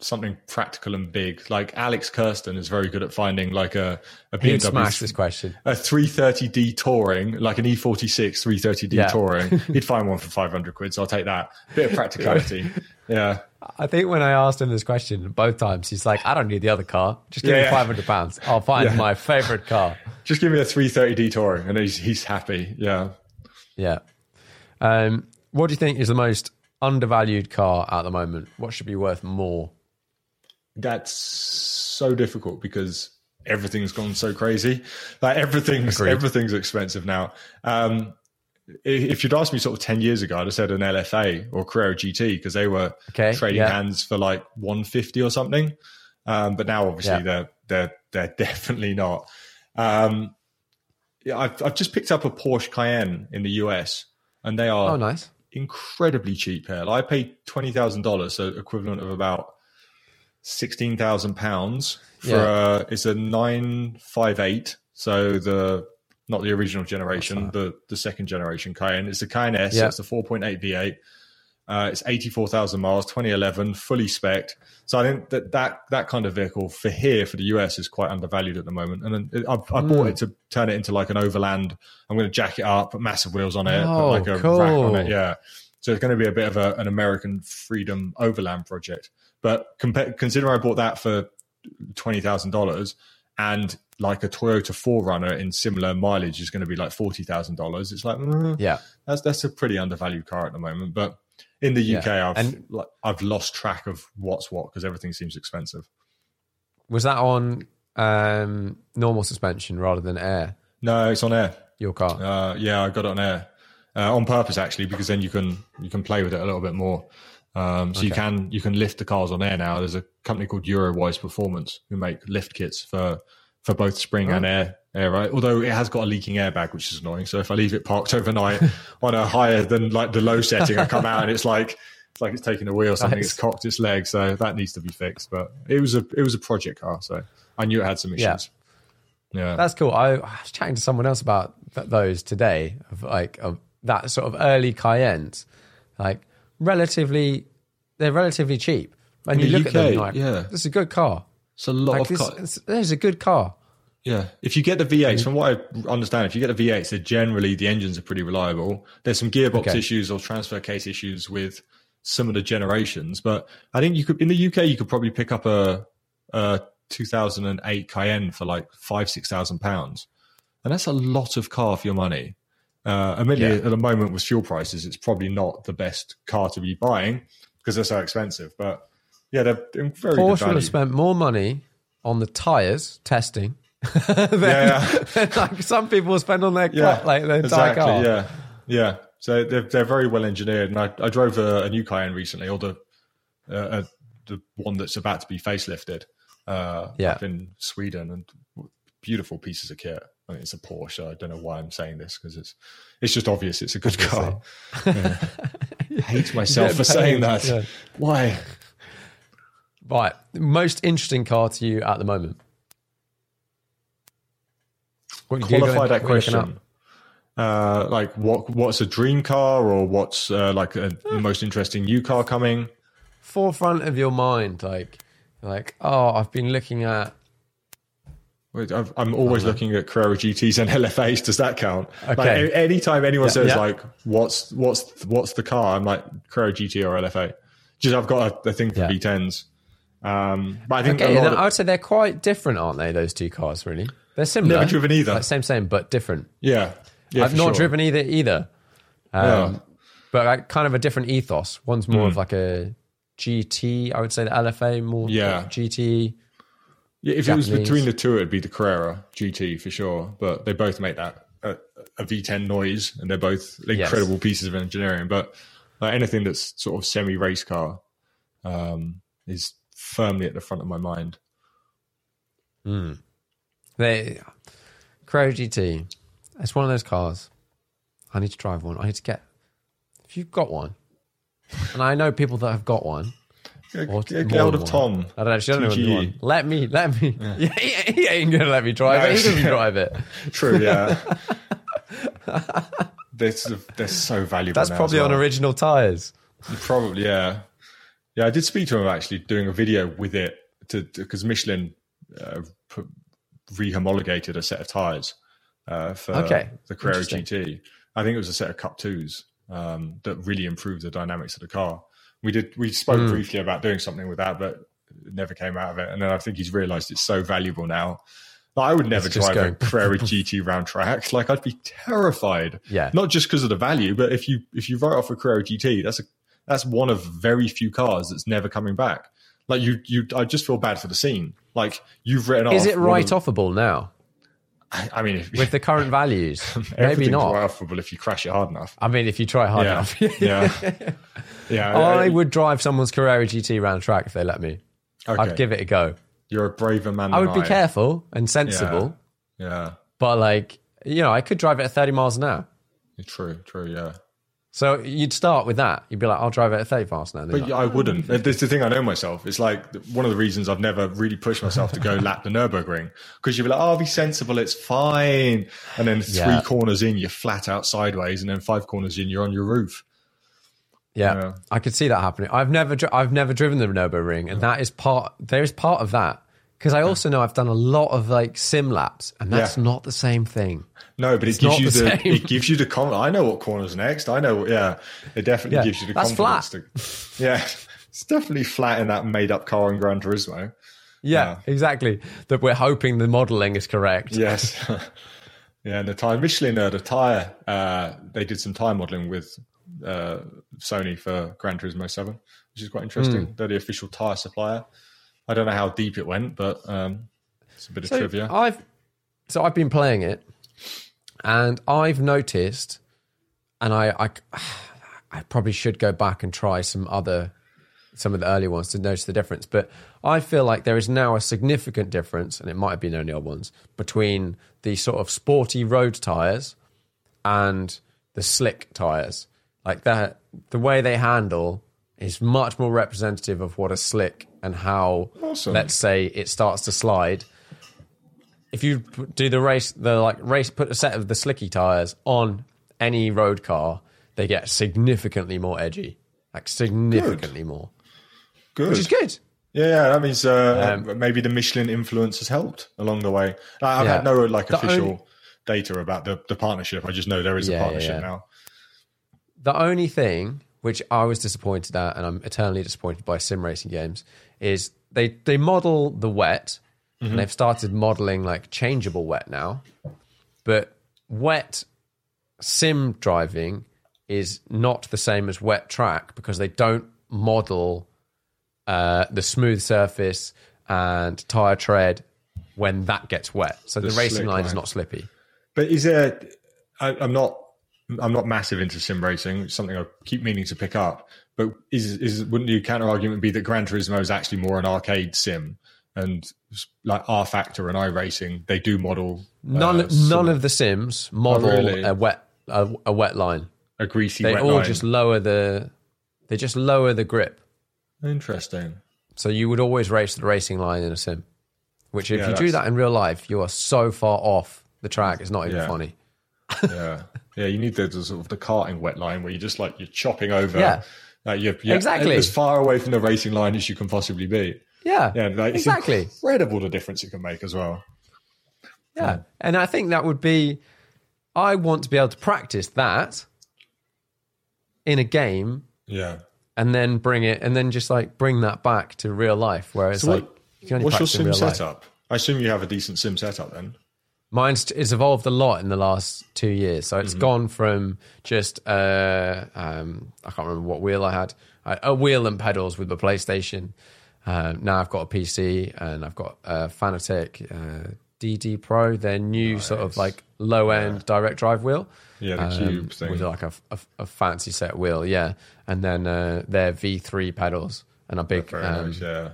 something practical and big. Like Alex Kersten is very good at finding like a a BMW smash this question. a 330D touring, like an E E46 330D Yeah. touring. (laughs) He'd find one for 500 quid, so I'll take that. Bit of practicality. (laughs) yeah. I think when I asked him this question both times, he's like, "I don't need the other car. Just give Yeah, me yeah. five hundred pounds. I'll find Yeah. my favorite car." (laughs) Just give me a 330D touring and he's, he's happy. Yeah. Yeah. Um, what do you think is the most undervalued car at the moment? What should be worth more? That's so difficult because everything's gone so crazy. Like everything's Agreed. everything's expensive now. Um, if you'd asked me sort of 10 years ago, I'd have said an LFA or Carrera GT because they were Okay, trading yeah. hands for like 150 or something. Um, but now obviously Yeah. they're, they're, they're (laughs) definitely not. Um, yeah, I've, I've just picked up a Porsche Cayenne in the US and they are Oh, nice. incredibly cheap here. Like I paid twenty thousand dollars, so equivalent of about sixteen thousand pounds for Yeah. a it's a nine five eight. So the not the original generation, the the second generation Cayenne. It's the Cayenne S. Yeah. It's the four point eight V eight. Uh, it's eighty four thousand miles, twenty eleven, fully spec. So I think that, that that kind of vehicle for here for the US is quite undervalued at the moment. And then I, I bought it to turn it into like an overland. I'm going to jack it up, put massive wheels on it, Oh, put like a rack on it. Yeah. So it's going to be a bit of a, an American freedom overland project. But compa- considering I bought that for twenty thousand dollars, and like a Toyota 4Runner in similar mileage is going to be like forty thousand dollars, it's like mm, Yeah. that's that's a pretty undervalued car at the moment. But in the UK, Yeah. I've And- like, I've lost track of what's what because everything seems expensive. Was that on um, normal suspension rather than air? No, it's on air. Your car. Uh, yeah, I got it on air uh, on purpose actually because then you can you can play with it a little bit more. Um, so you can you can lift the cars on air now. There's a company called Eurowise Performance who make lift kits for for both spring and air air right. Although it has got a leaking airbag, which is annoying. So if I leave it parked overnight (laughs) on a higher than like the low setting, I come out and it's like it's like it's taking a wheel or something. Nice. It's cocked its leg, so that needs to be fixed. But it was a it was a project car, so I knew it had some issues. Yeah, That's cool. I, I was chatting to someone else about th- those today, of like of that sort of early Cayennes, like relatively, they're relatively cheap. And In you look at them, like, yeah. this is a good car. it's a lot Like of this, it's, a good car. Yeah, if you get the V8s, from what I understand, if you get the V8s, they're generally the engines are pretty reliable. There's some gearbox Okay. issues or transfer case issues with some of the generations, but I think you could in the UK you could probably pick up a, a 2008 Cayenne for like five six thousand pounds, and that's a lot of car for your money. Uh, admittedly, Yeah. at the moment with fuel prices, it's probably not the best car to be buying because they're so expensive. But yeah, they're very good Porsche would have spent more money on the tyres testing (laughs) than, Yeah. (laughs) than, like some people spend on their yeah, car, like their entire exactly. car. Yeah, yeah. So they're they're very well engineered, and I, I drove a, a new Cayenne recently, or the uh, uh, the one that's about to be facelifted, uh, Yeah. in Sweden, and beautiful pieces of kit. I mean, it's a Porsche. I don't know why I'm saying this because it's it's just obvious it's a good car. (laughs) Yeah. I hate myself for saying that. Yeah. Why? Right. Most interesting car to you at the moment? What, Qualify that question. Uh, like what what's a dream car, or what's uh, like a, the most interesting new car coming? Forefront of your mind, like, like, oh, I've been looking at. Wait, I've, I'm always looking at Carrera GTs and (laughs) LFAs. Does that count? Okay. a- anytime anyone says yeah. like, "What's what's what's the car?" I'm like Carrera GT or LFA. Just I've got a, a thing for Yeah. V10s. Um, but I think okay, I would say they're quite different, aren't they? Those two cars, really. They're similar. Never driven either. Like, same, same, but different. yeah, yeah, I've not sure. driven either, either. Um, Yeah. But like, kind of a different ethos. One's more Hmm. of like a GT. I would say the LFA more Yeah. GT. Yeah, if it was between the two, it'd be the Carrera GT for sure. But they both make that a, a V10 noise, and they're both incredible pieces of engineering. But like, anything that's sort of semi race car um, is firmly at the front of my mind. They Carrera GT. It's one of those cars. I need to drive one. I need to get. If you've got one, and I know people that have got one. Get, get hold of one. Tom. I don't actually don't know one. Let me, let me. Yeah. (laughs) he, he ain't gonna let me drive No, it. He doesn't yeah. drive it. (laughs) True, yeah. (laughs) they're, they're so valuable. That's probably on original tires. Probably, yeah. Yeah, I did speak to him actually doing a video with it to because Michelin uh, put, rehomologated a set of tires uh, for Okay, the Carrera. GT. I think it was a set of Cup twos um, that really improved the dynamics of the car. We did we spoke Hmm. briefly about doing something with that, but it never came out of it. And then I think he's realised it's so valuable now. Like, I would never drive a going- Carrera (laughs) GT round track. Like I'd be terrified. Yeah. Not just because of the value, but if you if you write off a Carrera GT, that's a that's one of very few cars that's never coming back. Like you you I just feel bad for the scene. Like you've written Is off it one right of- offable now I, I mean if, with the current values? (laughs) Maybe not. offable if you crash it hard enough. I mean, if you try hard yeah. enough. (laughs) yeah. Yeah. (laughs) I would drive someone's Carrera GT round track if they let me. Okay. I'd give it a go. You're a braver man I would be careful and sensible, Yeah. but like, you know, I could drive it at 30 miles an hour. True, true, yeah. So you'd start with that. You'd be like, I'll drive it at 30 miles an hour. And But like, I wouldn't. That's the thing. I know myself. It's like one of the reasons I've never really pushed myself to go (laughs) lap the Nurburgring because you'd be like, "Oh, be sensible. It's fine." And then three Yeah. corners in, you're flat out sideways, and then five corners in, you're on your roof. yeah, yeah. I could see that happening. I've never, I've never driven the Nürburgring, and that is part. There is part of that because I also know I've done a lot of like sim laps, and that's Yeah. not the same thing. No, but it It's gives you the the, (laughs) it gives you the con. I know what corners next. I know. Yeah, it definitely Yeah, gives you the that's confidence. To, (laughs) yeah, it's definitely flat in that made up car in Gran Turismo. Yeah, exactly. That we're hoping the modelling is correct. Yes. (laughs) yeah, and the tire Michelin, uh, the tire, uh, they did some tire modeling with uh, Sony for Gran Turismo Seven, which is quite interesting. Hmm. They're the official tire supplier. I don't know how deep it went, but um, it's a bit of So trivia. I've so I've been playing it, and I've noticed, and I, I (sighs) I probably should go back and try some other some of the early ones to notice the difference. But I feel like there is now a significant difference, and it might have been only old ones between the sort of sporty road tires and the slick tires. Like that, the way they handle is much more representative of what a slick and how, Awesome. let's say, it starts to slide. If you do the race, the like race, put a set of the slicky tires on any road car, they get significantly more edgy, like significantly more, Good. which is good. Yeah, yeah, that means uh, Um, maybe the Michelin influence has helped along the way. I've Yeah. had no like official only- data about the, the partnership. I just know there is Yeah, a partnership yeah. now. The only thing which I was disappointed at, and I'm eternally disappointed by sim racing games, is they they model the wet, and they've started modeling like changeable wet now, but wet sim driving is not the same as wet track because they don't model uh, the smooth surface and tire tread when that gets wet. So the, The racing slick line is not slippy. But is there? I, I'm not. I'm not massive into sim racing. It's something I keep meaning to pick up. But is is wouldn't the counter argument be that Gran Turismo is actually more an arcade sim, and like rFactor and iRacing, they do model None, uh, none of the sims model really? a wet a, a wet line. a greasy They all line. just lower the they just lower the grip. Interesting. So you would always race the racing line in a sim. Which if Yeah, you do that in real life, you are so far off the track. It's not even Yeah. funny. Yeah, (laughs) yeah. You need the, sort of the karting wet line where you're just like you're chopping over. Yeah. Like you're, you're Exactly. as far away from the racing line as you can possibly be. Yeah, Yeah, like, it's exactly. incredible the difference it can make as well. Yeah, and I think that would be. I want to be able to practice that in a game, Yeah. and then bring it, and then just like bring that back to real life, where it's So like what, you can only what's your sim real life. setup? I assume you have a decent sim setup then. Mine's it's evolved a lot in the last two years. So it's gone from just uh, um, I can't remember what wheel I had, I, a wheel and pedals with the PlayStation. Uh, now I've got a PC and I've got a Fanatec uh, DD Pro, their new sort of like low end direct drive wheel. Yeah, the cube thing. with like a, a, a fancy set wheel, yeah, and then uh, their V3 pedals and a big um, nice, yeah.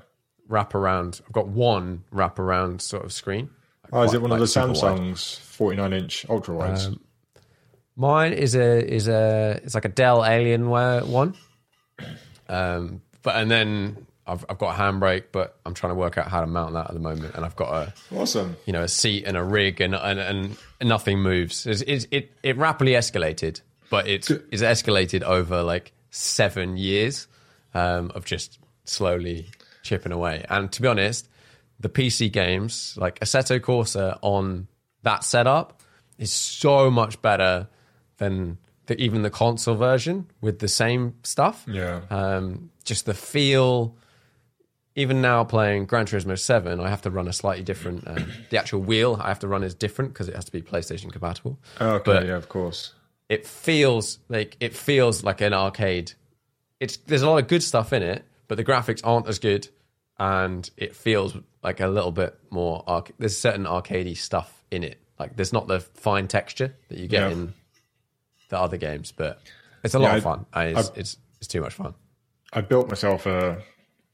wrap around. I've got one wrap around sort of screen. Oh, is it one of like the. Samsung's 49 inch ultra wides? Um, Mine is a is a it's like a Dell Alienware one. Um, but and then I've I've got a handbrake, but I'm trying to work out how to mount that at the moment, and I've got a Awesome. you know a seat and a rig, and and, and nothing moves. It's, it's, it it rapidly escalated, but it's it's escalated over like seven years um, of just slowly chipping away. And to be honest, the PC games like Assetto Corsa on that setup is so much better than the, even the console version with the same stuff. Yeah. Um, just the feel. Even now playing Gran Turismo 7, I have to run a slightly different. Um, the actual wheel I have to run is different because it has to be PlayStation compatible. Okay, But- yeah, of course. It feels like it feels like an arcade. It's there's a lot of good stuff in it, but the graphics aren't as good, and it feels like a little bit more. Arc- there's certain arcadey stuff in it. Like there's not the fine texture that you get Yeah. in the other games, but it's a lot Yeah, of fun. And it's, I- it's it's too much fun. I built myself a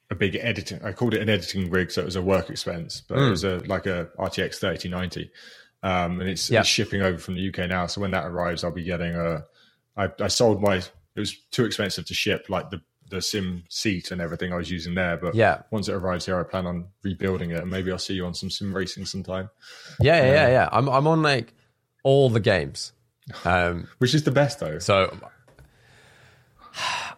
a big editing. I called it an editing rig, so it was a work expense, but it was a like a RTX thirty ninety, um, and it's, Hmm. Yeah. it's shipping over from the UK now. So when that arrives, I'll be getting a. I, I sold my. It was too expensive to ship, like the the sim seat and everything I was using there. But Yeah. once it arrives here, I plan on rebuilding it, and maybe I'll see you on some sim racing sometime. Yeah, yeah, yeah. yeah. I'm I'm on like all the games. (laughs) Um, Which is the best though. so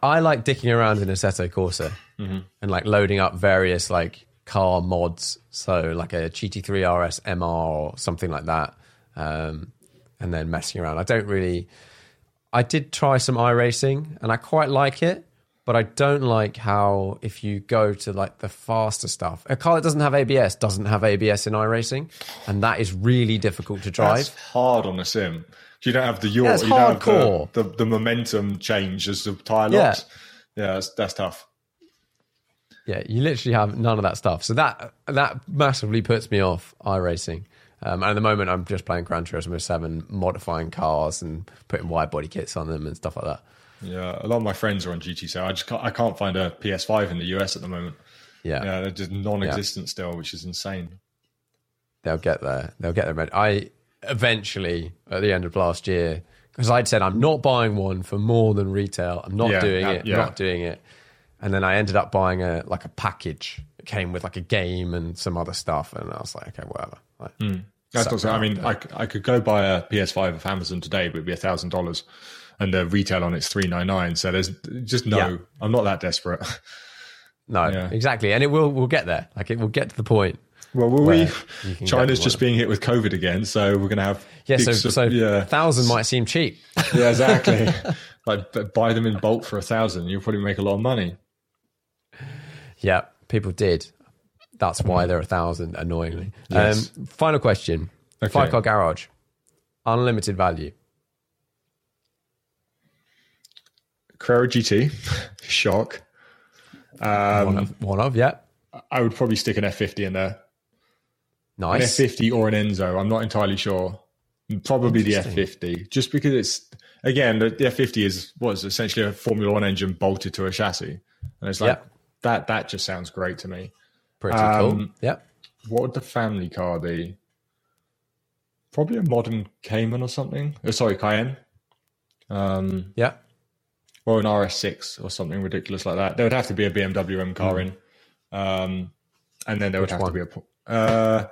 I like dicking around in Assetto Corsa and like loading up various like car mods. So like a GT3 RS MR or something like that, um, and then messing around. I don't really. I did try some iRacing and I quite like it, but I don't like how if you go to like the faster stuff, a car that doesn't have ABS doesn't have ABS in iRacing, and that is really difficult to drive. That's hard on a sim. You don't have the yaw. Yeah, you don't have hardcore. the, the, the momentum change as the tire Yeah. Yeah, that's, that's tough. Yeah, you literally have none of that stuff. So that that massively puts me off iRacing. Um, and at the moment, I'm just playing Gran Turismo 7, modifying cars and putting wide body kits on them and stuff like that. Yeah, a lot of my friends are on GT. So I just can't, I can't find a PS5 in the US at the moment. Yeah, Yeah, they're just non-existent still, which is insane. they'll get there. They'll get there. I eventually, at the end of last year, because I'd said I'm not buying one for more than retail. I'm not Yeah, doing it. yeah. Not doing it. And then I ended up buying a like a package. It came with like a game and some other stuff, and I was like, okay, whatever. Like, That's also, I mean, I, I could go buy a PS5 off Amazon today, but it'd be a thousand dollars, and the retail on it's three nine nine. So there's just no. Yeah. I'm not that desperate. (laughs) no, Yeah. exactly. And it will we'll get there. Like it will get to the point. Well, will we? (laughs) China's just being hit with COVID again, so we're going to have Yeah, so, so yeah, thousand might seem cheap. (laughs) yeah, exactly. like buy them in bulk for a thousand, you'll probably make a lot of money. yeah, people did. That's why they're a thousand. Annoyingly. Yes. Um, final question: Okay. Five car garage, unlimited value. Carrera GT, shock. Um, one of, one of, yeah, I would probably stick an F50 in there, an nice. F50 or an Enzo. I'm not entirely sure. Probably the F50, just because it's again the, the F50 is was essentially a Formula One engine bolted to a chassis, and it's like Yeah. that. That just sounds great to me. Pretty um, cool. Yeah, What would the family car be? Probably a modern Cayman or something. Oh, sorry, Cayenne. Um, yeah. Or an RS6 or something ridiculous like that. There would have to be a BMW M car in, um, and then there would Hmm. Have one? to be a. Uh,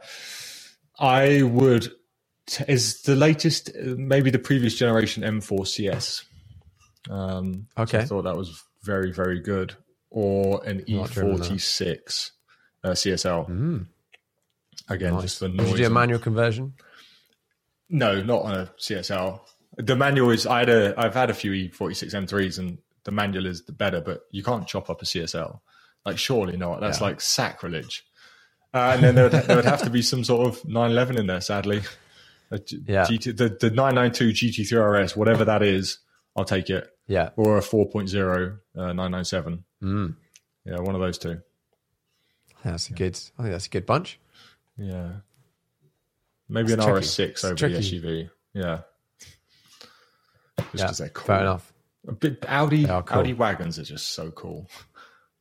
I would. T- is the latest maybe the previous generation M4 CS? Um, so Okay. I thought that was very very good. Or an Not. E46 uh, CSL. Again, just for Would noise. you do a manual conversion? no, not on a CSL. The manual is. I had a. I've had a few E46 M3s, and the manual is the better. But you can't chop up a CSL. Like, surely not. That's Yeah. like sacrilege. Uh, and then there would, there would have to be some sort of 911 in there. Sadly, G- Yeah. GT, the the 992 GT3 RS, whatever that is, I'll take it. Yeah. Or a 4.0 uh, 997. Mm. Yeah, one of those two. That's a good. I think that's a good bunch. Yeah. Maybe It's an tricky. RS6 over the SUV. Yeah. Just Yeah, 'cause they're cool. fair enough. A bit Audi cool. Audi wagons are just so cool.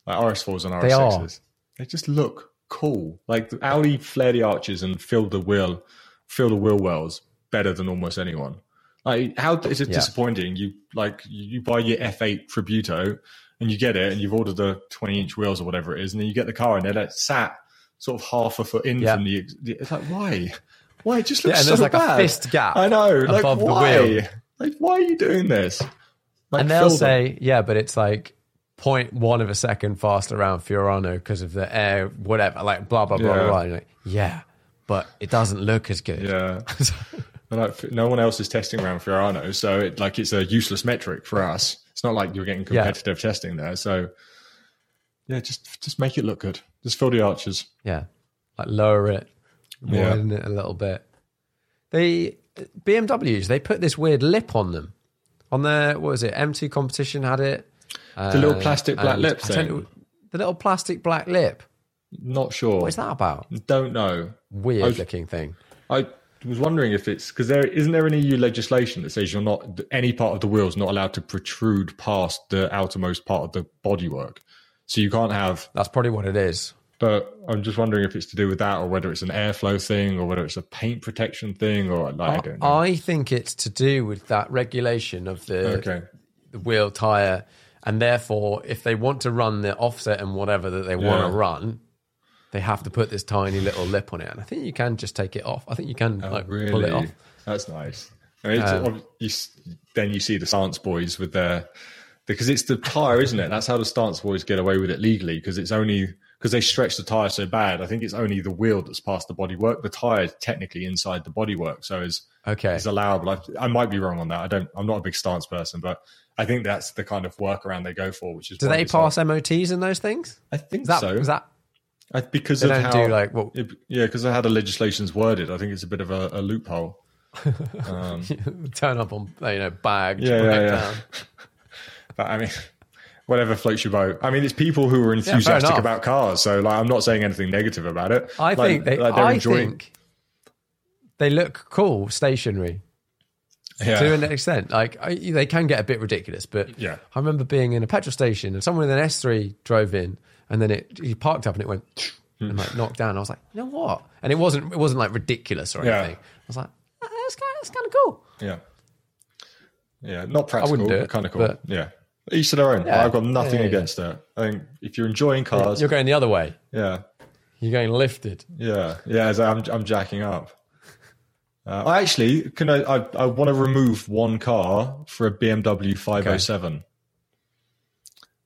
Like RS4s and RS6s. They just look cool. Like the Audi flare the arches and fill the wheel fill the wheel wells better than almost anyone. Like how is it Yeah. disappointing? You like you buy your F8 Tributo and you get it, and you've ordered the 20 inch wheels or whatever it is, and then you get the car, and they're like sat sort of half a foot in Yeah. from the. It's like why? Why it just Yeah, looks and there's so like a fist gap I know, like above the why? wheel. Like why are you doing this? Like, and they'll say, yeah, but it's like 0.1 of a second faster around Fiorano because of the air, whatever, like blah, blah, blah, Yeah. blah. Like, yeah, but it doesn't look as good. Yeah. (laughs) And, like, no one else is testing around Fiorano, so it, like it's a useless metric for us. It's not like you're getting Yeah. competitive testing there. So yeah, just just make it look good. Just fill the arches. Yeah. Like lower it, Yeah. widen it a little bit. They, BMWs, they put this weird lip on them. On their, what was it, M2 competition had it. The little Uh, plastic black lip thing. The little plastic black lip. Not sure. What is that about? Don't know. Weird was- looking thing. I was wondering if it's because there isn't there an EU legislation that says you're not any part of the wheel is not allowed to protrude past the outermost part of the bodywork. So you can't have. That's probably what it is. But I'm just wondering if it's to do with that, or whether it's an airflow thing, or whether it's a paint protection thing, or like, I don't know. I think it's to do with that regulation of the, okay. the wheel tire, and therefore, if they want to run the offset and whatever that they want to run, they have to put this tiny little lip on it. And I think you can just take it off. I think you can Oh, like really? pull it off. That's nice. I mean, Um, you, then you see the stance boys with their because it's the tire, isn't it? That's how the stance boys get away with it legally because it's only because they stretch the tire so bad. I think it's only the wheel that's past the bodywork. The tire is technically inside the bodywork, so it's Okay. it's allowable. I, I might be wrong on that. I don't. I'm not a big stance person, but I think that's the kind of workaround they go for. Which is Do they pass MOTs in those things? I think Is that, so. is that I, because they of how do like what it- yeah, because of how the legislation's worded, I think it's a bit of a, a loophole. (laughs) Um, turn up on you know bagged Yeah, yeah, yeah. down? (laughs) But I mean, whatever floats your boat. I mean, it's people who are enthusiastic enough. about cars, so like, I'm not saying anything negative about it. I Like- think they. like, they're I enjoying. think they look cool stationary. yeah. to an extent. Like I, they can get a bit ridiculous, but Yeah. I remember being in a petrol station and someone with an S3 drove in, and then it he parked up and it went hmm. and like knocked down. I was like, you know what? And it wasn't it wasn't like ridiculous or Yeah. anything. I was like, that's kind of, that's kind of cool. yeah, yeah, not practical, I wouldn't do but it, kind of cool. yeah, each to their own. Yeah. I've got nothing Yeah, against it. I think if you're enjoying cars, You're going the other way. yeah, You're going lifted. yeah, yeah. As I'm, I'm jacking up. Uh, I actually can I, I, I want to remove one car for a BMW 507.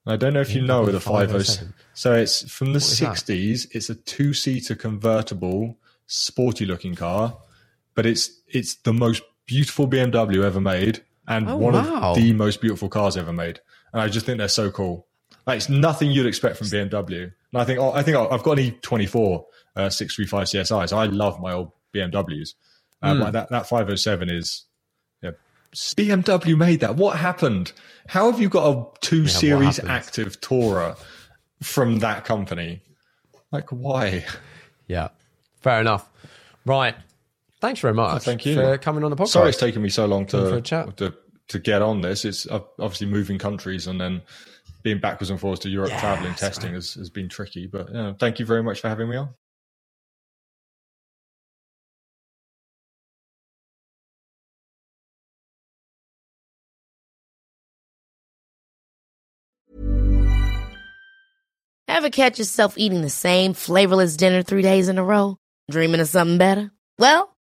I don't know if you know the 507. 507. So it's from the is that? 60s. It's a two-seater convertible, sporty-looking car, but it's it's the most beautiful BMW ever made and Oh, one wow. of the most beautiful cars ever made. And I just think they're so cool. Like it's nothing you'd expect from BMW. And I think oh, I think I've got an E24 uh, 635 CSI, so I love my old BMWs. Uh, Hmm. But that that 507 is yeah, BMW made that. What happened? How have you got a two series active Tourer from that company? Like why? Yeah, fair enough. Right. Thanks very much. Oh, thank you for coming on the podcast. Sorry, it's taken me so long to chat. to to get on this. It's uh, obviously moving countries and then being backwards and forwards to Europe, Yeah, traveling, that's testing has, has been tricky. But yeah, thank you very much for having me on. Ever catch yourself eating the same flavorless dinner three days in a row? Dreaming of something better? Well,